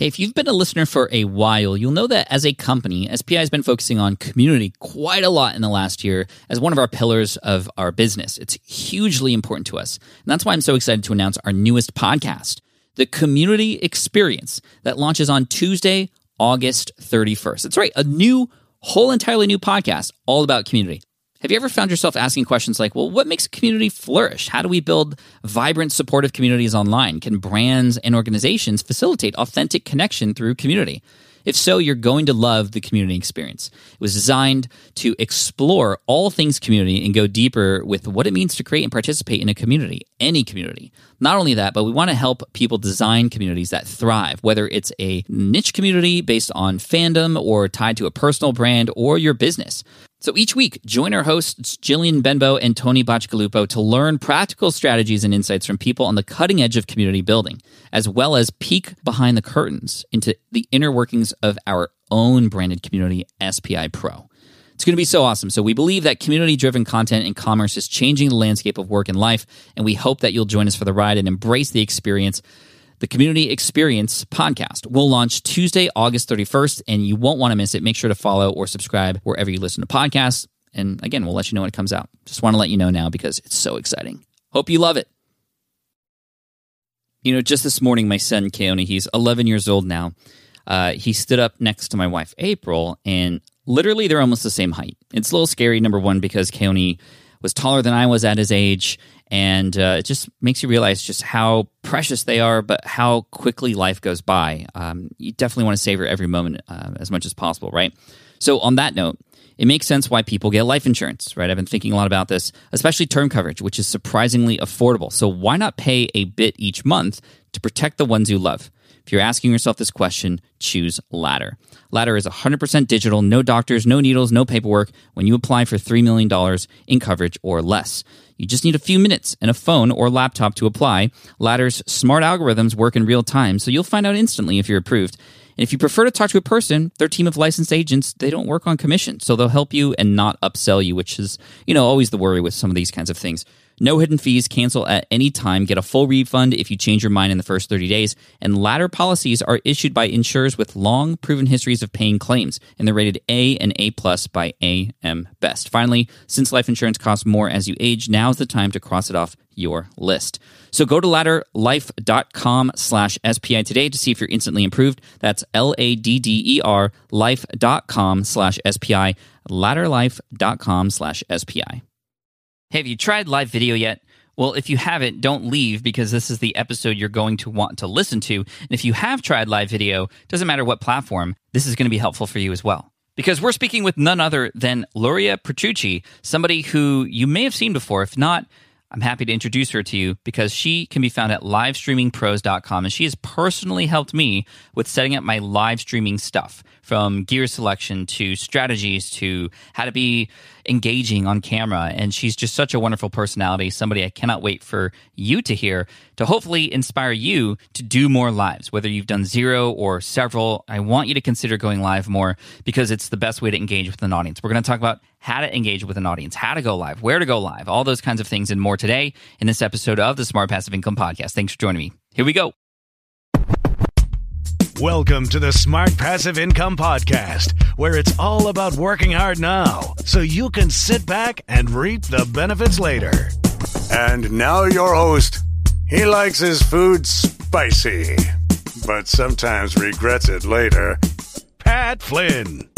Speaker 9: Hey, if you've been a listener for a while, you'll know that as a company, SPI has been focusing on community quite a lot in the last year as one of our pillars of our business. It's hugely important to us. And that's why I'm so excited to announce our newest podcast, The Community Experience, that launches on Tuesday, August 31st. That's right, a new, whole entirely new podcast all about community. Have you ever found yourself asking questions like, well, what makes a community flourish? How do we build vibrant, supportive communities online? Can brands and organizations facilitate authentic connection through community? If so, you're going to love the community experience. It was designed to explore all things community and go deeper with what it means to create and participate in a community, any community. Not only that, but we want to help people design communities that thrive, whether it's a niche community based on fandom or tied to a personal brand or your business. So each week, join our hosts, Jillian Benbow and Tony Bacigalupo, to learn practical strategies and insights from people on the cutting edge of community building, as well as peek behind the curtains into the inner workings of our own branded community, SPI Pro. It's going to be so awesome. So, we believe that community driven content and commerce is changing the landscape of work and life, and we hope that you'll join us for the ride and embrace the experience. The Community Experience podcast will launch Tuesday, August 31st, and you won't want to miss it. Make sure to follow or subscribe wherever you listen to podcasts. And again, we'll let you know when it comes out. Just want to let you know now because it's so exciting. Hope you love it. You know, just this morning, my son, Keoni, he's 11 years old now. Uh, he stood up next to my wife, April, and literally they're almost the same height. It's a little scary, number one, because Keoni was taller than I was at his age. And uh, it just makes you realize just how precious they are, but how quickly life goes by. Um, you definitely want to savor every moment uh, as much as possible, right? So, on that note, It makes sense why people get life insurance, right? I've been thinking a lot about this, especially term coverage, which is surprisingly affordable. So why not pay a bit each month to protect the ones you love? If you're asking yourself this question, choose Ladder. Ladder is 100% digital, no doctors, no needles, no paperwork when you apply for $3 million in coverage or less. You just need a few minutes and a phone or laptop to apply. Ladder's smart algorithms work in real time, so you'll find out instantly if you're approved. And if you prefer to talk to a person, their team of licensed agents, they don't work on commission, so they'll help you and not upsell you, which is, you know, always the worry with some of these kinds of things. No hidden fees, cancel at any time, get a full refund if you change your mind in the first 30 days, and ladder policies are issued by insurers with long proven histories of paying claims, and they're rated A and A plus by AM Best. Finally, since life insurance costs more as you age, now's the time to cross it off your list. So go to ladderlife.com slash SPI today to see if you're instantly improved. That's L-A-D-D-E-R life.com slash SPI, ladderlife.com slash SPI. Hey, have you tried live video yet? Well, if you haven't, don't leave because this is the episode you're going to want to listen to. And if you have tried live video, doesn't matter what platform, this is going to be helpful for you as well. Because we're speaking with none other than Luria Petrucci, somebody who you may have seen before. If not, I'm happy to introduce her to you because she can be found at livestreamingpros.com and she has personally helped me with setting up my live streaming stuff from gear selection to strategies to how to be engaging on camera. And she's just such a wonderful personality, somebody I cannot wait for you to hear to hopefully inspire you to do more lives, whether you've done zero or several. I want you to consider going live more because it's the best way to engage with an audience. We're going to talk about how to engage with an audience, how to go live, where to go live, all those kinds of things and more today in this episode of the Smart Passive Income Podcast. Thanks for joining me. Here we go.
Speaker 1: Welcome to the Smart Passive Income Podcast, where it's all about working hard now so you can sit back and reap the benefits later.
Speaker 10: And now, your host. He likes his food spicy, but sometimes regrets it later.
Speaker 1: Pat Flynn.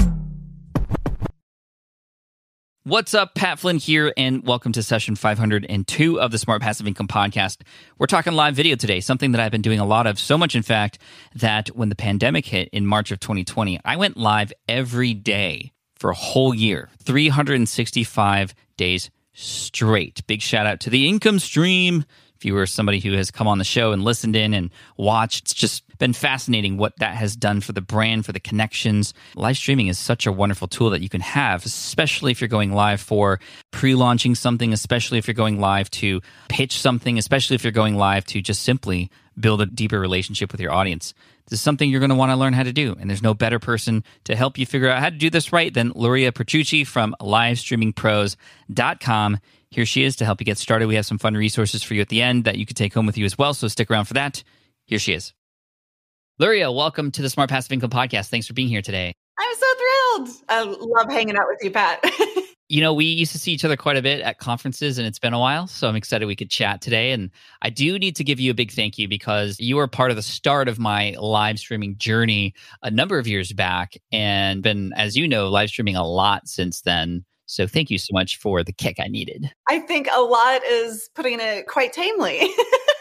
Speaker 9: What's up, Pat Flynn here, and welcome to session 502 of the Smart Passive Income Podcast. We're talking live video today, something that I've been doing a lot of, so much, in fact, that when the pandemic hit in March of 2020, I went live every day for a whole year, 365 days straight. Big shout out to the income stream if you were somebody who has come on the show and listened in and watched, it's just been fascinating what that has done for the brand, for the connections. Live streaming is such a wonderful tool that you can have, especially if you're going live for pre launching something, especially if you're going live to pitch something, especially if you're going live to just simply build a deeper relationship with your audience. This is something you're going to want to learn how to do. And there's no better person to help you figure out how to do this right than Luria Petrucci from livestreamingpros.com. Here she is to help you get started. We have some fun resources for you at the end that you could take home with you as well. So stick around for that. Here she is. Luria, welcome to the Smart Passive Income Podcast. Thanks for being here today.
Speaker 11: I'm so thrilled. I love hanging out with you, Pat.
Speaker 9: you know, we used to see each other quite a bit at conferences and it's been a while. So I'm excited we could chat today. And I do need to give you a big thank you because you were part of the start of my live streaming journey a number of years back and been, as you know, live streaming a lot since then. So thank you so much for the kick I needed.
Speaker 11: I think a lot is putting it quite tamely.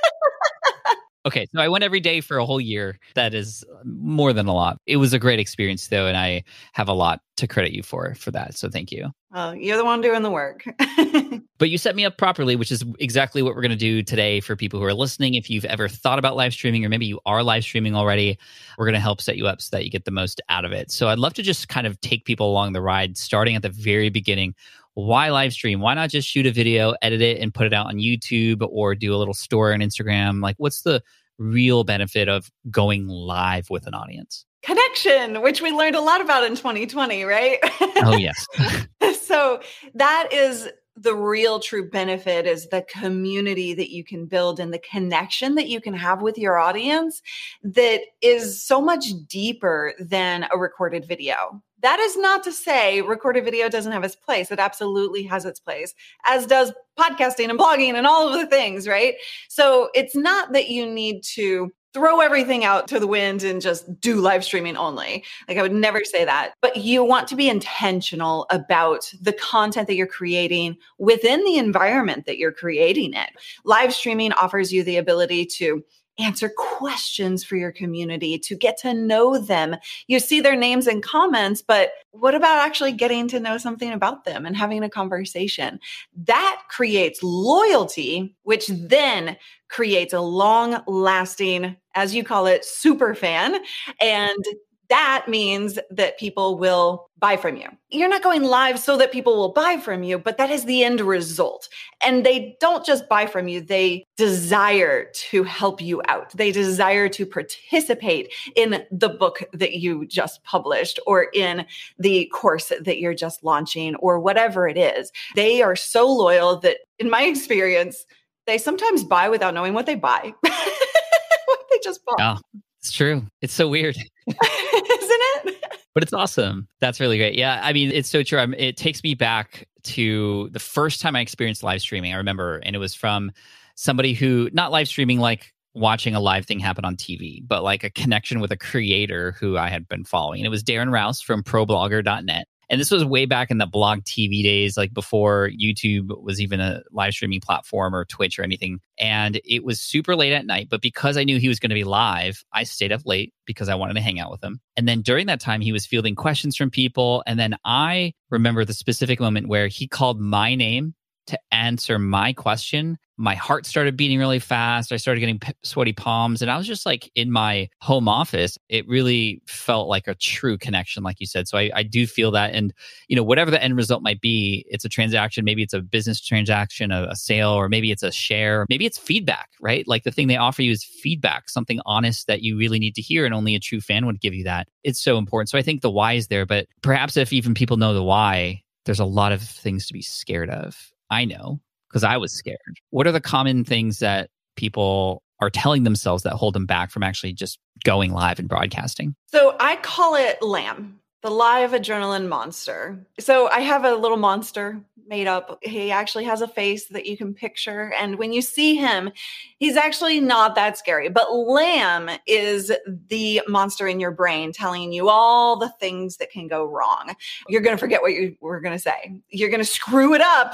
Speaker 9: Okay, so I went every day for a whole year. That is uh, more than a lot. It was a great experience though, and I have a lot to credit you for for that. So thank you.
Speaker 11: Well, you're the one doing the work.
Speaker 9: but you set me up properly, which is exactly what we're going to do today for people who are listening. If you've ever thought about live streaming, or maybe you are live streaming already, we're going to help set you up so that you get the most out of it. So I'd love to just kind of take people along the ride, starting at the very beginning why live stream? Why not just shoot a video, edit it, and put it out on YouTube or do a little story on Instagram? Like, what's the real benefit of going live with an audience?
Speaker 11: Connection, which we learned a lot about in 2020, right?
Speaker 9: Oh, yes.
Speaker 11: so, that is the real true benefit is the community that you can build and the connection that you can have with your audience that is so much deeper than a recorded video. That is not to say recorded video doesn't have its place. It absolutely has its place, as does podcasting and blogging and all of the things, right? So it's not that you need to throw everything out to the wind and just do live streaming only. Like I would never say that. But you want to be intentional about the content that you're creating within the environment that you're creating it. Live streaming offers you the ability to answer questions for your community, to get to know them. You see their names and comments, but what about actually getting to know something about them and having a conversation? That creates loyalty, which then creates a long lasting, as you call it, super fan. And that means that people will buy from you. You're not going live so that people will buy from you, but that is the end result. And they don't just buy from you, they desire to help you out. They desire to participate in the book that you just published or in the course that you're just launching or whatever it is. They are so loyal that, in my experience, they sometimes buy without knowing what they buy. what they just bought.
Speaker 9: Yeah, it's true. It's so weird.
Speaker 11: Isn't it?
Speaker 9: But it's awesome. That's really great. Yeah, I mean, it's so true. I'm, it takes me back to the first time I experienced live streaming. I remember, and it was from somebody who not live streaming like watching a live thing happen on TV, but like a connection with a creator who I had been following. And it was Darren Rowse from ProBlogger.net. And this was way back in the blog TV days, like before YouTube was even a live streaming platform or Twitch or anything. And it was super late at night. But because I knew he was going to be live, I stayed up late because I wanted to hang out with him. And then during that time, he was fielding questions from people. And then I remember the specific moment where he called my name to answer my question, my heart started beating really fast. I started getting p- sweaty palms, and I was just like in my home office. It really felt like a true connection, like you said. So I, I do feel that. And, you know, whatever the end result might be, it's a transaction. Maybe it's a business transaction, a, a sale, or maybe it's a share. Maybe it's feedback, right? Like the thing they offer you is feedback, something honest that you really need to hear, and only a true fan would give you that. It's so important. So I think the why is there, but perhaps if even people know the why, there's a lot of things to be scared of I know because I was scared. What are the common things that people are telling themselves that hold them back from actually just going live and broadcasting?
Speaker 11: So I call it LAM, the live adrenaline monster. So I have a little monster made up. He actually has a face that you can picture. And when you see him, he's actually not that scary. But Lamb is the monster in your brain telling you all the things that can go wrong. You're going to forget what you were going to say. You're going to screw it up.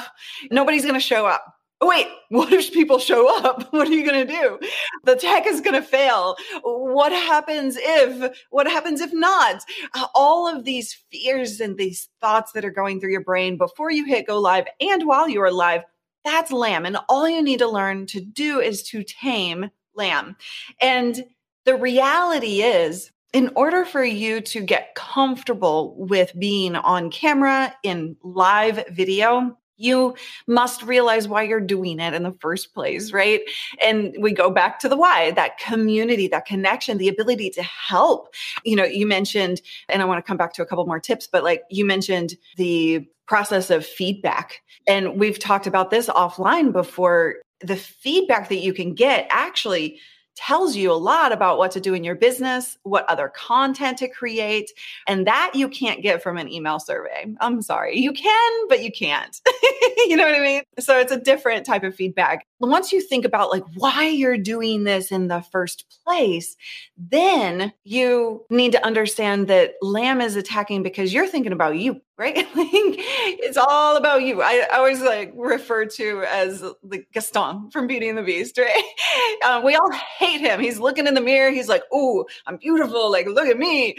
Speaker 11: Nobody's going to show up wait, what if people show up? What are you going to do? The tech is going to fail. What happens if, what happens if not? All of these fears and these thoughts that are going through your brain before you hit go live and while you are live, that's lamb. And all you need to learn to do is to tame lamb. And the reality is, in order for you to get comfortable with being on camera in live video, you must realize why you're doing it in the first place, right? And we go back to the why, that community, that connection, the ability to help. You know, you mentioned, and I want to come back to a couple more tips, but like you mentioned the process of feedback. And we've talked about this offline before. The feedback that you can get actually tells you a lot about what to do in your business, what other content to create. And that you can't get from an email survey. I'm sorry. You can, but you can't. you know what I mean? So it's a different type of feedback. Once you think about like why you're doing this in the first place, then you need to understand that lamb is attacking because you're thinking about you right? like it's all about you. I, I always like refer to as the Gaston from Beauty and the Beast, right? Um, we all hate him. He's looking in the mirror. He's like, "Oh, I'm beautiful. Like, look at me."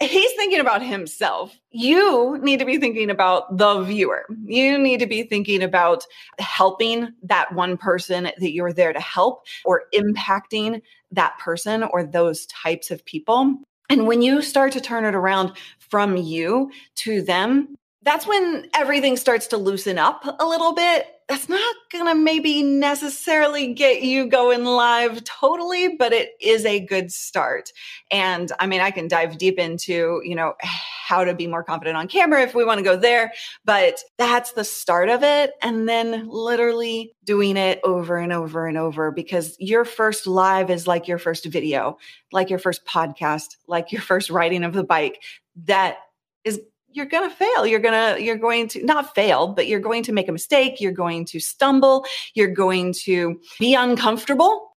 Speaker 11: He's thinking about himself. You need to be thinking about the viewer. You need to be thinking about helping that one person that you're there to help or impacting that person or those types of people. And when you start to turn it around from you to them, that's when everything starts to loosen up a little bit. That's not going to maybe necessarily get you going live totally, but it is a good start. And I mean, I can dive deep into, you know, how to be more confident on camera if we want to go there, but that's the start of it. And then literally doing it over and over and over because your first live is like your first video, like your first podcast, like your first riding of the bike. That is you're going to fail. You're going to, you're going to not fail, but you're going to make a mistake. You're going to stumble. You're going to be uncomfortable.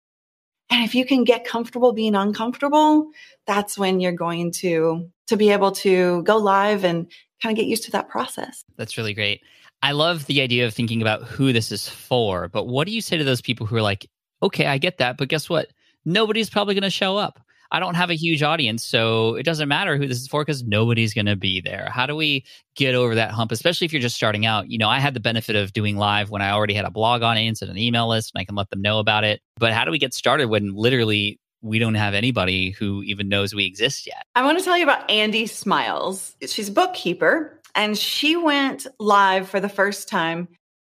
Speaker 11: And if you can get comfortable being uncomfortable, that's when you're going to, to be able to go live and kind of get used to that process.
Speaker 9: That's really great. I love the idea of thinking about who this is for, but what do you say to those people who are like, okay, I get that, but guess what? nobody's probably going to show up. I don't have a huge audience, so it doesn't matter who this is for because nobody's going to be there. How do we get over that hump, especially if you're just starting out? You know, I had the benefit of doing live when I already had a blog on it and an email list, and I can let them know about it. But how do we get started when literally we don't have anybody who even knows we exist yet?
Speaker 11: I want to tell you about Andy Smiles. She's a bookkeeper, and she went live for the first time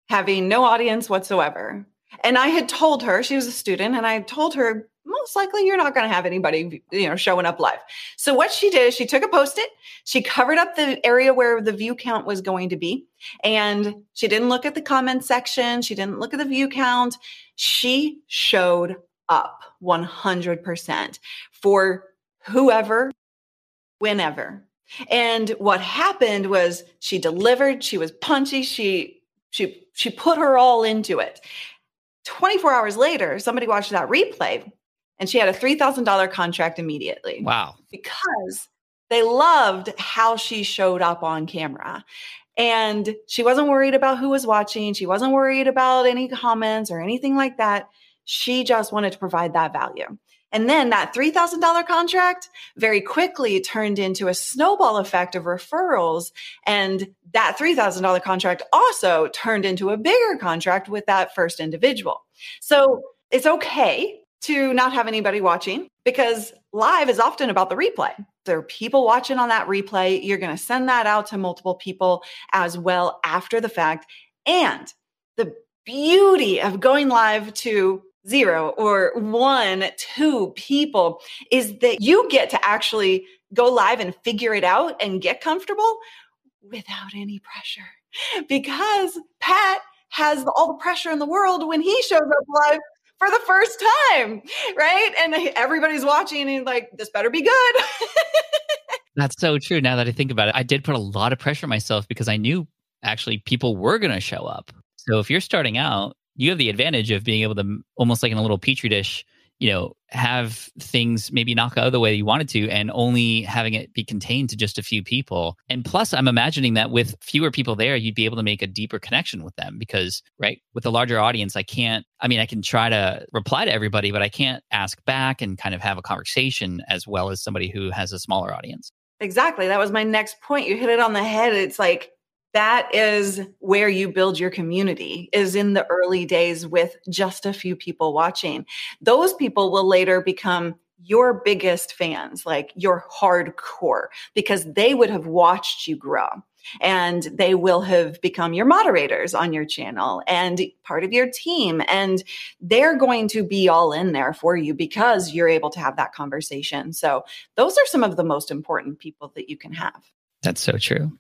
Speaker 11: having no audience whatsoever. And I had told her, she was a student, and I told her, most likely you're not going to have anybody, you know, showing up live. So what she did is she took a post-it, she covered up the area where the view count was going to be, and she didn't look at the comment section, she didn't look at the view count. She showed up 100% for whoever, whenever. And what happened was she delivered, she was punchy, she she she put her all into it. 24 hours later, somebody watched that replay and she had a $3,000 contract immediately.
Speaker 9: Wow.
Speaker 11: Because they loved how she showed up on camera. And she wasn't worried about who was watching. She wasn't worried about any comments or anything like that. She just wanted to provide that value. And then that $3,000 contract very quickly turned into a snowball effect of referrals. And that $3,000 contract also turned into a bigger contract with that first individual. So it's okay to not have anybody watching because live is often about the replay. There are people watching on that replay. You're going to send that out to multiple people as well after the fact. And the beauty of going live to zero or one, two people is that you get to actually go live and figure it out and get comfortable without any pressure because Pat has all the pressure in the world when he shows up live for the first time, right? And everybody's watching and like, this better be good.
Speaker 9: That's so true. Now that I think about it, I did put a lot of pressure on myself because I knew actually people were going to show up. So if you're starting out, you have the advantage of being able to almost like in a little petri dish you know have things maybe knock out the way you wanted to and only having it be contained to just a few people. And plus i'm imagining that with fewer people there you'd be able to make a deeper connection with them because right with a larger audience i can't i mean i can try to reply to everybody but i can't ask back and kind of have a conversation as well as somebody who has a smaller audience.
Speaker 11: Exactly. That was my next point. You hit it on the head. It's like that is where you build your community is in the early days with just a few people watching. Those people will later become your biggest fans like your hardcore because they would have watched you grow and they will have become your moderators on your channel and part of your team and they're going to be all in there for you because you're able to have that conversation. So those are some of the most important people that you can have.
Speaker 9: That's so true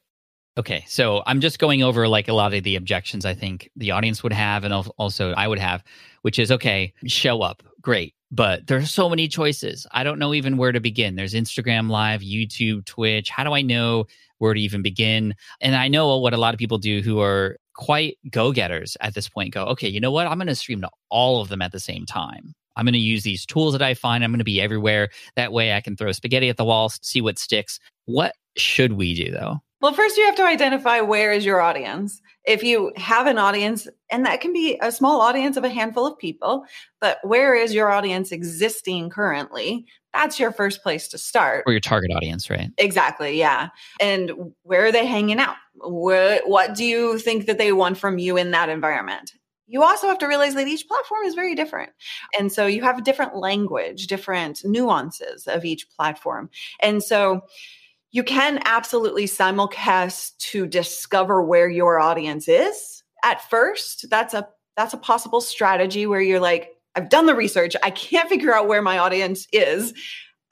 Speaker 9: Okay, so I'm just going over like a lot of the objections I think the audience would have and also I would have, which is okay, show up, great, but there's so many choices. I don't know even where to begin. There's Instagram Live, YouTube, Twitch. How do I know where to even begin? And I know what a lot of people do who are quite go getters at this point go, okay, you know what? I'm going to stream to all of them at the same time. I'm going to use these tools that I find. I'm going to be everywhere. That way I can throw spaghetti at the wall, see what sticks. What should we do though?
Speaker 11: Well, first you have to identify where is your audience. If you have an audience, and that can be a small audience of a handful of people, but where is your audience existing currently? That's your first place to start.
Speaker 9: Or your target audience, right?
Speaker 11: Exactly. Yeah. And where are they hanging out? What, what do you think that they want from you in that environment? you also have to realize that each platform is very different. And so you have different language, different nuances of each platform. And so you can absolutely simulcast to discover where your audience is at first. That's a that's a possible strategy where you're like i've done the research. I can't figure out where my audience is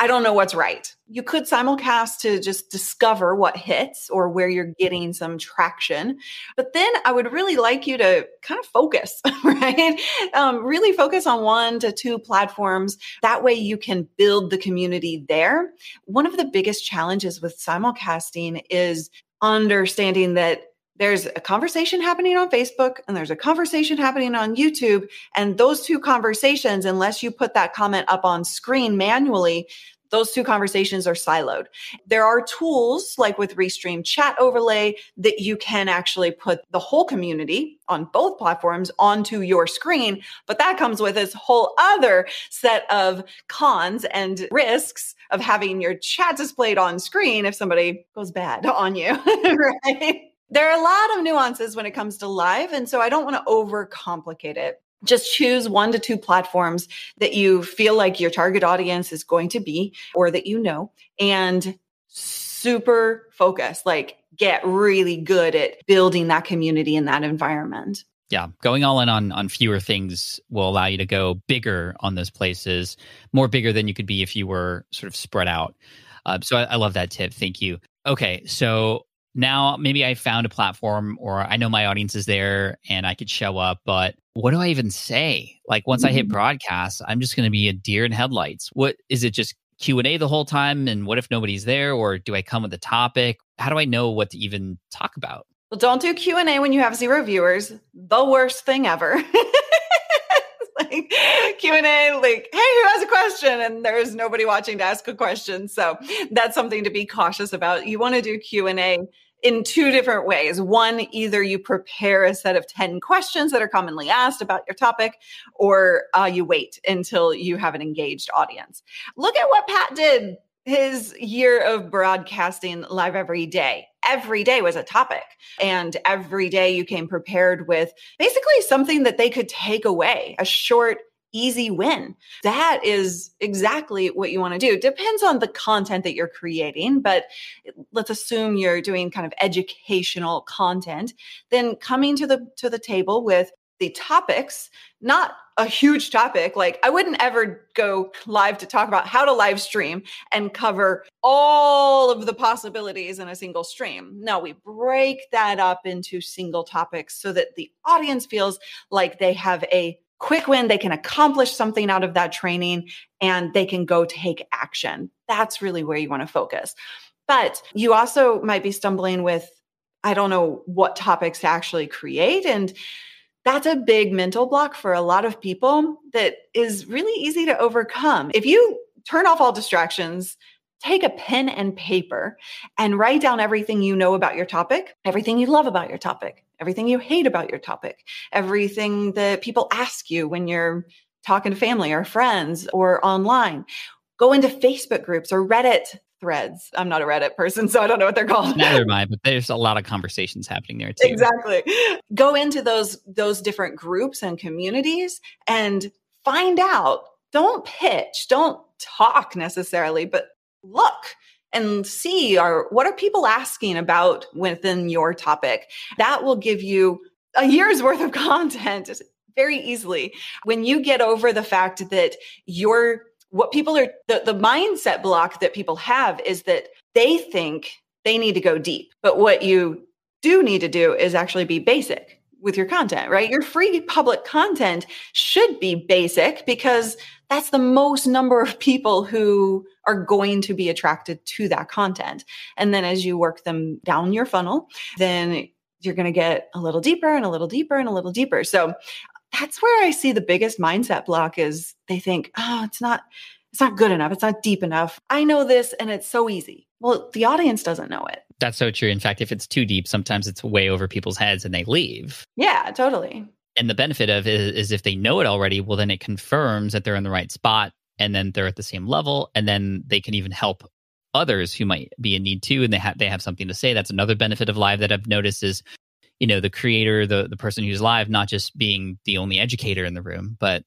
Speaker 11: I don't know what's right. You could simulcast to just discover what hits or where you're getting some traction. But then I would really like you to kind of focus, right? Um, really focus on one to two platforms. That way you can build the community there. One of the biggest challenges with simulcasting is understanding that there's a conversation happening on Facebook and there's a conversation happening on YouTube. And those two conversations, unless you put that comment up on screen manually, those two conversations are siloed. There are tools like with Restream Chat Overlay that you can actually put the whole community on both platforms onto your screen, but that comes with this whole other set of cons and risks of having your chat displayed on screen if somebody goes bad on you, right? There are a lot of nuances when it comes to live, and so I don't want to overcomplicate it. Just choose one to two platforms that you feel like your target audience is going to be or that you know and super focus like get really good at building that community in that environment.
Speaker 9: Yeah going all in on on fewer things will allow you to go bigger on those places more bigger than you could be if you were sort of spread out. Uh, so I, I love that tip. Thank you. Okay so now maybe I found a platform or I know my audience is there and I could show up, but what do I even say? Like once I hit
Speaker 11: Mm-hmm.
Speaker 9: broadcast, I'm just going to be a deer in headlights. What is it just Q&A the whole time and what if nobody's there or do I come with a topic? How do I know what to even talk about?
Speaker 11: well don't do q&a when you have zero viewers the worst thing ever like q&a like hey who has a question and there's nobody watching to ask a question so that's something to be cautious about you want to do q&a in two different ways one either you prepare a set of 10 questions that are commonly asked about your topic or uh, you wait until you have an engaged audience look at what pat did his year of broadcasting live every day. Every day was a topic. And every day you came prepared with basically something that they could take away, a short, easy win. That is exactly what you want to do. Depends on the content that you're creating, but let's assume you're doing kind of educational content, then coming to the to the table with the topics, not a huge topic. Like I wouldn't ever go live to talk about how to live stream and cover all of the possibilities in a single stream. No, we break that up into single topics so that the audience feels like they have a quick win, they can accomplish something out of that training and they can go take action. That's really where you want to focus. But you also might be stumbling with I don't know what topics to actually create and that's a big mental block for a lot of people that is really easy to overcome. If you turn off all distractions, take a pen and paper and write down everything you know about your topic, everything you love about your topic, everything you hate about your topic, everything that people ask you when you're talking to family or friends or online. Go into Facebook groups or Reddit threads. I'm not a Reddit person, so I don't know what they're called.
Speaker 9: Neither am I, but there's a lot of conversations happening there too.
Speaker 11: Exactly. Go into those those different groups and communities and find out. Don't pitch, don't talk necessarily, but look and see are what are people asking about within your topic. That will give you a year's worth of content very easily. When you get over the fact that you're what people are the, the mindset block that people have is that they think they need to go deep but what you do need to do is actually be basic with your content right your free public content should be basic because that's the most number of people who are going to be attracted to that content and then as you work them down your funnel then you're going to get a little deeper and a little deeper and a little deeper so that's where I see the biggest mindset block is they think, oh, it's not, it's not good enough. It's not deep enough. I know this and it's so easy. Well, the audience doesn't know it.
Speaker 9: That's so true. In fact, if it's too deep, sometimes it's way over people's heads and they leave.
Speaker 11: Yeah, totally.
Speaker 9: And the benefit of is if they know it already, well, then it confirms that they're in the right spot and then they're at the same level. And then they can even help others who might be in need too. And they have, they have something to say. That's another benefit of live that I've noticed is you know the creator the the person who's live not just being the only educator in the room but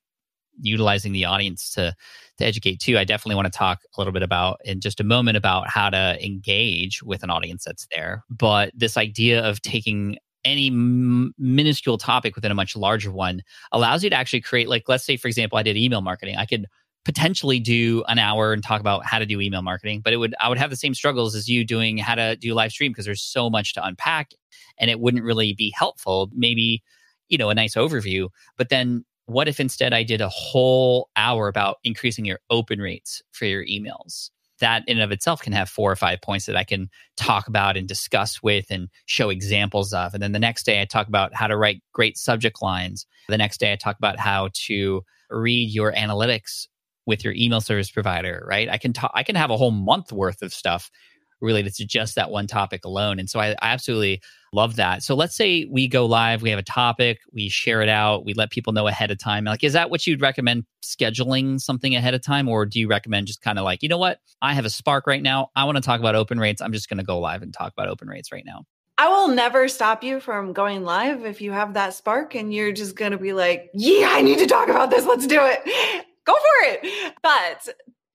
Speaker 9: utilizing the audience to to educate too i definitely want to talk a little bit about in just a moment about how to engage with an audience that's there but this idea of taking any m- minuscule topic within a much larger one allows you to actually create like let's say for example i did email marketing. I could potentially do an hour and talk about how to do email marketing but it would i would have the same struggles as you doing how to do live stream because there's so much to unpack and it wouldn't really be helpful maybe you know a nice overview. But then what if instead i did a whole hour about increasing your open rates for your emails that in and of itself can have four or five points that i can talk about and discuss with and show examples of and then the next day i talk about how to write great subject lines the next day i talk about how to read your analytics with your email service provider, right? I can talk, I can have a whole month worth of stuff related to just that one topic alone. And so I, I absolutely love that. So let's say we go live, we have a topic, we share it out, we let people know ahead of time. Like, is that what you'd recommend scheduling something ahead of time? Or do you recommend just kind of like, you know what? I have a spark right now. I want to talk about open rates. I'm just going to go live and talk about open rates right now.
Speaker 11: I will never stop you from going live if you have that spark and you're just going to be like, yeah, I need to talk about this. Let's do it. Go for it. But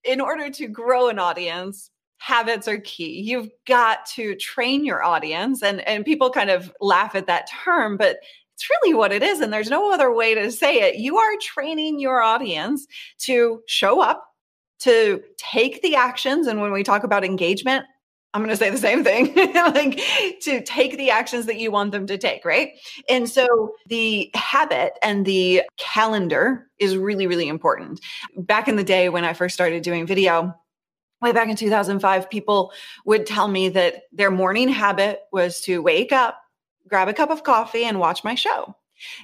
Speaker 11: in order to grow an audience, habits are key. You've got to train your audience and and people kind of laugh at that term, but it's really what it is and there's no other way to say it. You are training your audience to show up, to take the actions and when we talk about engagement, I'm going to say the same thing, like to take the actions that you want them to take, right? And so the habit and the calendar is really, really important. Back in the day when I first started doing video, way back in 2005, people would tell me that their morning habit was to wake up, grab a cup of coffee, and watch my show.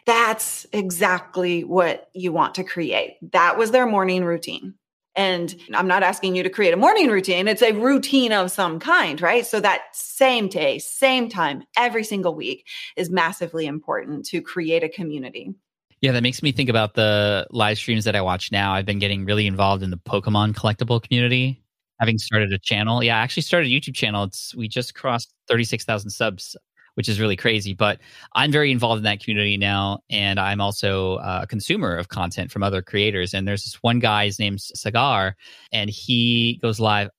Speaker 11: That's exactly what you want to create. That was their morning routine. And I'm not asking you to create a morning routine, it's a routine of some kind, right? So that same day, same time, every single week is massively important to create a community.
Speaker 9: Yeah, that makes me think about the live streams that I watch now. I've been getting really involved in the Pokemon collectible community having started a channel. Yeah, I actually started a YouTube channel. It's we just crossed 36,000 subs, which is really crazy, but I'm very involved in that community now and I'm also uh, a consumer of content from other creators and there's this one guy his name's Sagar and he goes live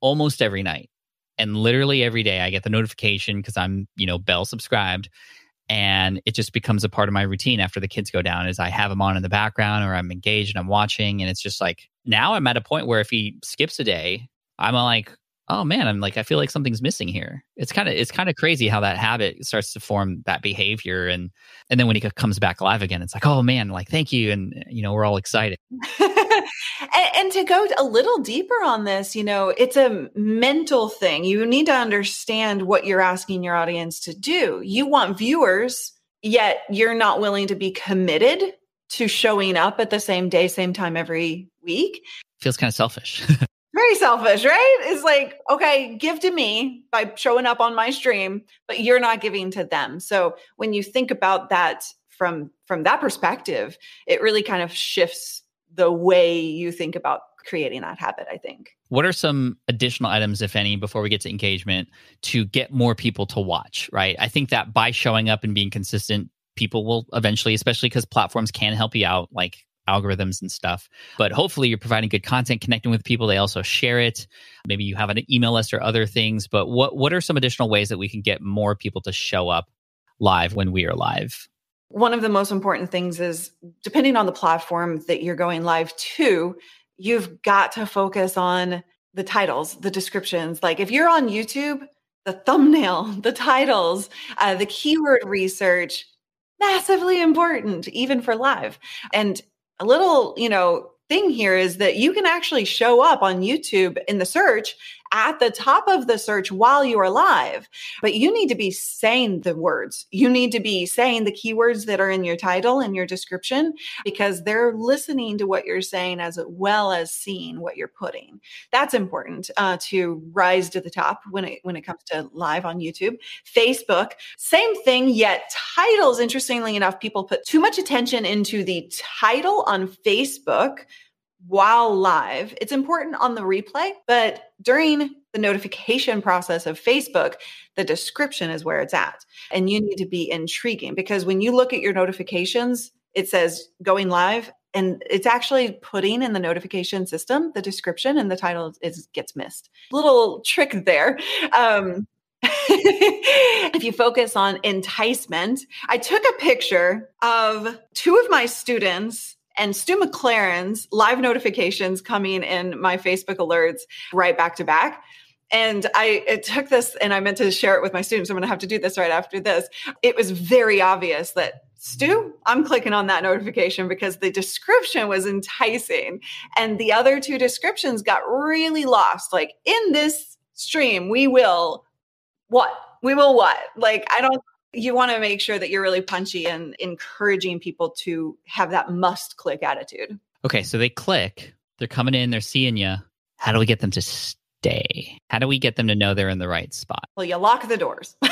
Speaker 9: almost every night. And literally every day I get the notification because I'm, you know, bell subscribed and it just becomes a part of my routine after the kids go down is i have him on in the background or i'm engaged and i'm watching and it's just like now I'm at a point where if he skips a day, I'm like, oh man, I'm like, I feel like something's missing here. It's kind of it's kind of crazy how that habit starts to form that behavior, and and then when he comes back live again, it's like, oh man, like thank you, and you know we're all excited.
Speaker 11: and, and to go a little deeper on this, you know, it's a mental thing. You need to understand what you're asking your audience to do. You want viewers, yet you're not willing to be committed to showing up at the same day, same time every week.
Speaker 9: Feels kind of selfish.
Speaker 11: Very selfish, right? It's like, okay, give to me by showing up on my stream, but you're not giving to them. So when you think about that from from that perspective, it really kind of shifts the way you think about creating that habit, I think.
Speaker 9: What are some additional items, if any, before we get to engagement to get more people to watch, right? I think that by showing up and being consistent, people will eventually, especially because platforms can help you out, like algorithms and stuff. But hopefully, you're providing good content, connecting with people. They also share it. Maybe you have an email list or other things. But what what are some additional ways that we can get more people to show up live when we are live?
Speaker 11: One of the most important things is depending on the platform that you're going live to, you've got to focus on the titles, the descriptions. Like if you're on YouTube, the thumbnail, the titles, uh, the keyword research, massively important, even for live. And a little, you know, thing here is that you can actually show up on YouTube in the search at the top of the search while you are live. But you need to be saying the words. You need to be saying the keywords that are in your title and your description because they're listening to what you're saying as well as seeing what you're putting. That's important uh, to rise to the top when it when it comes to live on YouTube. Facebook, same thing. Yet titles, interestingly enough, people put too much attention into the title on Facebook while live. It's important on the replay, but during the notification process of Facebook, the description is where it's at. And you need to be intriguing because when you look at your notifications, it says going live and it's actually putting in the notification system the description and the title is gets missed. Little trick there. Um, if you focus on enticement, I took a picture of two of my students and Stu McLaren's live notifications coming in my Facebook alerts right back to back. And I it took this and I meant to share it with my students. I'm going to have to do this right after this. It was very obvious that Stu, I'm clicking on that notification because the description was enticing. And the other two descriptions got really lost. Like in this stream, we will what? We will what? Like, I don't you want to make sure that you're really punchy and encouraging people to have that must click attitude.
Speaker 9: Okay, so they click, They're coming in, they're seeing you. How do we get them to stay? How do we get them to know they're in the right spot?
Speaker 11: Well, you lock the doors.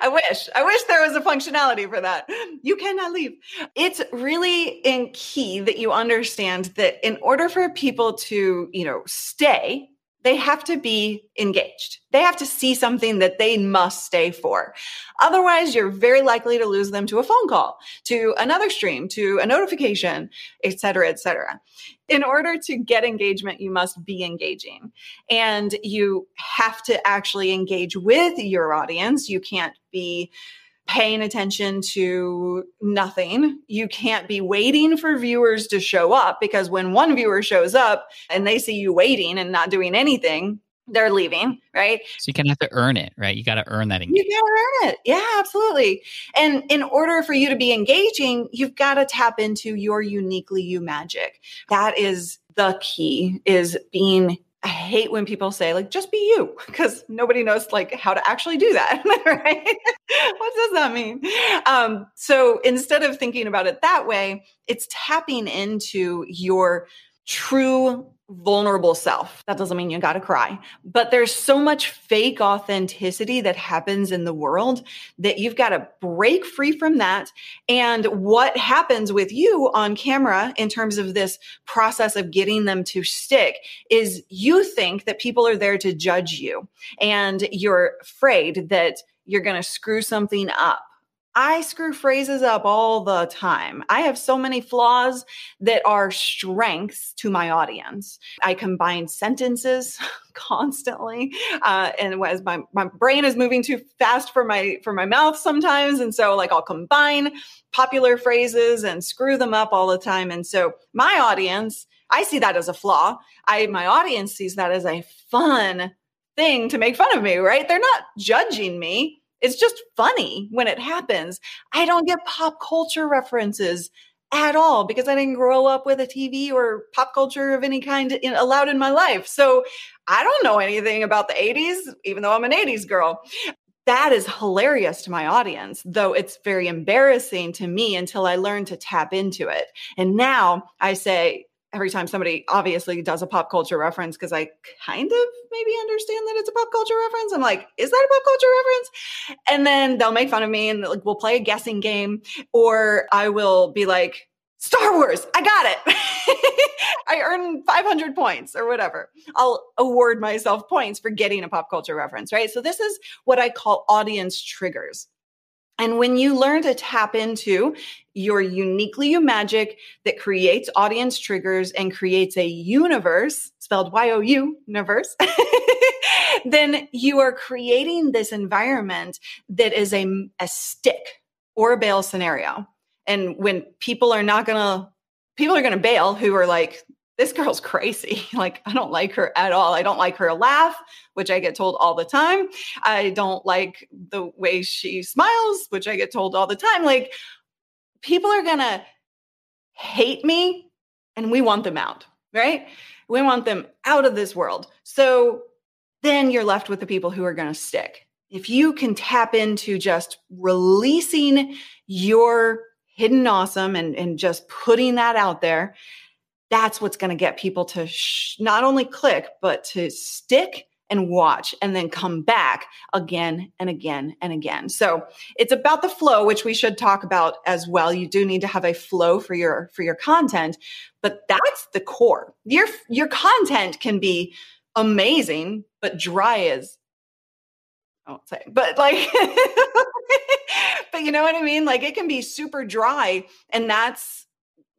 Speaker 11: I wish. I wish there was a functionality for that. You cannot leave. It's really in key that you understand that in order for people to, you know, stay, they have to be engaged. They have to see something that they must stay for. Otherwise, you're very likely to lose them to a phone call, to another stream, to a notification, et cetera, et cetera. In order to get engagement, you must be engaging and you have to actually engage with your audience. You can't be paying attention to nothing. You can't be waiting for viewers to show up because when one viewer shows up and they see you waiting and not doing anything, they're leaving, right?
Speaker 9: So you kind of have to earn it, right? You got to earn that engagement.
Speaker 11: You gotta earn it. Yeah, absolutely. And in order for you to be engaging, you've got to tap into your uniquely you magic. That is the key is being I hate when people say like just be you because nobody knows like how to actually do that, right? what does that mean? Um, so instead of thinking about it that way, it's tapping into your true vulnerable self. That doesn't mean you got to cry, but there's so much fake authenticity that happens in the world that you've got to break free from that. And what happens with you on camera in terms of this process of getting them to stick is you think that people are there to judge you and you're afraid that you're going to screw something up I screw phrases up all the time. I have so many flaws that are strengths to my audience. I combine sentences constantly, uh, and as my my brain is moving too fast for my for my mouth sometimes, and so like I'll combine popular phrases and screw them up all the time. And so my audience, I see that as a flaw. I my audience sees that as a fun thing to make fun of me. Right? They're not judging me it's just funny when it happens. I don't get pop culture references at all because I didn't grow up with a TV or pop culture of any kind in, allowed in my life. So I don't know anything about the 80s, even though I'm an 80s girl. That is hilarious to my audience, though it's very embarrassing to me until I learn to tap into it. And now I say, every time somebody obviously does a pop culture reference because I kind of maybe understand that it's a pop culture reference. I'm like, is that a pop culture reference? And then they'll make fun of me and like we'll play a guessing game, or I will be like, Star Wars, I got it. I earn 500 points or whatever. I'll award myself points for getting a pop culture reference, right? So this is what I call audience triggers. And when you learn to tap into your uniquely you magic that creates audience triggers and creates a universe, spelled Y O U, universe, then you are creating this environment that is a, a stick or a bail scenario. And when people are not going to, people are going to bail who are like, this girl's crazy. Like, I don't like her at all. I don't like her laugh, which I get told all the time. I don't like the way she smiles, which I get told all the time. Like, people are going to hate me and we want them out, right? We want them out of this world. So then you're left with the people who are going to stick. If you can tap into just releasing your hidden awesome and, and just putting that out there, that's what's going to get people to sh- not only click, but to stick and watch and then come back again and again and again. So it's about the flow, which we should talk about as well. You do need to have a flow for your, for your content, but that's the core. Your, your content can be amazing, but dry as I won't say, but like, but you know what I mean? Like it can be super dry and that's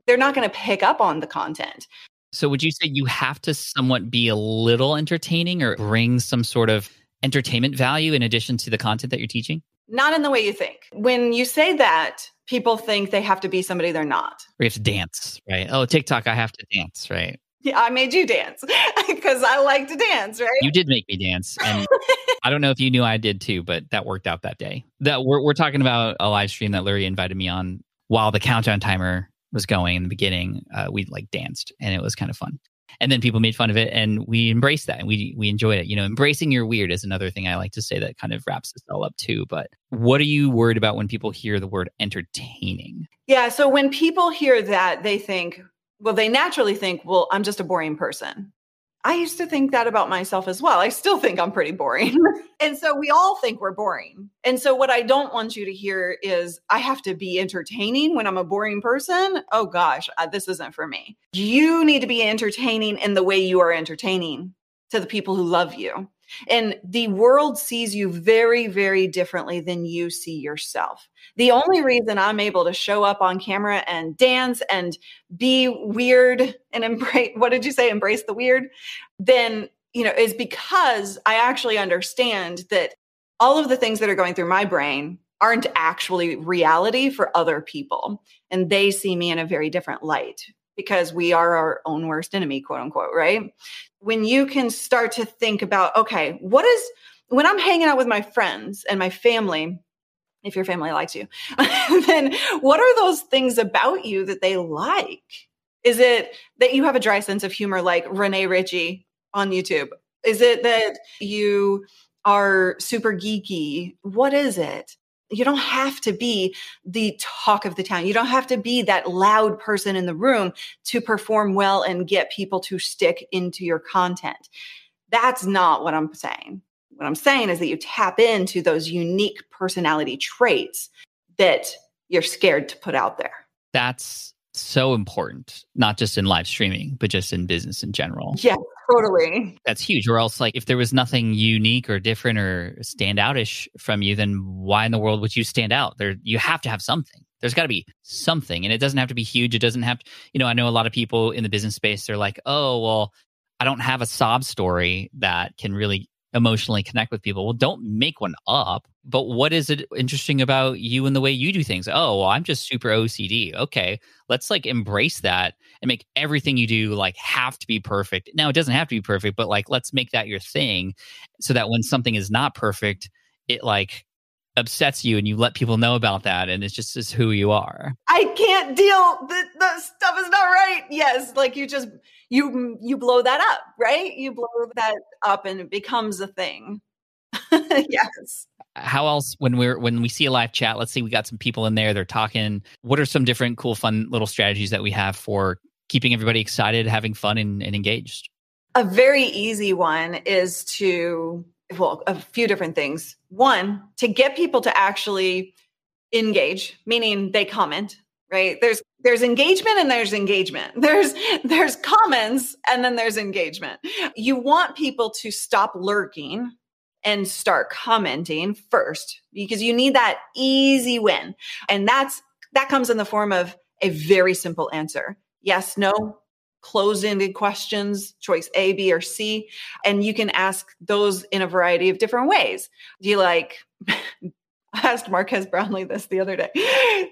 Speaker 11: they're not going to pick up on the content.
Speaker 9: So would you say you have to somewhat be a little entertaining or bring some sort of entertainment value in addition to the content that you're teaching?
Speaker 11: Not in the way you think. When you say that, people think they have to be somebody they're not.
Speaker 9: Or you have to dance, right? Oh, TikTok, I have to dance, right?
Speaker 11: Yeah, I made you dance because I like to dance, right?
Speaker 9: You did make me dance. And I don't know if you knew I did too, but that worked out that day. That we're, we're talking about a live stream that Luria invited me on while the countdown timer was going in the beginning, uh, we like danced and it was kind of fun. And then people made fun of it and we embraced that and we we enjoyed it. You know, embracing your weird is another thing I like to say that kind of wraps this all up too. But what are you worried about when people hear the word entertaining?
Speaker 11: Yeah, so when people hear that, they think well, they naturally think, well, I'm just a boring person. I used to think that about myself as well. I still think I'm pretty boring. and so we all think we're boring. And so what I don't want you to hear is I have to be entertaining when I'm a boring person. Oh gosh, uh, this isn't for me. You need to be entertaining in the way you are entertaining to the people who love you. And the world sees you very, very differently than you see yourself. The only reason I'm able to show up on camera and dance and be weird and embrace, what did you say, embrace the weird? Then, you know, is because I actually understand that all of the things that are going through my brain aren't actually reality for other people. And they see me in a very different light because we are our own worst enemy, quote unquote, right? When you can start to think about, okay, what is, when I'm hanging out with my friends and my family, if your family likes you, then what are those things about you that they like? Is it that you have a dry sense of humor like Rene Ritchie on YouTube? Is it that you are super geeky? What is it? You don't have to be the talk of the town. You don't have to be that loud person in the room to perform well and get people to stick into your content. That's not what I'm saying. What I'm saying is that you tap into those unique personality traits that you're scared to put out there.
Speaker 9: That's so important, not just in live streaming, but just in business in general.
Speaker 11: Yeah, totally.
Speaker 9: That's huge. Or else, like, if there was nothing unique or different or standoutish from you, then why in the world would you stand out? There, you have to have something. There's got to be something, and it doesn't have to be huge. It doesn't have to, you know. I know a lot of people in the business space. They're like, oh, well, I don't have a sob story that can really emotionally connect with people. Well, don't make one up. But what is it interesting about you and the way you do things? Oh, well, I'm just super OCD. Okay, let's like embrace that and make everything you do like have to be perfect. Now, it doesn't have to be perfect, but like let's make that your thing so that when something is not perfect, it like upsets you and you let people know about that and it's just is who you are.
Speaker 11: I can't deal the the stuff is not right. Yes, like you just you you blow that up, right? You blow that up and it becomes a thing. yes.
Speaker 9: How else when we're when we see a live chat, let's say we got some people in there, they're talking, what are some different cool fun little strategies that we have for keeping everybody excited, having fun and, and engaged?
Speaker 11: A very easy one is to well, a few different things. One, to get people to actually engage, meaning they comment, right? There's there's engagement and there's engagement. There's there's comments and then there's engagement. You want people to stop lurking and start commenting first because you need that easy win. And that's that comes in the form of a very simple answer. Yes, no, closed ended questions, choice A, B, or C. And you can ask those in a variety of different ways. Do you like, I asked Marques Brownlee this the other day.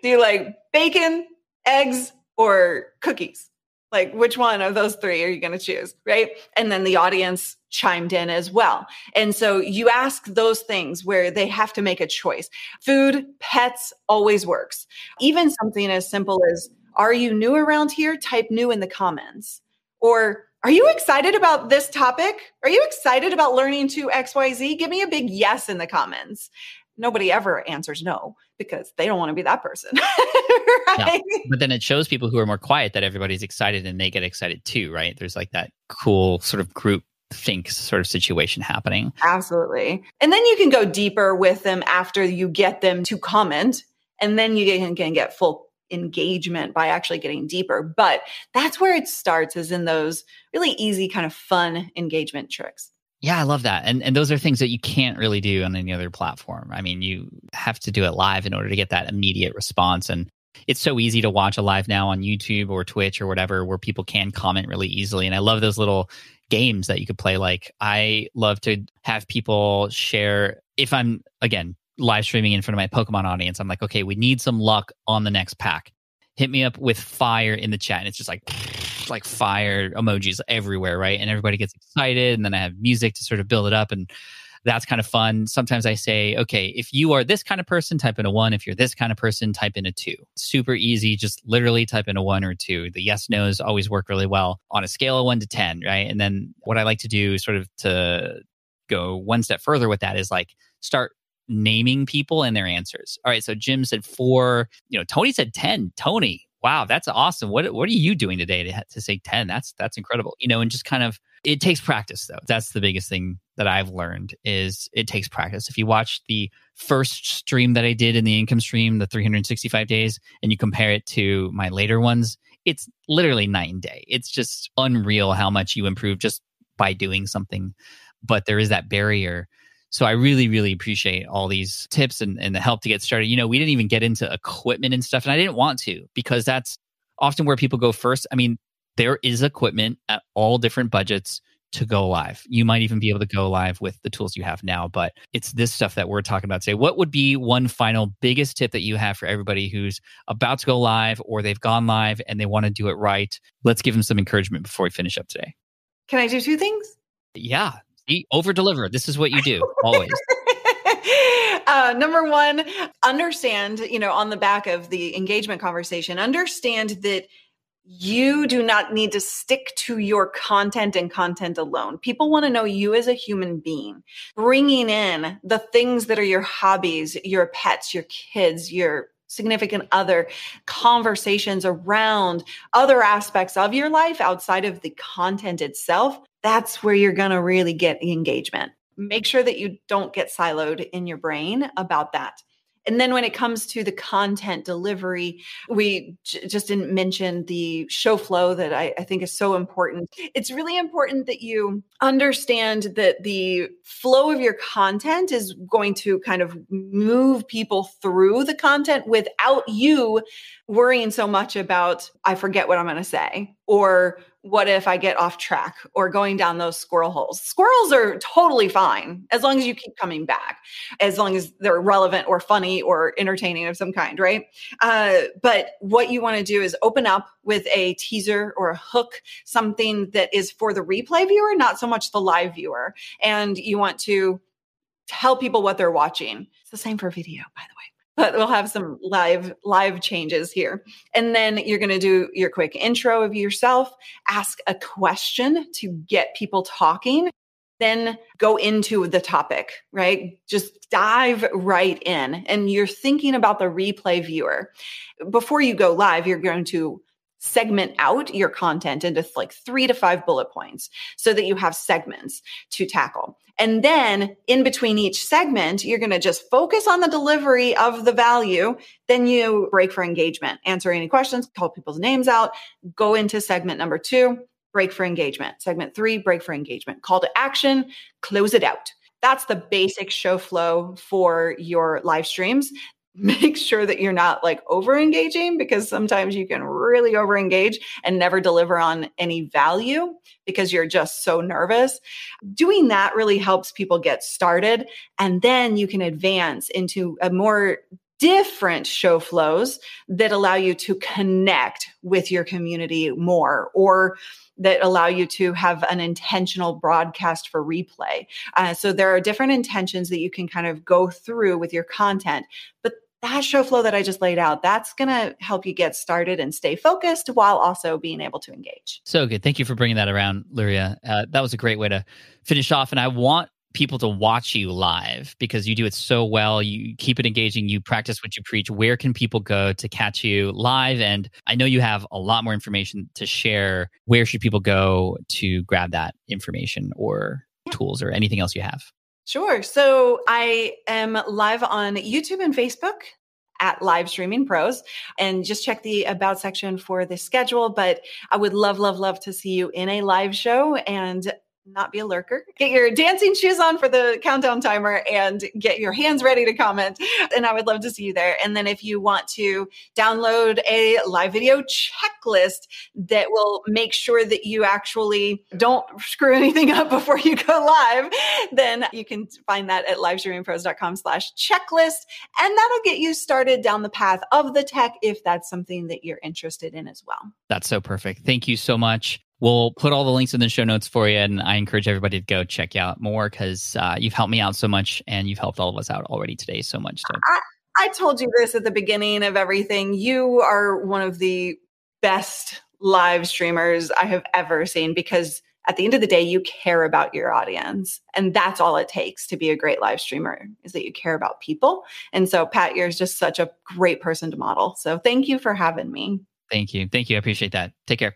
Speaker 11: Do you like bacon, eggs, or cookies? Like, which one of those three are you going to choose? Right. And then the audience chimed in as well. And so you ask those things where they have to make a choice. Food, pets always works. Even something as simple as, are you new around here? Type new in the comments. Or are you excited about this topic? Are you excited about learning to XYZ? Give me a big yes in the comments. Nobody ever answers no because they don't want to be that person.
Speaker 9: right? Yeah. But then it shows people who are more quiet that everybody's excited and they get excited too, right? There's like that cool sort of group think sort of situation happening.
Speaker 11: Absolutely. And then you can go deeper with them after you get them to comment and then you can, can get full engagement by actually getting deeper. But that's where it starts is in those really easy kind of fun engagement tricks.
Speaker 9: Yeah, I love that. And and those are things that you can't really do on any other platform. I mean, you have to do it live in order to get that immediate response and it's so easy to watch a live now on YouTube or Twitch or whatever where people can comment really easily and I love those little games that you could play like I love to have people share if I'm again live streaming in front of my Pokemon audience, I'm like, okay, we need some luck on the next pack. Hit me up with fire in the chat. And it's just like, like fire emojis everywhere, right? And everybody gets excited. And then I have music to sort of build it up. And that's kind of fun. Sometimes I say, okay, if you are this kind of person, type in a one. If you're this kind of person, type in a two. Super easy. Just literally type in a one or two. The yes nos always work really well on a scale of one to 10, right? And then what I like to do sort of to go one step further with that is like start naming people and their answers. All right, so Jim said four. You know, Tony said ten. Tony, wow, that's awesome. What what are you doing today to to say ten? That's that's incredible. You know, and just kind of it takes practice though. That's the biggest thing that I've learned is it takes practice. If you watch the first stream that I did in the income stream, the 365 days, and you compare it to my later ones, it's literally night and day. It's just unreal how much you improve just by doing something. But there is that barrier. So I really, really appreciate all these tips and, and the help to get started. You know, we didn't even get into equipment and stuff, and I didn't want to because that's often where people go first. I mean, there is equipment at all different budgets to go live. You might even be able to go live with the tools you have now, but it's this stuff that we're talking about today. What would be one final biggest tip that you have for everybody who's about to go live or they've gone live and they want to do it right? Let's give them some encouragement before we finish up today.
Speaker 11: Can I do two things?
Speaker 9: Yeah. Over deliver. This is what you do always.
Speaker 11: uh, number one, understand, you know, on the back of the engagement conversation, understand that you do not need to stick to your content and content alone. People want to know you as a human being, bringing in the things that are your hobbies, your pets, your kids, your significant other, conversations around other aspects of your life outside of the content itself. That's where you're going to really get engagement. Make sure that you don't get siloed in your brain about that. And then when it comes to the content delivery, we j- just didn't mention the show flow that I, I think is so important. It's really important that you understand that the flow of your content is going to kind of move people through the content without you worrying so much about, I forget what I'm going to say, or what if I get off track or going down those squirrel holes? Squirrels are totally fine as long as you keep coming back, as long as they're relevant or funny or entertaining of some kind, right? Uh, but what you want to do is open up with a teaser or a hook, something that is for the replay viewer, not so much the live viewer. And you want to tell people what they're watching. It's the same for video, by the way but we'll have some live live changes here. And then you're going to do your quick intro of yourself ask a question to get people talking then go into the topic right? Just dive right in and you're thinking about the replay viewer. Before you go live you're going to segment out your content into like three to five bullet points so that you have segments to tackle. And then in between each segment, you're going to just focus on the delivery of the value. Then you break for engagement, answer any questions, call people's names out, go into segment number two, break for engagement. Segment three, break for engagement. Call to action, close it out that's the basic show flow for your live streams make sure that you're not like over engaging because sometimes you can really over engage and never deliver on any value because you're just so nervous. Doing that really helps people get started and then you can advance into a more different show flows that allow you to connect with your community more or that allow you to have an intentional broadcast for replay. Uh, so there are different intentions that you can kind of go through with your content, but that show flow that I just laid out, that's going to help you get started and stay focused while also being able to engage.
Speaker 9: So good. Thank you for bringing that around, Luria. Uh, that was a great way to finish off. And I want people to watch you live because you do it so well. You keep it engaging. You practice what you preach. Where can people go to catch you live? And I know you have a lot more information to share. Where should people go to grab that information or tools or anything else you have?
Speaker 11: Sure. So I am live on YouTube and Facebook at live streaming pros and just check the about section for the schedule but i would love love love to see you in a live show and not be a lurker. Get your dancing shoes on for the countdown timer and get your hands ready to comment. And I would love to see you there. And then if you want to download a live video checklist that will make sure that you actually don't screw anything up before you go live, then you can find that at livestreamingpros.com slash checklist. And that'll get you started down the path of the tech if that's something that you're interested in as well.
Speaker 9: That's so perfect. Thank you so much. We'll put all the links in the show notes for you, and I encourage everybody to go check out more because uh, you've helped me out so much, and you've helped all of us out already today so much. So.
Speaker 11: I, I told you this at the beginning of everything. You are one of the best live streamers I have ever seen because at the end of the day, you care about your audience. And that's all it takes to be a great live streamer is that you care about people. And so, Pat, you're just such a great person to model. So, thank you for having me.
Speaker 9: Thank you. Thank you. I appreciate that. Take care.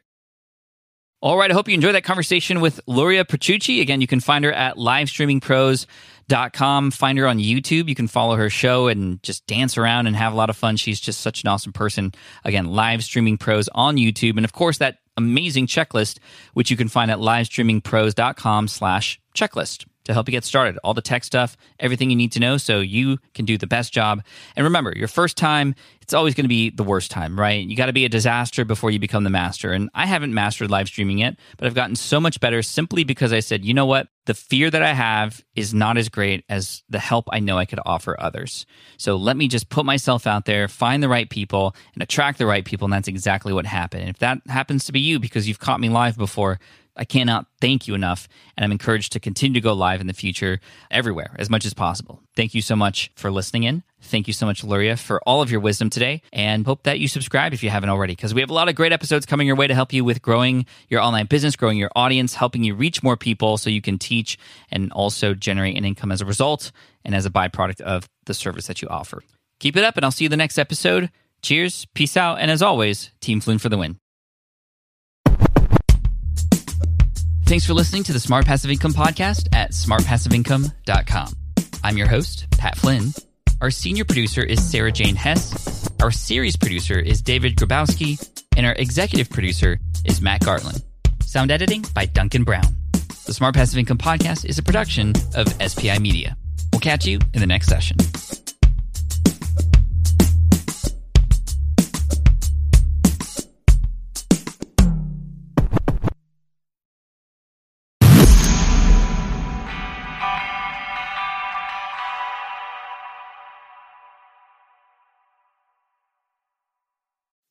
Speaker 9: All right. I hope you enjoyed that conversation with Luria Petrucci. Again, you can find her at livestreamingpros.com. Find her on YouTube. You can follow her show and just dance around and have a lot of fun. She's just such an awesome person. Again, live streaming pros on YouTube. And of course, that amazing checklist, which you can find at livestreamingpros.com slash checklist to help you get started. All the tech stuff, everything you need to know so you can do the best job. And remember, your first time, it's always going to be the worst time, right? You got to be a disaster before you become the master. And I haven't mastered live streaming yet, but I've gotten so much better simply because I said, you know what? The fear that I have is not as great as the help I know I could offer others. So let me just put myself out there, find the right people, and attract the right people. And that's exactly what happened. And if that happens to be you because you've caught me live before, I cannot thank you enough. And I'm encouraged to continue to go live in the future everywhere as much as possible. Thank you so much for listening in. Thank you so much, Luria, for all of your wisdom today. And hope that you subscribe if you haven't already, because we have a lot of great episodes coming your way to help you with growing your online business, growing your audience, helping you reach more people so you can teach and also generate an income as a result and as a byproduct of the service that you offer. Keep it up, and I'll see you the next episode. Cheers, peace out, and as always, Team Flynn for the win. Thanks for listening to the Smart Passive Income Podcast at smartpassiveincome.com. I'm your host, Pat Flynn. Our senior producer is Sarah Jane Hess. Our series producer is David Grabowski. And our executive producer is Matt Gartland. Sound editing by Duncan Brown. The Smart Passive Income Podcast is a production of SPI Media. We'll catch you in the next session.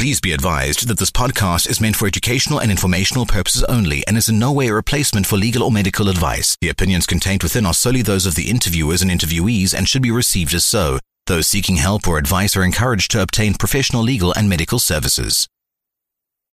Speaker 12: Please be advised that this podcast is meant for educational and informational purposes only and is in no way a replacement for legal or medical advice. The opinions contained within are solely those of the interviewers and interviewees and should be received as so. Those seeking help or advice are encouraged to obtain professional legal and medical services.